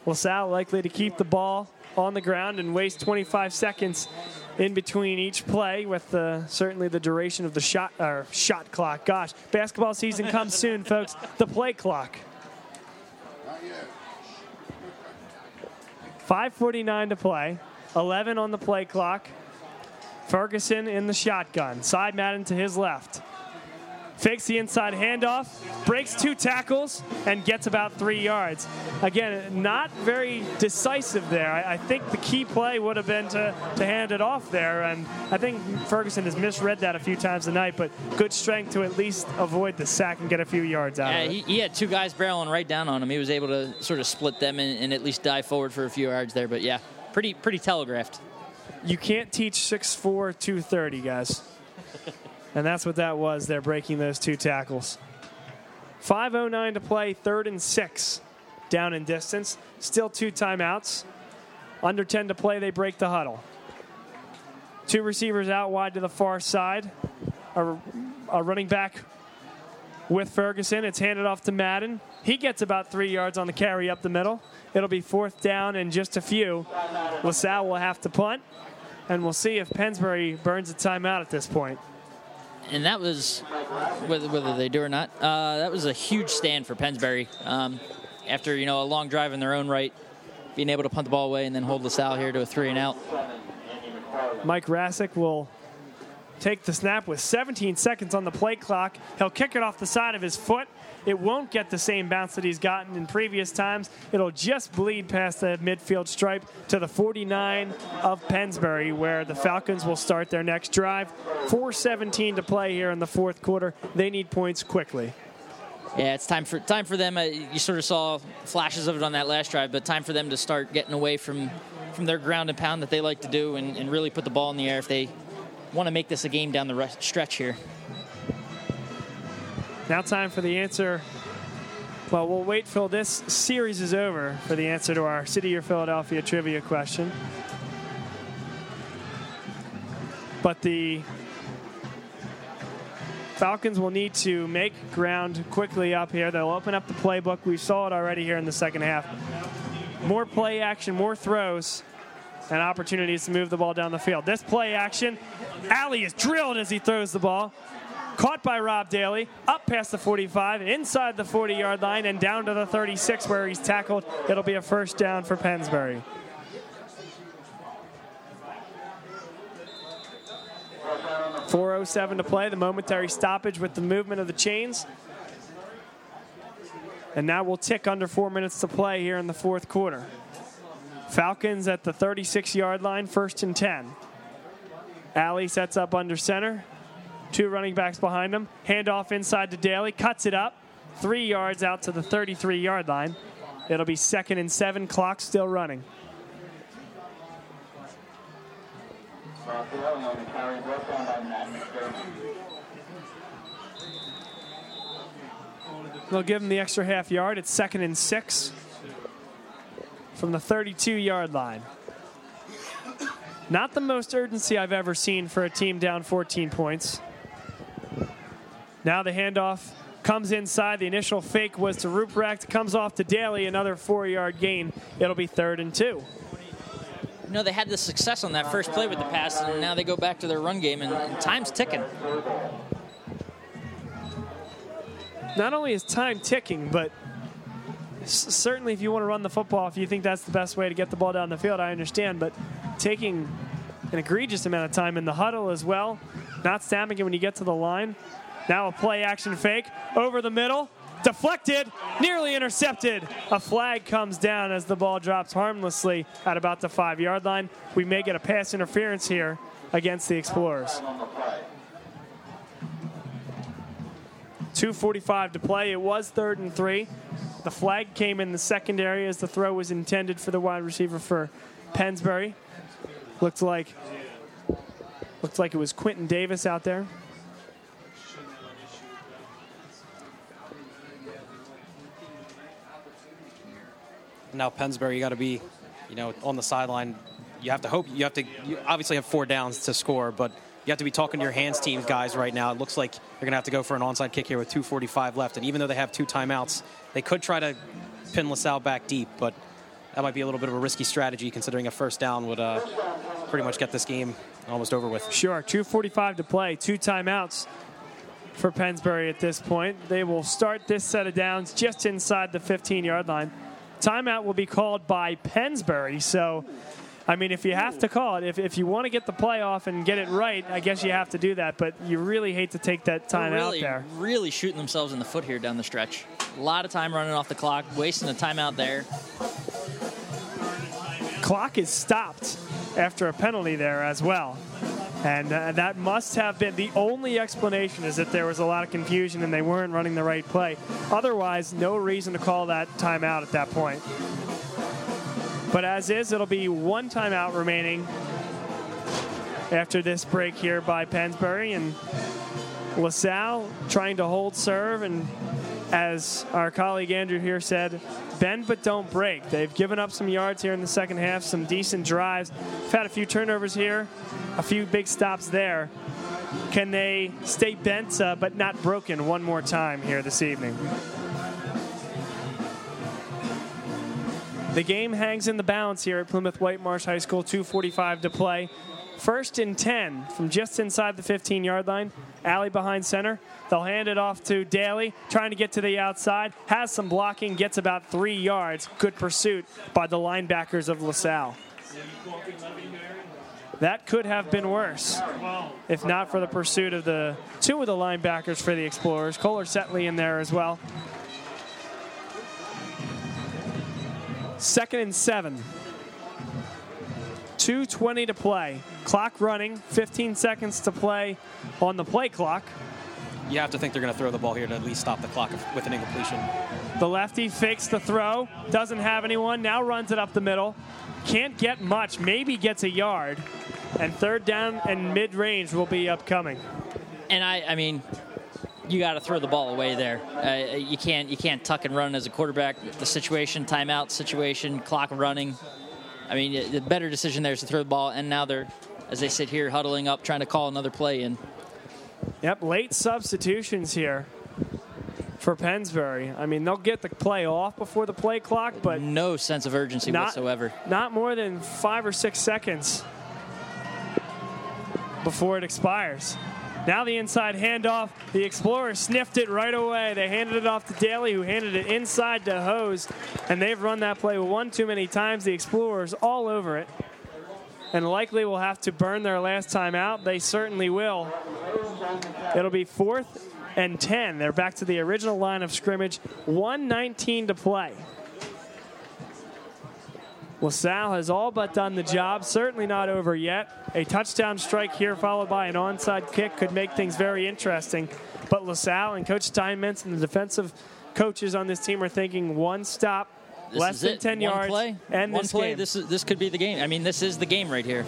LaSalle likely to keep the ball on the ground and waste 25 seconds in between each play with uh, certainly the duration of the shot or shot clock. Gosh, basketball season comes soon, folks. The play clock. 5:49 to play. 11 on the play clock. Ferguson in the shotgun. Cy Madden to his left. Fakes the inside handoff, breaks two tackles, and gets about three yards. Again, not very decisive there. I, I think the key play would have been to, to hand it off there, and I think Ferguson has misread that a few times tonight, but good strength to at least avoid the sack and get a few yards out Yeah, of it. he, he had two guys barreling right down on him. He was able to sort of split them and, and at least dive forward for a few yards there. But yeah, pretty pretty telegraphed. You can't teach 6'4", 230, guys. And that's what that was. They're breaking those two tackles. 5.09 to play, third and six. Down in distance. Still two timeouts. Under 10 to play, they break the huddle. Two receivers out wide to the far side. A, a running back with Ferguson. It's handed off to Madden. He gets about three yards on the carry up the middle. It'll be fourth down and just a few. LaSalle will have to punt, and we'll see if Pennsbury burns a timeout at this point. And that was whether, whether they do or not. Uh, that was a huge stand for Pennsbury. Um, after you know a long drive in their own right, being able to punt the ball away and then hold LaSalle here to a three and out. Mike Rasick will take the snap with 17 seconds on the play clock. He'll kick it off the side of his foot. It won't get the same bounce that he's gotten in previous times. It'll just bleed past the midfield stripe to the 49 of Pennsbury, where the Falcons will start their next drive. 4.17 to play here in the fourth quarter. They need points quickly. Yeah, it's time for time for them. Uh, you sort of saw flashes of it on that last drive, but time for them to start getting away from from their ground and pound that they like to do, and, and really put the ball in the air if they want to make this a game down the stretch here. Now, time for the answer. Well, we'll wait till this series is over for the answer to our City Year Philadelphia trivia question. But the Falcons will need to make ground quickly up here. They'll open up the playbook. We saw it already here in the second half. More play action, more throws, and opportunities to move the ball down the field. This play action, Alley is drilled as he throws the ball. Caught by Rob Daly, up past the 45, inside the 40 yard line, and down to the 36 where he's tackled. It'll be a first down for Pennsbury. Four oh seven to play. The momentary stoppage with the movement of the chains. And now we'll tick under four minutes to play here in the fourth quarter. Falcons at the 36 yard line, first and 10. Alley sets up under center. Two running backs behind him. Handoff inside to Daly. Cuts it up. Three yards out to the 33 yard line. It'll be second and seven. Clock still running. They'll give him the extra half yard. It's second and six from the 32 yard line. Not the most urgency I've ever seen for a team down 14 points. Now the handoff comes inside. The initial fake was to Ruprecht, comes off to Daly, another four yard gain. It'll be third and two. You know, they had the success on that first play with the pass, and now they go back to their run game, and, and time's ticking. Not only is time ticking, but s- certainly if you want to run the football, if you think that's the best way to get the ball down the field, I understand. But taking an egregious amount of time in the huddle as well, not snapping it when you get to the line. Now a play action fake over the middle. Deflected, nearly intercepted. A flag comes down as the ball drops harmlessly at about the five yard line. We may get a pass interference here against the Explorers. 2.45 to play. It was third and three. The flag came in the secondary as the throw was intended for the wide receiver for Pennsbury. Looked like looked like it was Quentin Davis out there. Now Pennsbury, you got to be, you know, on the sideline. You have to hope. You have to. You obviously have four downs to score, but you have to be talking to your hands teams guys right now. It looks like they're going to have to go for an onside kick here with 2:45 left. And even though they have two timeouts, they could try to pin LaSalle back deep, but that might be a little bit of a risky strategy considering a first down would uh, pretty much get this game almost over with. Sure, 2.45 to play, two timeouts for Pennsbury at this point. They will start this set of downs just inside the 15 yard line. Timeout will be called by Pennsbury. So, I mean, if you have to call it, if, if you want to get the play off and get it right, I guess you have to do that. But you really hate to take that time out really, there. really shooting themselves in the foot here down the stretch. A lot of time running off the clock, wasting a timeout there. Clock is stopped after a penalty there as well. And uh, that must have been the only explanation is that there was a lot of confusion and they weren't running the right play. Otherwise, no reason to call that timeout at that point. But as is, it'll be one timeout remaining after this break here by Pennsbury and LaSalle trying to hold serve and as our colleague Andrew here said, bend but don't break. They've given up some yards here in the second half, some decent drives. We've had a few turnovers here, a few big stops there. Can they stay bent uh, but not broken one more time here this evening? The game hangs in the balance here at Plymouth Whitemarsh High School, 2.45 to play. First and 10 from just inside the 15 yard line. Alley behind center. They'll hand it off to Daly, trying to get to the outside. Has some blocking, gets about three yards. Good pursuit by the linebackers of LaSalle. That could have been worse if not for the pursuit of the two of the linebackers for the Explorers. Kohler Setley in there as well. Second and seven. 2.20 to play. Clock running, 15 seconds to play on the play clock. you have to think they're going to throw the ball here to at least stop the clock with an incompletion. The lefty fakes the throw, doesn't have anyone, now runs it up the middle. Can't get much, maybe gets a yard. And third down and mid range will be upcoming. And I, I mean, you got to throw the ball away there. Uh, you can't you can't tuck and run as a quarterback. The situation, timeout situation, clock running. I mean, the better decision there is to throw the ball. And now they're, as they sit here huddling up, trying to call another play in. Yep, late substitutions here for Pennsbury. I mean, they'll get the play off before the play clock, but no sense of urgency not, whatsoever. Not more than five or six seconds before it expires. Now the inside handoff. The Explorers sniffed it right away. They handed it off to Daly, who handed it inside to Hose. And they've run that play one too many times. The Explorers all over it. And likely will have to burn their last time out. They certainly will. It'll be fourth and 10. They're back to the original line of scrimmage. 119 to play. LaSalle has all but done the job. Certainly not over yet. A touchdown strike here, followed by an onside kick, could make things very interesting. But LaSalle and Coach Steinmetz and the defensive coaches on this team are thinking one stop, this less than it. 10 one yards, play. and one this play. game. This is this could be the game. I mean, this is the game right here.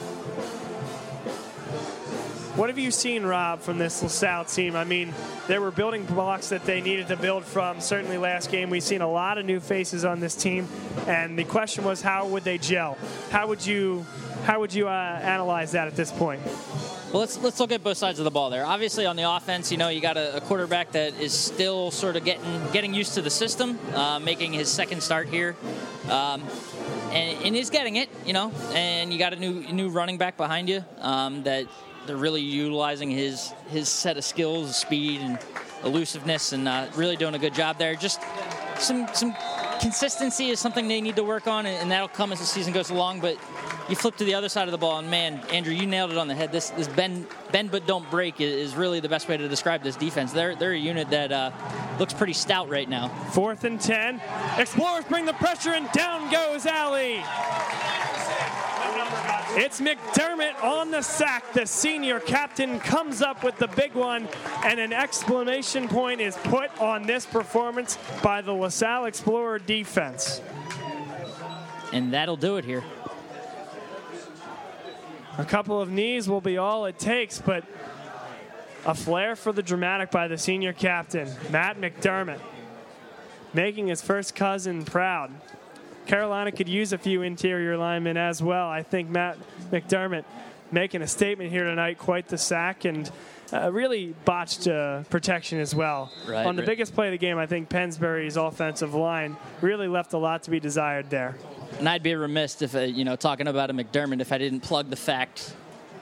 What have you seen, Rob, from this LaSalle team? I mean, there were building blocks that they needed to build from. Certainly last game, we've seen a lot of new faces on this team, and the question was, how would they gel? How would you, how would you uh, analyze that at this point? Well, let's let's look at both sides of the ball there. Obviously, on the offense, you know, you got a, a quarterback that is still sort of getting getting used to the system, uh, making his second start here, um, and, and is getting it, you know. And you got a new new running back behind you um, that they're really utilizing his his set of skills, speed and elusiveness, and uh, really doing a good job there. Just some some consistency is something they need to work on, and that'll come as the season goes along. But you flip to the other side of the ball, and man, Andrew, you nailed it on the head. This this bend bend but don't break is really the best way to describe this defense. They're they're a unit that uh, looks pretty stout right now. Fourth and ten. Explorers bring the pressure, and down goes Alley. It's McDermott on the sack. The senior captain comes up with the big one, and an exclamation point is put on this performance by the LaSalle Explorer defense. And that'll do it here. A couple of knees will be all it takes, but a flair for the dramatic by the senior captain, Matt McDermott, making his first cousin proud. Carolina could use a few interior linemen as well. I think Matt McDermott making a statement here tonight, quite the sack, and uh, really botched uh, protection as well. Right, On the right. biggest play of the game, I think Pennsbury's offensive line really left a lot to be desired there. And I'd be remiss if, uh, you know, talking about a McDermott, if I didn't plug the fact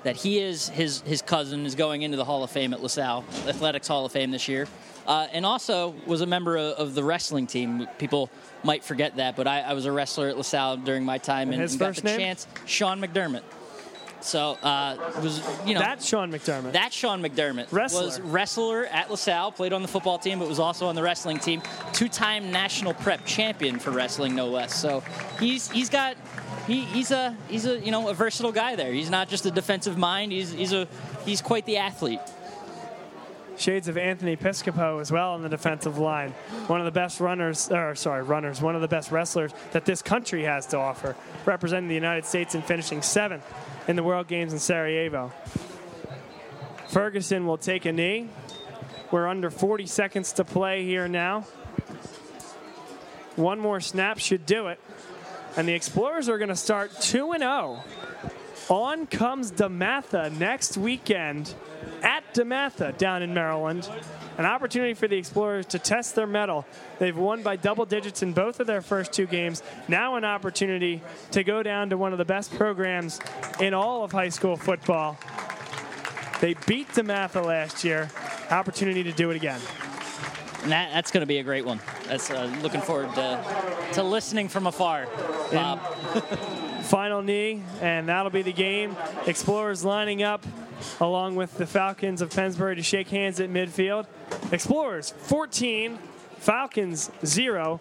that he is his his cousin is going into the Hall of Fame at LaSalle Athletics Hall of Fame this year, uh, and also was a member of, of the wrestling team. People might forget that, but I, I was a wrestler at LaSalle during my time And and, his and got first the name? chance. Sean McDermott. So uh, was you know That's Sean McDermott. that Sean McDermott Wrestler. was wrestler at LaSalle, played on the football team, but was also on the wrestling team. Two-time national prep champion for wrestling, no less. So he's he's got he, he's a he's a you know a versatile guy there. He's not just a defensive mind. He's he's a he's quite the athlete. Shades of Anthony Piscopo as well on the defensive line. One of the best runners, or sorry, runners, one of the best wrestlers that this country has to offer, representing the United States and finishing seventh in the World Games in Sarajevo. Ferguson will take a knee. We're under 40 seconds to play here now. One more snap should do it. And the Explorers are going to start 2 0. On comes DeMatha next weekend at DeMatha down in Maryland. An opportunity for the Explorers to test their mettle. They've won by double digits in both of their first two games. Now, an opportunity to go down to one of the best programs in all of high school football. They beat DeMatha last year. Opportunity to do it again. And that, that's going to be a great one. That's uh, looking forward to, to listening from afar. Bob. final knee, and that'll be the game. Explorers lining up along with the Falcons of Pennsbury to shake hands at midfield. Explorers 14, Falcons 0.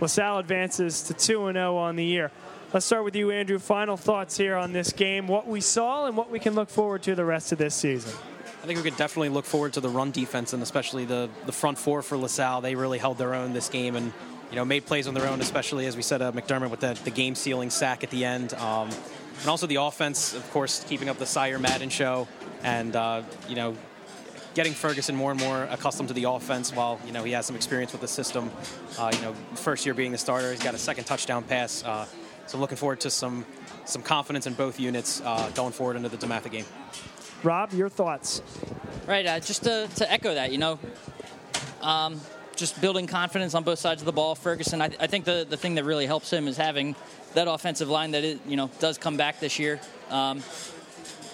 LaSalle advances to 2 0 on the year. Let's start with you, Andrew. Final thoughts here on this game, what we saw, and what we can look forward to the rest of this season. I think we could definitely look forward to the run defense and especially the, the front four for LaSalle. They really held their own this game and you know made plays on their own, especially as we said, uh, McDermott with the, the game sealing sack at the end. Um, and also the offense, of course, keeping up the Cy Madden show and uh, you know getting Ferguson more and more accustomed to the offense while you know he has some experience with the system. Uh, you know, first year being the starter, he's got a second touchdown pass. Uh, so looking forward to some some confidence in both units uh, going forward into the DeMatha game. Rob, your thoughts? Right, uh, just to, to echo that, you know, um, just building confidence on both sides of the ball. Ferguson, I, I, think the, the thing that really helps him is having that offensive line that it, you know does come back this year. Um,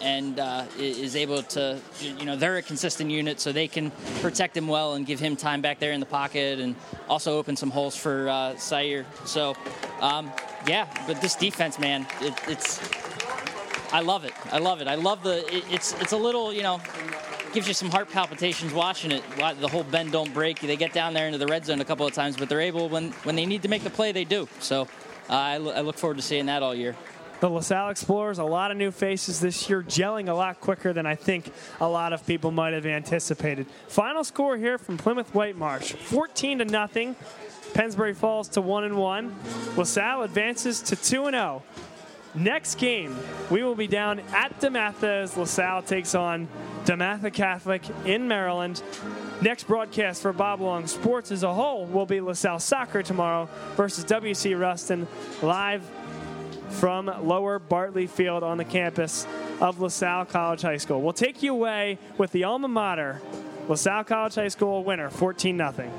and uh, is able to, you know, they're a consistent unit, so they can protect him well and give him time back there in the pocket, and also open some holes for uh, Cy. So, um, yeah, but this defense, man, it, it's, I love it. I love it. I love the. It, it's it's a little, you know, gives you some heart palpitations watching it. The whole bend don't break. They get down there into the red zone a couple of times, but they're able when when they need to make the play, they do. So, I, I look forward to seeing that all year the LaSalle Explorers, a lot of new faces this year, gelling a lot quicker than I think a lot of people might have anticipated. Final score here from Plymouth Whitemarsh 14 to nothing. Pennsbury falls to 1 and 1. LaSalle advances to 2 and 0. Next game, we will be down at DeMatha as LaSalle takes on DeMatha Catholic in Maryland. Next broadcast for Bob Long Sports as a whole will be LaSalle Soccer tomorrow versus WC Rustin live from Lower Bartley Field on the campus of LaSalle College High School. We'll take you away with the alma mater, LaSalle College High School winner, 14 0.